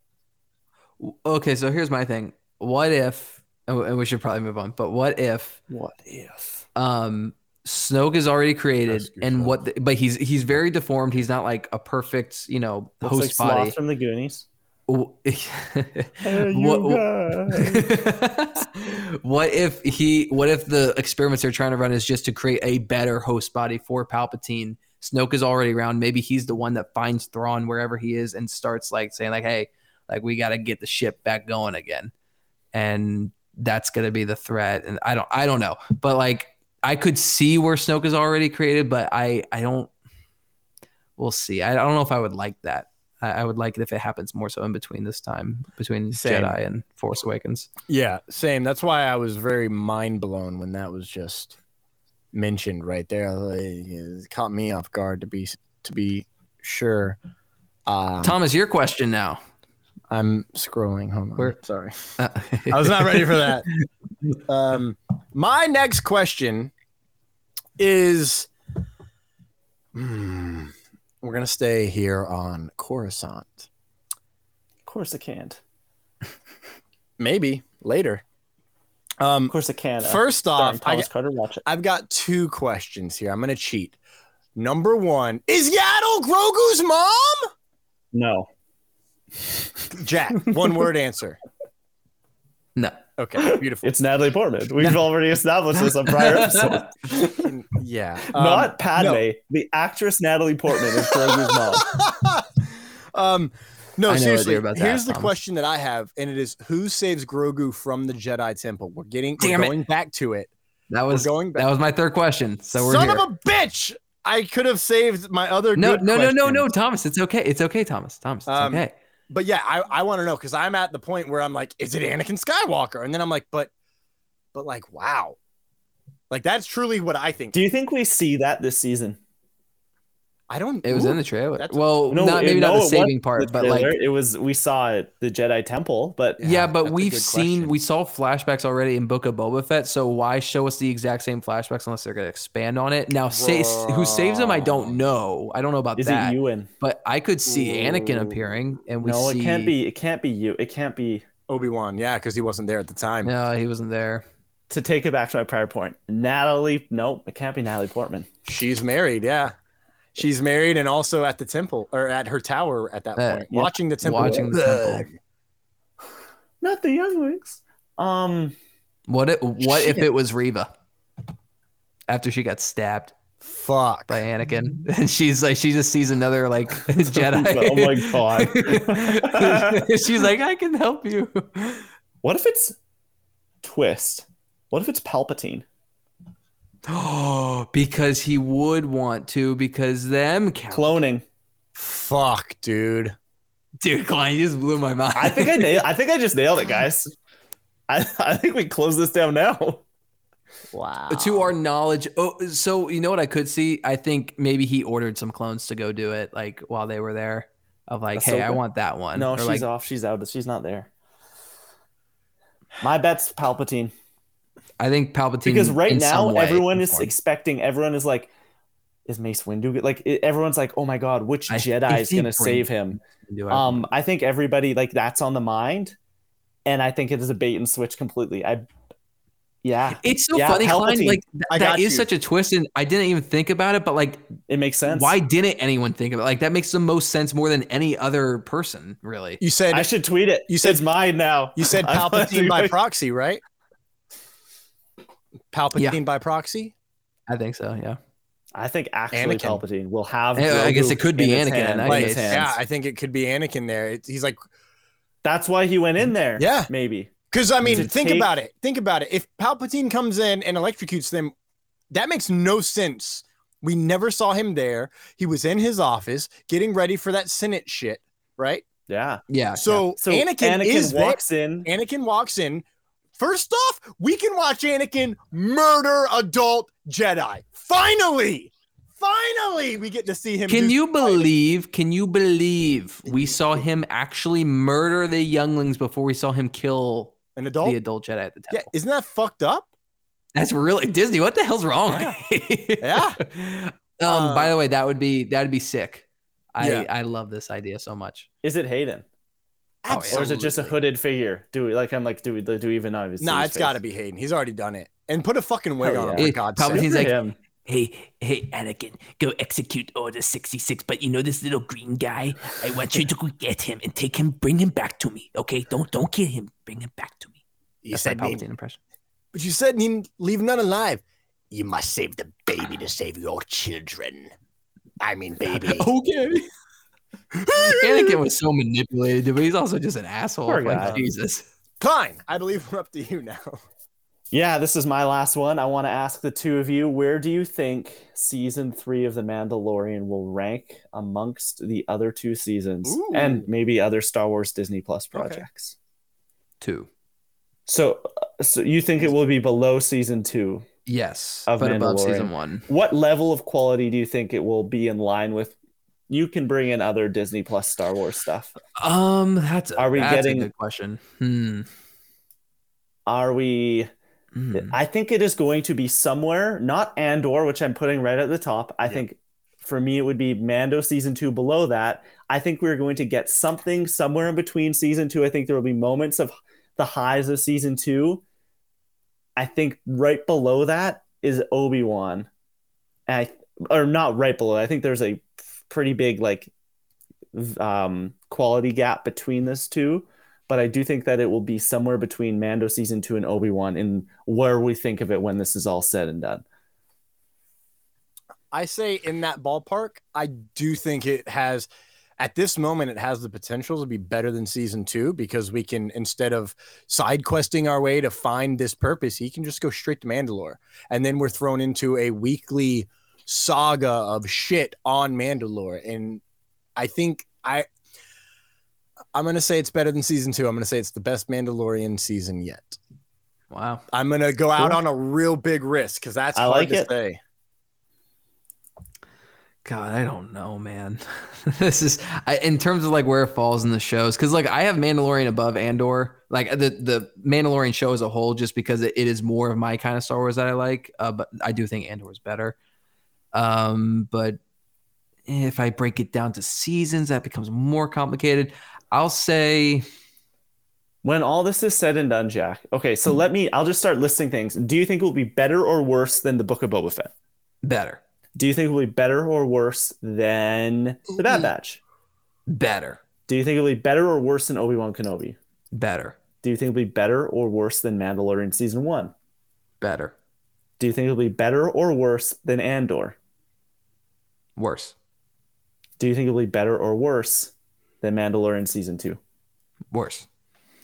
Okay, so here's my thing. What if and we should probably move on, but what if What if? um Snoke is already created and what the, but he's he's very deformed. He's not like a perfect, you know, Looks host like body. from the Goonies. [LAUGHS] what, [LAUGHS] what if he what if the experiments they're trying to run is just to create a better host body for Palpatine? Snoke is already around. Maybe he's the one that finds Thrawn wherever he is and starts like saying like, "Hey, like we got to get the ship back going again," and that's gonna be the threat. And I don't, I don't know, but like I could see where Snoke is already created, but I, I don't. We'll see. I, I don't know if I would like that. I, I would like it if it happens more so in between this time between Same. Jedi and Force Awakens. Yeah, same. That's why I was very mind blown when that was just mentioned right there. It caught me off guard to be to be sure. Um, Thomas, your question now. I'm scrolling. Hold on. Where- Sorry, Uh, [LAUGHS] I was not ready for that. [LAUGHS] Um, my next question is, Hmm, we're gonna stay here on Coruscant. Of course it can't. [LAUGHS] Maybe later. Um, Of course it can. Uh, First off, I, Carter, watch it. I've got two questions here. I'm gonna cheat. Number one is Yaddle Grogu's mom? No. Jack, one word answer. no. Okay, beautiful. It's Natalie Portman. We've already established this on prior [LAUGHS] episodes. yeah. um, Not Padme. no. The actress Natalie Portman is Grogu's mom. [LAUGHS] um, no, I know what seriously. about to Here's ask, the Thomas. question that I have, and it is: Who saves Grogu from the Jedi Temple? We're getting, Damn we're it. going back to it. That was going back. that was my third question. So we're Son here. of a bitch! I could have saved my other. no, good no, no, no, no. Thomas. It's okay. It's okay, Thomas. Thomas, it's Um, okay. But yeah, I, I want to know because I'm at the point where I'm like, is it Anakin Skywalker? And then I'm like, but, but like, wow, like that's truly what I think. Do you think we see that this season? I don't. It was ooh, in the trailer. Well, No, not maybe no, not it the wasn't saving the part, but like it was. We saw it, the Jedi Temple, but Yeah, but we've seen question. we saw flashbacks already in Book of Boba Fett, so why show us the exact same flashbacks unless they're gonna expand on it? Now, say, who saves them? I don't know. I don't know about is that. it Ewan? But I could see Anakin appearing, and we No, see. it can't be. It can't be you. It can't be. Obi Wan, yeah, because he wasn't there at the time. No, he wasn't there. To take it back to my prior point, Natalie. nope, it can't be Natalie Portman. She's married, yeah. She's married and also at the temple or at her tower at that Uh, point, yeah. watching the temple. Watching the temple. Not the younglings. Um, What if what if it was Reva after she got stabbed Fuck. by Anakin, [LAUGHS] and she's like she just sees another like Jedi. [LAUGHS] Oh my God. [LAUGHS] she's like, I can help you. what if it's twist? What if it's Palpatine? Oh, [GASPS] because he would want to, because them count. Cloning. Fuck, dude. Dude, Klein, you just blew my mind. I think I [LAUGHS] nailed. I think I just nailed it, guys. I, I think we close this down now. Wow. to our knowledge. Oh, so you know what I could see? I think maybe he ordered some clones to go do it, like while they were there. Of like, hey, I want that one. No, Or, she's like, off. She's out. She's not there. My bet's Palpatine I think Palpatine. because right in some now way everyone is expecting. Everyone is like, "Is Mace Windu? Like it- everyone's like, "Oh my god, which I- Jedi if is gonna save him?" Do it. Um, I think everybody like that's on the mind, and I think it is a bait and switch completely. I, yeah, it's so yeah, funny, Klein. Like th- I that got is you. such a twist, and I didn't even think about it. But like, it makes sense. why didn't anyone think of it? Like that makes the most sense more than any other person, really. You said I should tweet it. You said- it's mine now. you said [LAUGHS] Palpatine [LAUGHS] by proxy, right? Palpatine Yeah. by proxy? I think so. Yeah. I think actually Anakin. Palpatine will have. I- I guess it could be in Anakin in hand- that in Like, his case. hands. yeah, I think it could be Anakin there. It, he's like, That's why he went in there. Yeah. maybe. because I mean, think take- about it. Think about it. If Palpatine comes in and electrocutes them, that makes no sense. We never saw him there. He was in his office getting ready for that Senate shit, right? Yeah. Yeah. So, So Anakin, Anakin, is there. walks in. Anakin walks in. First off, we can watch Anakin murder adult Jedi. Finally, Finally, we get to see him. Can do you fighting. believe? Can you believe we saw him actually murder the younglings before we saw him kill an adult? the adult Jedi at the Yeah, isn't that fucked up? That's really Disney. What the hell's wrong? Yeah. [LAUGHS] Um. by Uh, the way, that would be that'd be sick. I Yeah. I love this idea so much. Is it Hayden? Oh, yeah. Or is it just a hooded figure? Do we like I'm like do we do we even know? if it's Nah, it's got to be Hayden. He's already done it. And put a fucking wig Hell on yeah. him. It- For God's Palpatine's sake. Good like, him. Hey, hey, Anakin, go execute Order 66. But you know this little green guy? I want you to go get him and take him, bring him back to me. Okay? Don't don't kill him. Bring him back to me. You That's my said Palpatine need, impression. but you said need leave none alive. You must save the baby to save your children. I mean, baby. [LAUGHS] Okay. Anakin was so manipulated, but he's also just an asshole. Poor Like. Jesus. Fine. I believe we're up to you now. Yeah, this is my last one. I want to ask the two of you, where do you think season three of The Mandalorian will rank amongst the other two seasons Ooh. and maybe other Star Wars Disney Plus projects? Two. So, uh, so you think it will be below season two? Yes, Of but above season one. What level of quality do you think it will be in line with? You can bring in other Disney Plus Star Wars stuff. Um, that's Are we that's getting- a good question? Hmm. Are we? Hmm. I think it is going to be somewhere, not Andor, which I'm putting right at the top. I think for me, it would be Mando season two below that. I think we're going to get something somewhere in between season two. I think there will be moments of the highs of season two. I think right below that is Obi Wan, I or not right below. I think there's a pretty big like um, quality gap between this two but I do think that it will be somewhere between Mando season two and Obi Wan in where we think of it when this is all said and done. I say in that ballpark, I do think it has at this moment it has the potential to be better than season two because we can instead of side questing our way to find this purpose, he can just go straight to Mandalore. And then we're thrown into a weekly saga of shit on Mandalore. And I think I I'm gonna say it's better than season two. I'm gonna say it's the best Mandalorian season yet. Wow. I'm gonna go out Cool. on a real big risk because that's I hard like to it. say. God, I don't know, man. [LAUGHS] this is I, in terms of like where it falls in the shows, because like I have Mandalorian above Andor, like the the Mandalorian show as a whole, just because it, it is more of my kind of Star Wars that I like. Uh, but I do think Andor is better. Um, but if I break it down to seasons, that becomes more complicated. I'll say When all this is said and done, Jack. Okay, so let me. I'll just start listing things. Do you think it will be better or worse than the Book of Boba Fett? better, Do you think it will be better or worse than the Bad Batch? better, Do you think it will be better or worse than Obi Wan Kenobi? better, Do you think it will be better or worse than Mandalorian season one? better, Do you think it will be better or worse than Andor? Worse, Do you think it will be better or worse than Mandalorian season two? worse.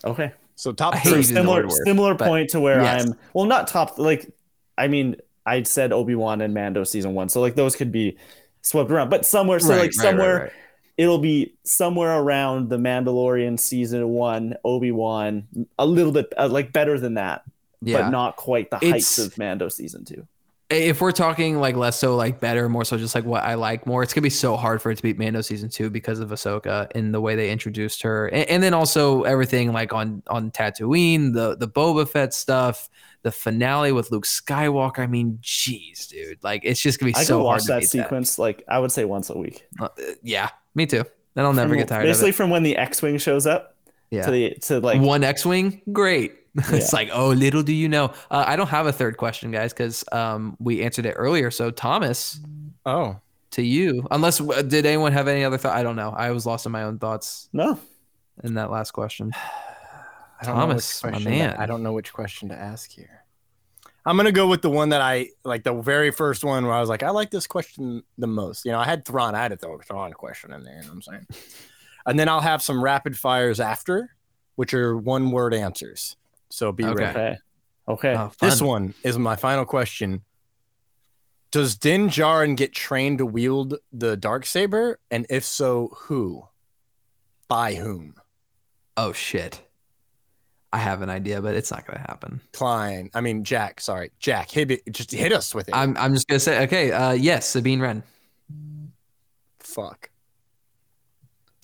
Okay. So top three. using similar word worse, similar point to where yes. I'm well not top like I mean I said Obi-Wan and Mando season 1 so like those could be swept around but somewhere so Right, like right, right, somewhere right. it'll be somewhere around the Mandalorian season 1 Obi-Wan a little bit uh, like better than that Yeah. but not quite the It's- heights of Mando season 2 if we're talking like less so like better, more so just like what I like more, it's gonna be so hard for it to beat Mando season two because of Ahsoka and the way they introduced her, and, and then also everything like on on Tatooine, the the Boba Fett stuff, the finale with Luke Skywalker. I mean, jeez, dude, like it's just gonna be I so hard watch that sequence like I would say once a week. Uh, yeah, me too. Then I'll never From- get tired of it. basically from when the X-wing shows up Yeah, to the to like one X-wing, great. [LAUGHS] it's Yeah. like, oh, little do you know. Uh, I don't have a third question, guys, because um, we answered it earlier. So Thomas, Oh, to you unless uh, did anyone have any other thought i don't know i was lost in my own thoughts no in that last question [SIGHS] I don't know which Thomas, my man. to- I don't know which question to ask here. I'm gonna go with the one that I like, the very first one where I was like, I like this question the most. You know, I had Thrawn, I had to throw a Thrawn question in there. You know what I'm saying? [LAUGHS] And then I'll have some rapid fires after, which are one word answers. So be Okay. ready. okay okay Oh, This one is my final question. Does Din Djarin get trained to wield the dark saber? And if so, who? By whom? oh shit I have an idea, but it's not gonna happen. Klein. I mean Jack. Sorry, Jack. Hit it. Just hit us with it. I'm I'm just gonna say okay. Uh, yes, Sabine Wren. Fuck.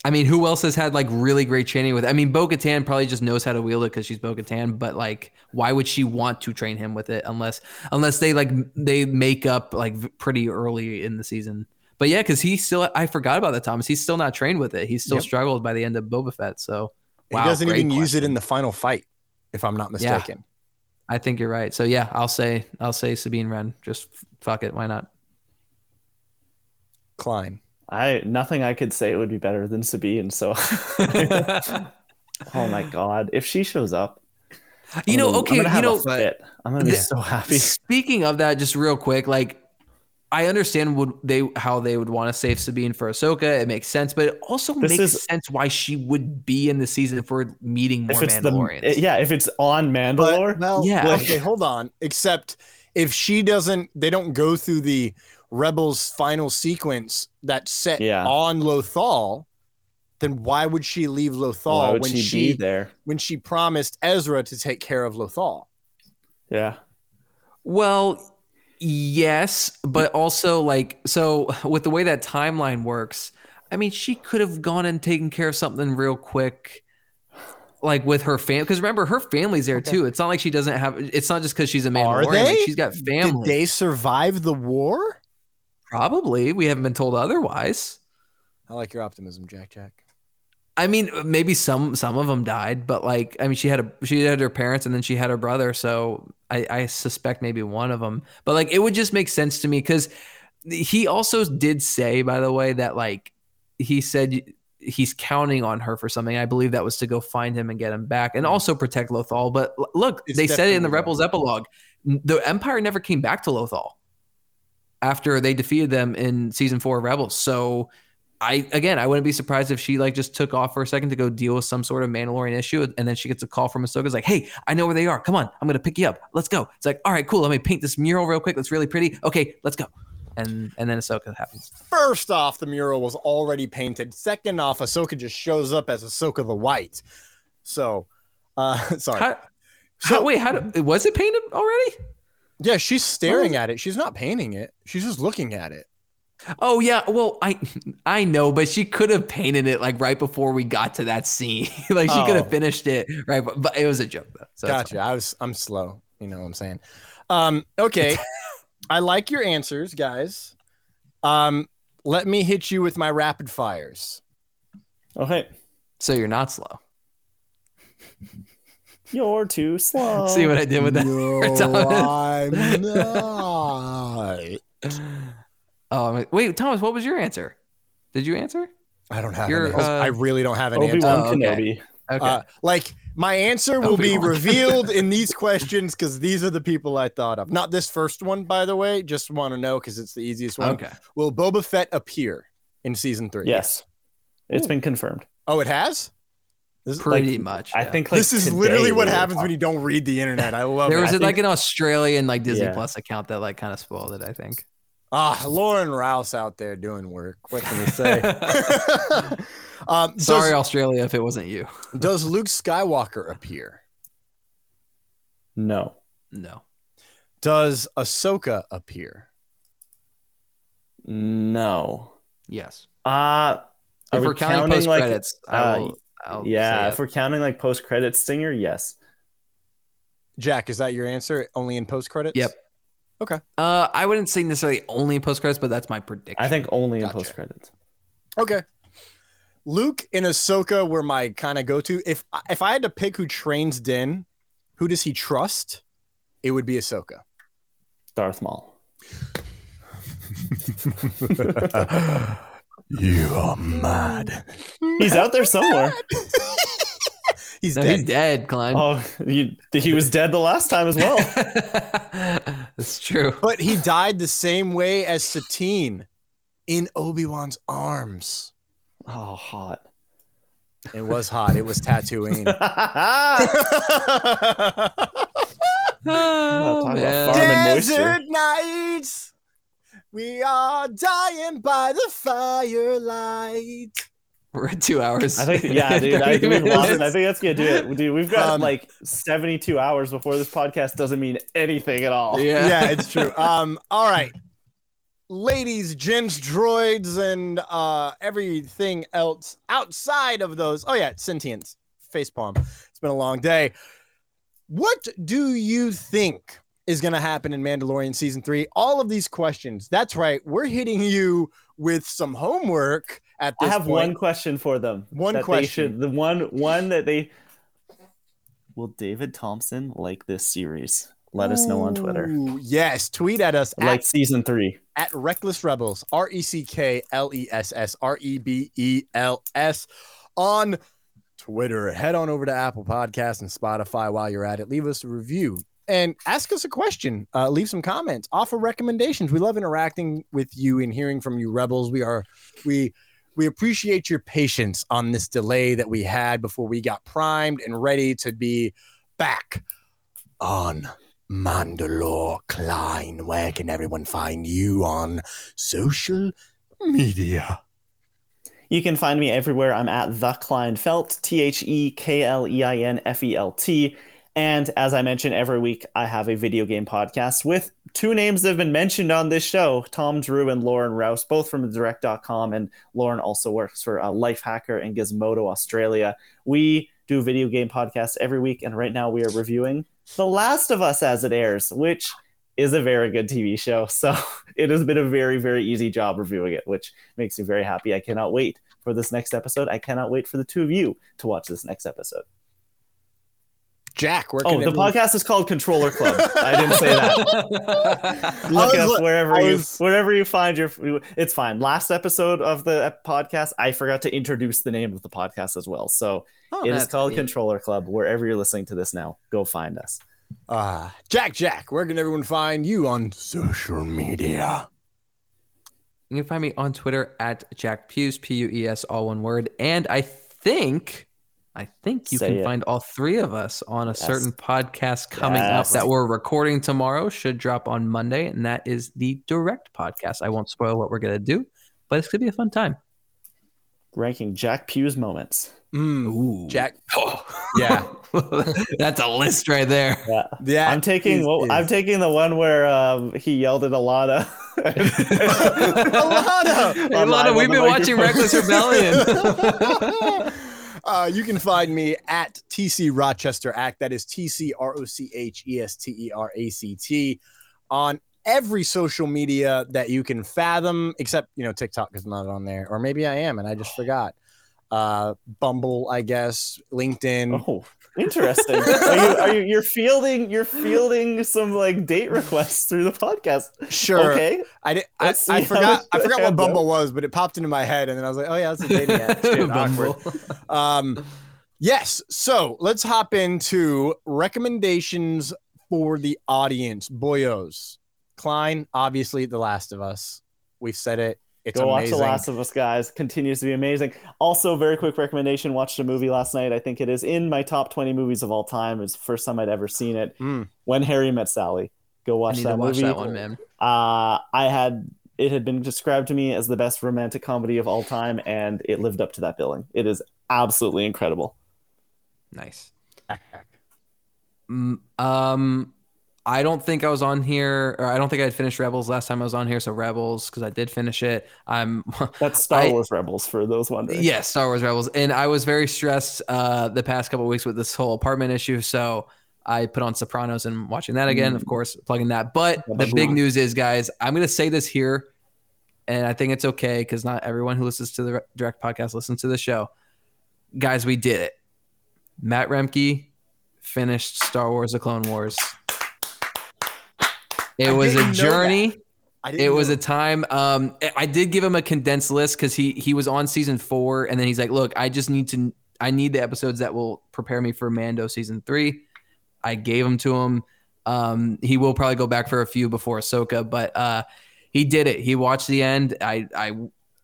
I mean, who else has had like really great training with? I mean, Bo Katan probably just knows how to wield it because she's Bo Katan. But like, why would she want to train him with it unless unless they like they make up like pretty early in the season? But yeah, because he still I forgot about that Thomas. He's still not trained with it. He still Yep. struggled by the end of Boba Fett. So He doesn't even use it in the final fight, if I'm not mistaken. Yeah. I think you're right. So yeah, I'll say I'll say Sabine Wren. Just fuck it. Why not? Klein. I nothing I could say would be better than Sabine. So, [LAUGHS] oh my god, if she shows up, You I'm know, gonna- I'm okay, you have a know, fit. I'm gonna be th- so happy. Speaking of that, just real quick, like I understand would they how they would want to save Sabine for Ahsoka. It makes sense, but it also This makes is- sense why she would be in the season for meeting more If it's the Mandalorians. Eh, yeah, if it's on Mandalore, Well, Yeah. Okay, hold on. Except if she doesn't, they don't go through the Rebels final sequence that's set Yeah. on Lothal. Then why would she leave Lothal why would when she, she, be there? when she promised Ezra to take care of Lothal? Yeah, Well, yes, but also like so [LAUGHS] with the way that timeline works, I mean, she could have gone and taken care of something real quick. Like with her family, because remember her family's there too. It's not like she doesn't have. It's not just because she's a man. Are Mandalorian. Like, they? she's got Did family. they survive the war? Probably. We haven't been told otherwise. I like your optimism, Jack. Jack. I mean, maybe some some of them died, but like, I mean, she had a she had her parents and then she had her brother, so I, I suspect maybe one of them. But like, it would just make sense to me because he also did say, by the way, that like he said he's counting on her for something. I believe that was to go find him and get him back, and hmm. also protect Lothal. But look, It's they said it in the Rebels epilogue. The Empire never came back to Lothal after they defeated them in season four of Rebels. So I again I wouldn't be surprised if she like just took off for a second to go deal with some sort of Mandalorian issue and then she gets a call from Ahsoka's like, hey, I know where they are. Come on, I'm gonna pick you up. Let's go. It's like, all right, cool. Let me paint this mural real quick. That's really pretty. Okay, let's go. And and then Ahsoka happens. First off, the mural was already painted. Second off, Ahsoka just shows up as Ahsoka the White. So, uh, [LAUGHS] sorry. How, So- how, wait, how do, was it painted already? Yeah, she's staring at it. She's not painting it. She's just looking at it. Oh yeah, well I I know, but she could have painted it like right before we got to that scene. [LAUGHS] like she could Oh. have finished it right, but, but it was a joke though. So gotcha. I was I'm slow. You know what I'm saying? Um, okay. [LAUGHS] I like your answers, guys. Um, let me hit you with my rapid fires. okay. So you're not slow. [LAUGHS] You're too slow. [LAUGHS] See what I did with that? [LAUGHS] No, I'm [LAUGHS] not. Oh wait, Thomas, what was your answer? Did you answer? I don't have You're, uh, I really don't have an Obi answer. Wan Oh, okay. Kenobi. Okay. Uh, like my answer will be Obi-Wan. revealed in these questions because these are the people I thought of. Not this first one, by the way. Just want to know because it's the easiest one. okay. Will Boba Fett appear in season three? Yes, it's been confirmed. Oh, it has. This, is Pretty much. I yeah. think like this is literally what we were happens when you don't read the internet. I love there it. was I like an Australian like Disney Yeah. Plus account that like kind of spoiled it. I think. Ah, Lauren Rouse out there doing work. What can you [LAUGHS] say? [LAUGHS] um, Sorry, Does, Australia, if it wasn't you. [LAUGHS] does Luke Skywalker appear? No, No. Does Ahsoka appear? no. Yes. Uh, If we we're counting, counting, post like, credits, uh, I will. I'll yeah, if we're counting like post credit stinger, yes. Jack, is that your answer? Only in post credits? Yep. Okay. Uh, I wouldn't say necessarily only in post credits, but that's my prediction. I think only Gotcha. in post credits. Okay. Luke and Ahsoka were my kind of go-to. If if I had to pick who trains Din, who does he trust? It would be Ahsoka. Darth Maul. [LAUGHS] [LAUGHS] you are mad. He's out there somewhere. [LAUGHS] He's No, dead. he's dead, Klein. oh, you, he was dead the last time as well. [LAUGHS] that's true. But he died the same way as Satine in Obi-Wan's arms. oh, hot. It was hot. It was Tatooine. [LAUGHS] Oh, man. farm and moisture. Desert nights. We are dying by the firelight. We're at two hours. I think, yeah, [LAUGHS] dude. I, 30 we've lost it. I think that's gonna do it, dude. We've got Um, like 72 hours before this podcast doesn't mean anything at all. Yeah. yeah, it's true. [LAUGHS] Um, all right. Ladies, gents, droids, and uh everything else outside of those. Oh yeah, sentience. Facepalm. It's been a long day. What do you think is gonna happen in Mandalorian season three? All of these questions. That's right. We're hitting you with some homework at this I have point. one question for them. One question. should- the one one that they will David Thompson like this series? Let us know on Twitter. Yes, tweet at us Like at season three. at Reckless Rebels, R E C K L E S S R E B E L S on Twitter. Head on over to Apple Podcasts and Spotify while you're at it. Leave us a review and ask us a question. Uh, leave some comments, offer recommendations. We love interacting with you and hearing from you, Rebels. We are we we appreciate your patience on this delay that we had before we got primed and ready to be back on Mandalore Klein. Where can everyone find you on social media? You can find me everywhere. I'm at the Kleinfelt, T H E K L E I N F E L T. And as I mentioned, every week, I have a video game podcast with two names that have been mentioned on this show Tom Drew and Lauren Rouse, both from direct.com. And Lauren also works for uh, Lifehacker and Gizmodo Australia. We do video game podcasts every week. And right now we are reviewing The Last of Us as it airs, which is a very good TV show. So [LAUGHS] it has been a very, very easy job reviewing it, which makes me very happy. I cannot wait for this next episode. I cannot wait for the two of you to watch this next episode. Jack, where Oh, the everyone- podcast is called Controller Club. I didn't say that. [LAUGHS] Look I it was up li- wherever I you wherever you find your. It's fine. Last episode of the podcast, I forgot to introduce the name of the podcast as well. So Oh, it is called neat. Controller Club. Wherever you're listening to this now, go find us. Uh, Jack, Jack, where can everyone find you on social media? You can find me on Twitter at Jack Pews, P U E S, all one word. And I think, I think you Say can it. find all three of us on a Yes. certain podcast coming Yes. up that we're recording tomorrow, should drop on Monday. And that is the direct podcast. I won't spoil what we're going to do, but it's going to be a fun time. Ranking Jack Pew's moments. Mm, Ooh. Jack. [LAUGHS] Yeah. [LAUGHS] That's a list right there. Yeah. Yeah. I'm taking is- well, I'm taking the one where um, he yelled at Alana. [LAUGHS] Alana! Hey, On live Lana, on we've been watching. Reckless Rebellion. Uh, you can find me at TC Rochester Act. That is T C R O C H E S T E R A C T on every social media that you can fathom, except you know TikTok is not on there, or maybe I am and I just forgot. Uh, Bumble, I guess, LinkedIn. Oh, interesting. are you are you you're fielding you're fielding some like date requests through the podcast? Sure. Okay. I did. I, I forgot. I forgot what pans out. Bumble was, but it popped into my head, and then I was like, "Oh yeah, that's a dating app." Shit, [LAUGHS] awkward. Bumble. Um, yes. So let's hop into recommendations for the audience. Boyos, Klein, obviously, The Last of Us. We've said it. It's Go watch. The Last of Us, guys. Continues to be amazing. Also, very quick recommendation: watched a movie last night. I think it is in my top twenty movies of all time. It's the first time I'd ever seen it. Mm. When Harry Met Sally. Go watch that watch movie. that one, man. Uh, I had it had been described to me as the best romantic comedy of all time, and it lived up to that billing. It is absolutely incredible. Nice. Um, I don't think I was on here, or I don't think I had finished Rebels last time I was on here. So Rebels, because I did finish it. I'm [LAUGHS] That's Star I- Wars Rebels for those wondering. Yes, Star Wars Rebels, and I was very stressed uh, the past couple of weeks with this whole apartment issue. So I put on Sopranos and watching that again. Of course, plugging that. But the big news is, guys, I'm going to say this here, and I think it's okay because not everyone who listens to the direct podcast listens to the show. Guys, we did it. Matt Roembke finished Star Wars: The Clone Wars. It I was a journey. It was know. a time um I- i did give him a condensed list because he he was on season four and then he's like look i just need to i need the episodes that will prepare me for mando season three. I gave them to him. Um he will probably go back for a few before ahsoka but uh he did it. He watched the end. I i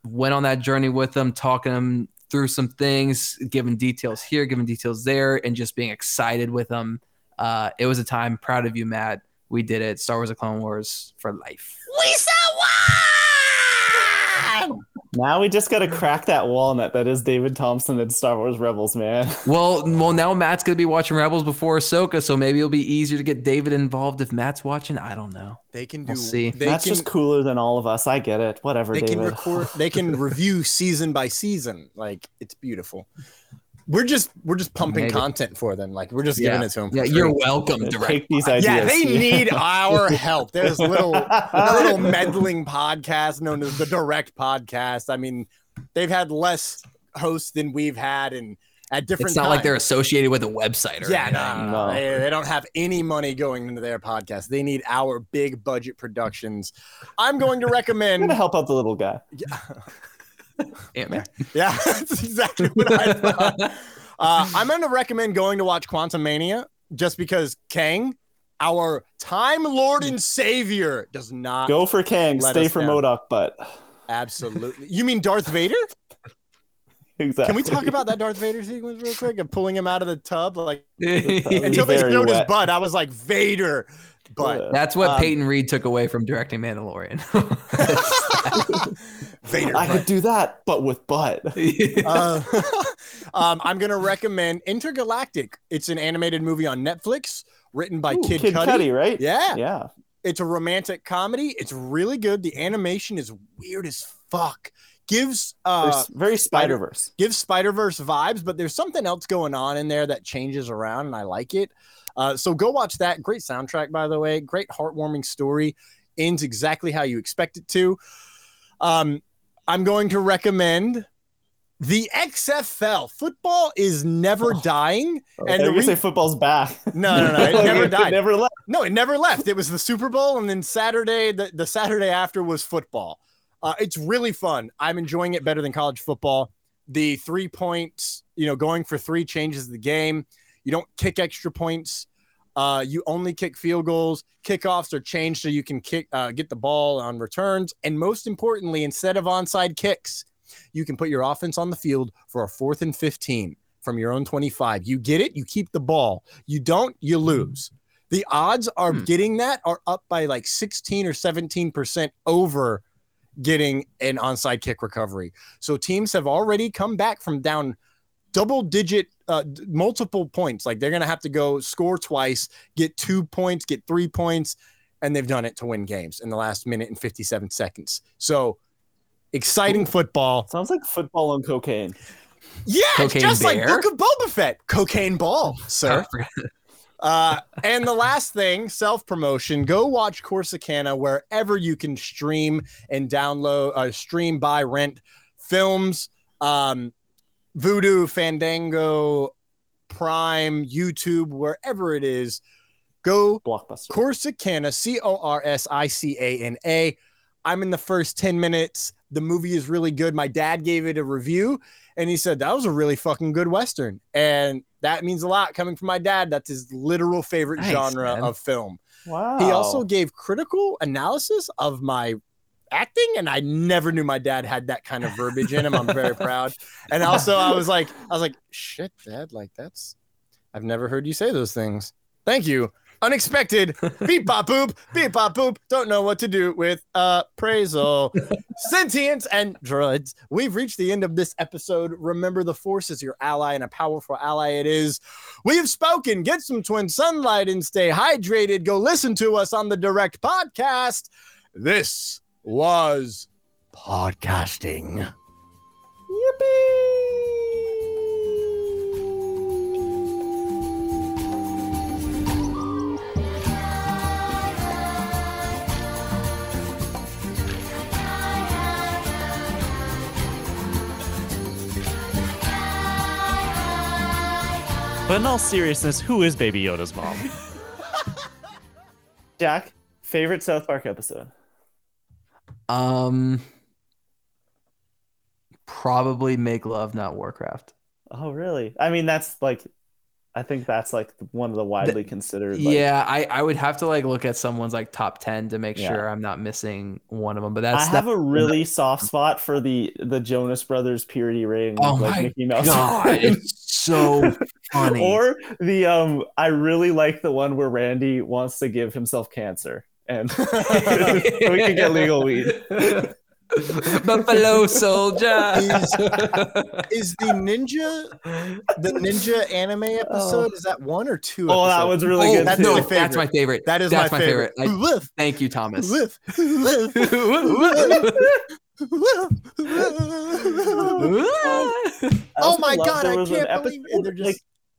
went on that journey with him talking him through some things giving details here giving details there and just being excited with him. Uh it was a time proud of you matt we did it star wars: The clone wars for life We saw one. Now we just gotta crack that walnut that is David Thompson and Star Wars Rebels, man. [LAUGHS] Well, well, now Matt's gonna be watching Rebels before Ahsoka, so maybe it'll be easier to get David involved if Matt's watching. I don't know. They can do. We'll see. They That's can, just cooler than all of us. I get it. Whatever, they David. can record. They can [LAUGHS] review season by season. Like it's beautiful. We're just we're just pumping Maybe. content for them. Like we're just giving it to them. Yeah, you're welcome, direct. Take these ideas. Yeah, they need our [LAUGHS] help. There's little a little [LAUGHS] meddling podcast known as the Direct Podcast. I mean, they've had less hosts than we've had, and at different. It's not like they're associated with a website or Yeah, anything. no, no, No. no. They, they don't have any money going into their podcast. They need our big budget productions. I'm going to recommend. I'm recommend. gonna help out the little guy. Yeah, [LAUGHS] man. [LAUGHS] Yeah, [LAUGHS] that's exactly what I thought. Uh, I'm going to recommend going to watch Quantumania just because Kang, our Time Lord and Savior, does not Go for Kang. Stay for down. MODOK, but absolutely. You mean Darth Vader? [LAUGHS] exactly. Can we talk about that Darth Vader sequence real quick of pulling him out of the tub? Like He's until they very showed his butt, I was like Vader. But That's what Um, Peyton Reed took away from directing Mandalorian. [LAUGHS] [LAUGHS] Vader. I butt. could do that, but with butt. [LAUGHS] Uh, um, I'm gonna recommend Entergalactic. It's an animated movie on Netflix, written by Ooh, Kid, Kid Cudi. Cudi, right? Yeah. Yeah. It's a romantic comedy. It's really good. The animation is weird as fuck. Gives uh very Spider Verse. gives Spider Verse vibes, but there's something else going on in there that changes around, and I like it. Uh, so go watch that. Great soundtrack, by the way. Great heartwarming story. Ends exactly how you expect it to. Um, I'm going to recommend the XFL. Football is never dying, and And you re- say football's back. [LAUGHS] no, no, no, it [LAUGHS] never it died. Never left. No, it never left. It was the Super Bowl, and then Saturday, the, the Saturday after was football. Uh, it's really fun. I'm enjoying it better than college football. The three points, you know, going for three changes the game. You don't kick extra points. Uh, you only kick field goals. Kickoffs are changed so you can kick, uh, get the ball on returns, and most importantly, instead of onside kicks, you can put your offense on the field for a fourth and 15 from your own 25. You get it, you keep the ball. You don't, you lose. The odds are Hmm. getting that are up by like 16 or 17% over getting an onside kick recovery. So teams have already come back from down double digit uh, multiple points. Like they're going to have to go score twice, get two points, get three points, and they've done it to win games in the last minute and 57 seconds. So exciting football. Sounds like football on cocaine. Yeah, Cocaine just like? Book of Boba Fett. Cocaine ball, [LAUGHS] sir. Uh, and the last thing, self promotion. Go watch Corsicana wherever you can stream and download, uh, stream, buy, rent films. Um, Vudu, Fandango, Prime, YouTube, wherever it is. Go Blockbuster. Corsicana, C O R S I C A N A. I'm in the first 10 minutes. The movie is really good. My dad gave it a review and he said that was a really fucking good Western. And that means a lot coming from my dad. That's his literal favorite Nice, genre man. of film. Wow. He also gave critical analysis of my acting, and I never knew my dad had that kind of verbiage in him. I'm very [LAUGHS] proud. And also, I was like, I was like, shit, dad, like that's, I've never heard you say those things. Thank you. Unexpected. [LAUGHS] beep bop boop. Beep bop boop. Don't know what to do with appraisal. [LAUGHS] Sentience and droids. We've reached the end of this episode. Remember, the Force is your ally, and a powerful ally it is. We have spoken. Get some twin sunlight and stay hydrated. Go listen to us on the direct podcast. This was podcasting. Yippee! But in all seriousness, who is Baby Yoda's mom? [LAUGHS] Jack, favorite South Park episode. Um, probably make love, not Warcraft. Oh, really? I mean, that's like, I think that's like one of the widely considered. Like, yeah, I, I would have to like look at someone's like top ten to make Yeah. sure I'm not missing one of them. But that's I have a really soft spot for the the Jonas Brothers purity ring, Oh like my Mickey Mouse. God, [LAUGHS] it's so funny. or the um, I really like the one where Randy wants to give himself cancer, and [LAUGHS] [LAUGHS] we can get legal weed. Buffalo Soldier. is, is the ninja the ninja anime episode? Is that one or two? Oh, that episodes? one's really good oh, That's too. my no, favorite. that's my favorite. That is that's my favorite. I- thank you, Thomas. [LAUGHS] Oh my God, I can't believe it. They're just- like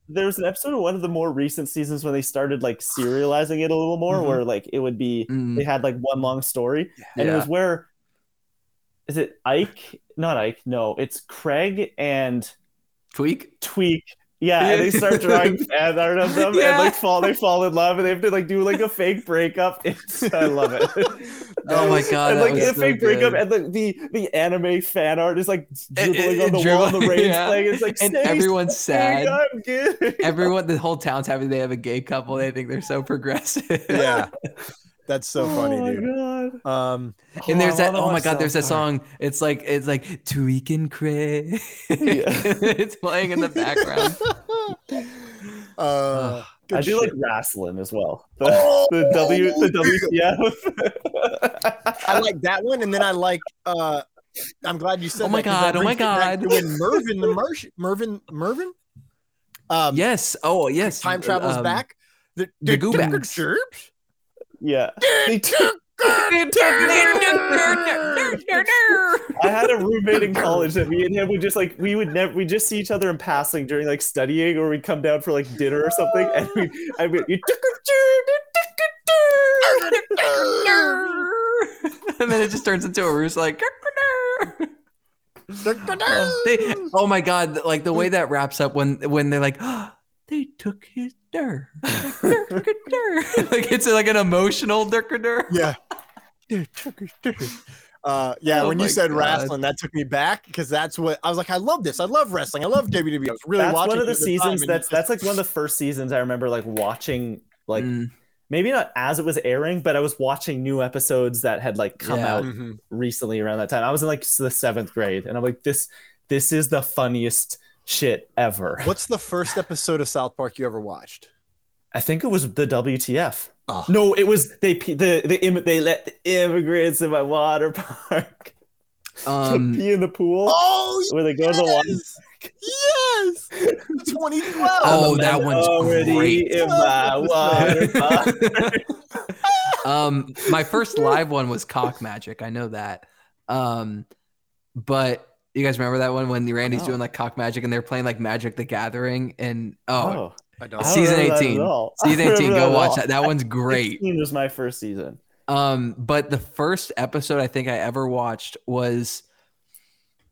there was an episode of one of the more recent seasons when they started like serializing it a little more, Mhm. where like it would be Mm. they had like one long story, and it was where is it Ike? Not Ike. No, it's Craig and Tweek. Tweek. Yeah, and they start drawing fan art of them, and like fall, they fall in love, and they have to like do like a fake breakup. [LAUGHS] It's I love it. Oh my god, and that like was the so fake breakup, and the, the the anime fan art is like And- dribbling and- on the and wall, and the dribbling, rain's yeah. playing. It's like And everyone's sad. I'm good. Everyone, the whole town's happy they have a gay couple. They think they're so progressive. yeah, [LAUGHS] that's so funny, oh my dude. god. Um, And there's I that. Oh my God! There's that South Park. song. It's like it's like Tweek and Craig. Yeah. [LAUGHS] it's playing in the background. [LAUGHS] uh, good I do shit. like wrestling as well. The, Oh! the W the [LAUGHS] WTF. I like that one, and then I like. uh I'm glad you said. Oh my that God, oh my brings me back God. to When Mervin, the Mersh, Mervin, Mervin, um, yes. Oh yes. time travels Um, back. The, the the Goobacks. Gerbs? Yeah. They took- I had a roommate in college that me and him would just like we would never we just see each other in passing during like studying or we'd come down for like dinner or something and we I would you and then it just turns into a roost like. Uh, they, oh my god! Like the way mm. that wraps up when when they're like, they took his dir, [LAUGHS] [LAUGHS] like it's like an emotional dir. Yeah. Uh, yeah, Oh when you said God. wrestling, that took me back because that's what I was like. I love this. I love wrestling. I love WWE. I was really that's watching one of the it at time, seasons and that's it's that's like one of the first seasons I remember like watching like Mm. maybe not as it was airing but I was watching new episodes that had like come Yeah. out Mhm. recently around that time. I was in like the 7th grade and I'm like this this is the funniest shit ever. What's the first episode of South Park you ever watched? I think it was the WTF. Oh. No, it was they the the they let the immigrants in my water park [LAUGHS] Um, pee in the pool Oh, where they go to the water. yes, 2012. [LAUGHS] Oh, that one's already great. in my water [LAUGHS] park. um, my first live one was Cock Magic. I know that. Um, but you guys remember that one when Randy's doing like Cock Magic and they're playing like Magic the Gathering and oh, Oh, I [LAUGHS] I don't. don't season remember that 18. all. Season 18, go that watch all. that. That one's great. 16 was my first season. Um, but the first episode I think I ever watched was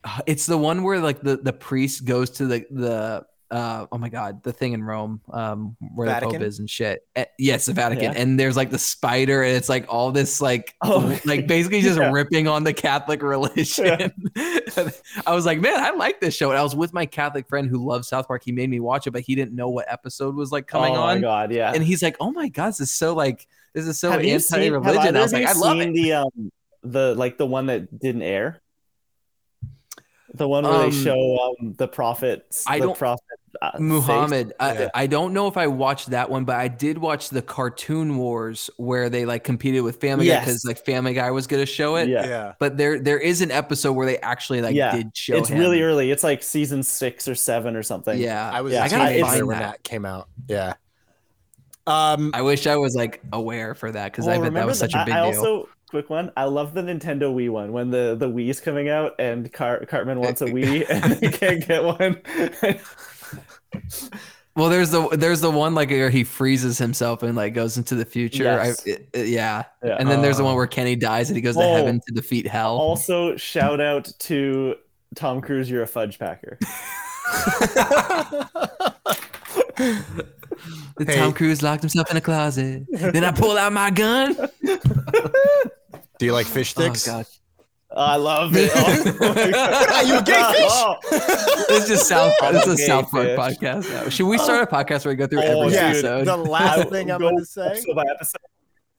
uh, it's the one where like the the priest goes to the the uh oh my god the thing in Rome um where the Pope is and shit. Eh, yes, the Vatican, Yeah. and there's like the spider, and it's like all this like [LAUGHS] Oh, like [LAUGHS] basically just yeah. ripping on the Catholic religion. [LAUGHS] I was like, man, I like this show. And I was with my Catholic friend who loves South Park. He made me watch it, but he didn't know what episode was like coming oh on. my god, yeah. And he's like, "Oh my god, this is so like this is so have you seen, have anti-religion." I was like, "I love it." the um the like the one that didn't air? The one where Um, they show um the prophets I the don't- prophet uh. Muhammad. I, Yeah. I don't know if I watched that one, but I did watch the Cartoon Wars where they like competed with Family Guy because like Family Guy was gonna show it. Yeah. Yeah. But there there is an episode where they actually like Yeah. did show It's him. really early. It's like season six or seven or something. Yeah, I was Yeah, a I gotta teenager find when that. that came out. Yeah. Um, I wish I was like aware for that because Well, I bet that was such a big I, I deal. Also quick one. I love the Nintendo Wii one when the the Wii's coming out and Car- Cartman wants a Wii [LAUGHS] and he can't get one. [LAUGHS] well, there's the there's the one like where he freezes himself and like goes into the future. Yes. I, it- it- yeah. Yeah. and then there's the Uh, one where Kenny dies and he goes to Oh. heaven to defeat hell. also, shout out to Tom Cruise. You're a fudge packer. [LAUGHS] The Hey. Tom Cruise locked himself in a closet. then I pull out my gun. Do you like fish Oh sticks? god, I love it. [LAUGHS] Oh. Are you a gay fish? Oh. this is just South. I'm This a is a South Park fish. podcast now. Should we start a podcast where we go through Oh, every yeah, episode? the last [LAUGHS] thing I'm gonna say. episode by episode.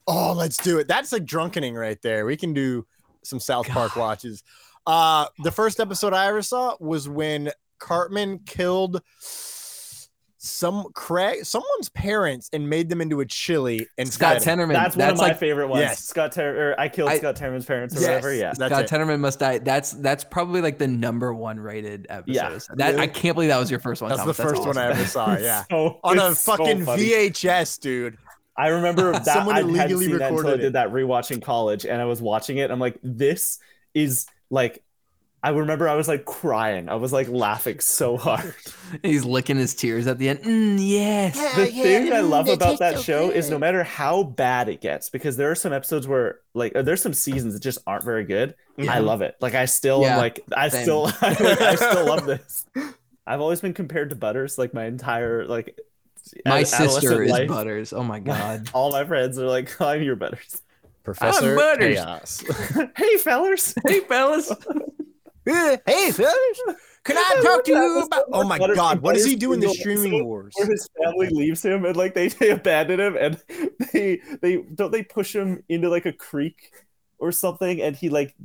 Oh, let's do it. That's like drunkening right there. We can do some South Park watches. Uh, the first episode I ever saw was when Cartman killed some Craig, someone's parents, and made them into a chili and Scott fed 'em. Tenorman. That's, one of my like, favorite ones. Yes. Scott Ter- or I killed I- Scott Terman's parents or Yes. whatever. Yeah. That's Scott it. Tenorman must die. That's that's probably like the number one rated episode. Yeah. That I can't believe that was your first one. That's the Thomas. first one I ever saw. [LAUGHS] Yeah, So- on a it's so fucking. VHS, dude. I remember [LAUGHS] that Someone I hadn't illegally seen that until I recorded it. did that rewatch in college, and I was watching it. I'm like, this is like, I remember I was like crying. I was like laughing so [LAUGHS] hard. He's licking his tears at the end. Mm, yes. the thing I love about that show is no matter how bad it gets, because there are some episodes where like uh, there's some seasons that just aren't very good. I love it. Like I still Yeah, am like I same. still [LAUGHS] like, I still love [LAUGHS] this. I've always been compared to Butters like my entire like My ad- sister is life. Butters. Oh my god. All my friends are like, I'm your Butters. Professor I'm Butters. Chaos. hey fellers. hey fellas. [LAUGHS] hey, fellas, can I [LAUGHS] talk to you about? Oh my god, what does he Butters do in the streaming wars? Where his family leaves him and like they, they abandon him and [LAUGHS] they they don't they push him into like a creek or something and he like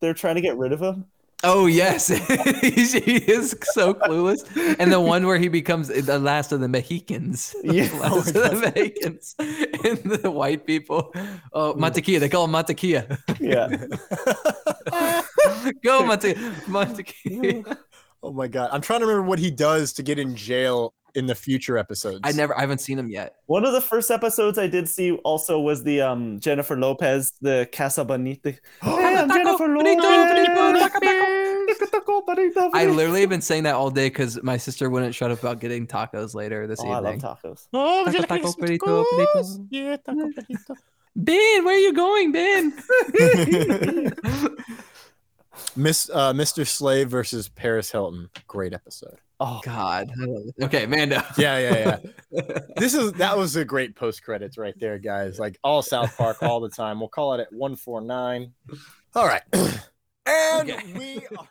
they're trying to get rid of him. Oh yes, [LAUGHS] he is so clueless. And the one where he becomes the last of the Mexicans. The [LAUGHS] Yeah. last of the oh, Mexicans [LAUGHS] and the white people. Oh, mm. Mantequilla. They call him Mantequilla. Yeah. Go Mante- Mantequilla. Oh my god, I'm trying to remember what he does to get in jail in the future episodes. I never. I haven't seen them yet. One of the first episodes I did see also was the um Jennifer Lopez, the Casa Bonita. [GASPS] Hey, I'm Jennifer Lopez. I literally have been saying that all day because my sister wouldn't shut up about getting tacos later this Oh, I love evening. tacos. Oh, Taco, taco, burrito, burrito. Yeah, taco, burrito. [LAUGHS] Ben, where are you going, Ben? [LAUGHS] Miss uh, Mr. Slave versus Paris Hilton. Great episode. Oh God. I love it. Okay, Mando. Yeah, yeah, yeah. [LAUGHS] this is that was a great post credits right there, guys. Like all South Park all the time. We'll call it at 149. All right. [CLEARS THROAT] and Okay. we are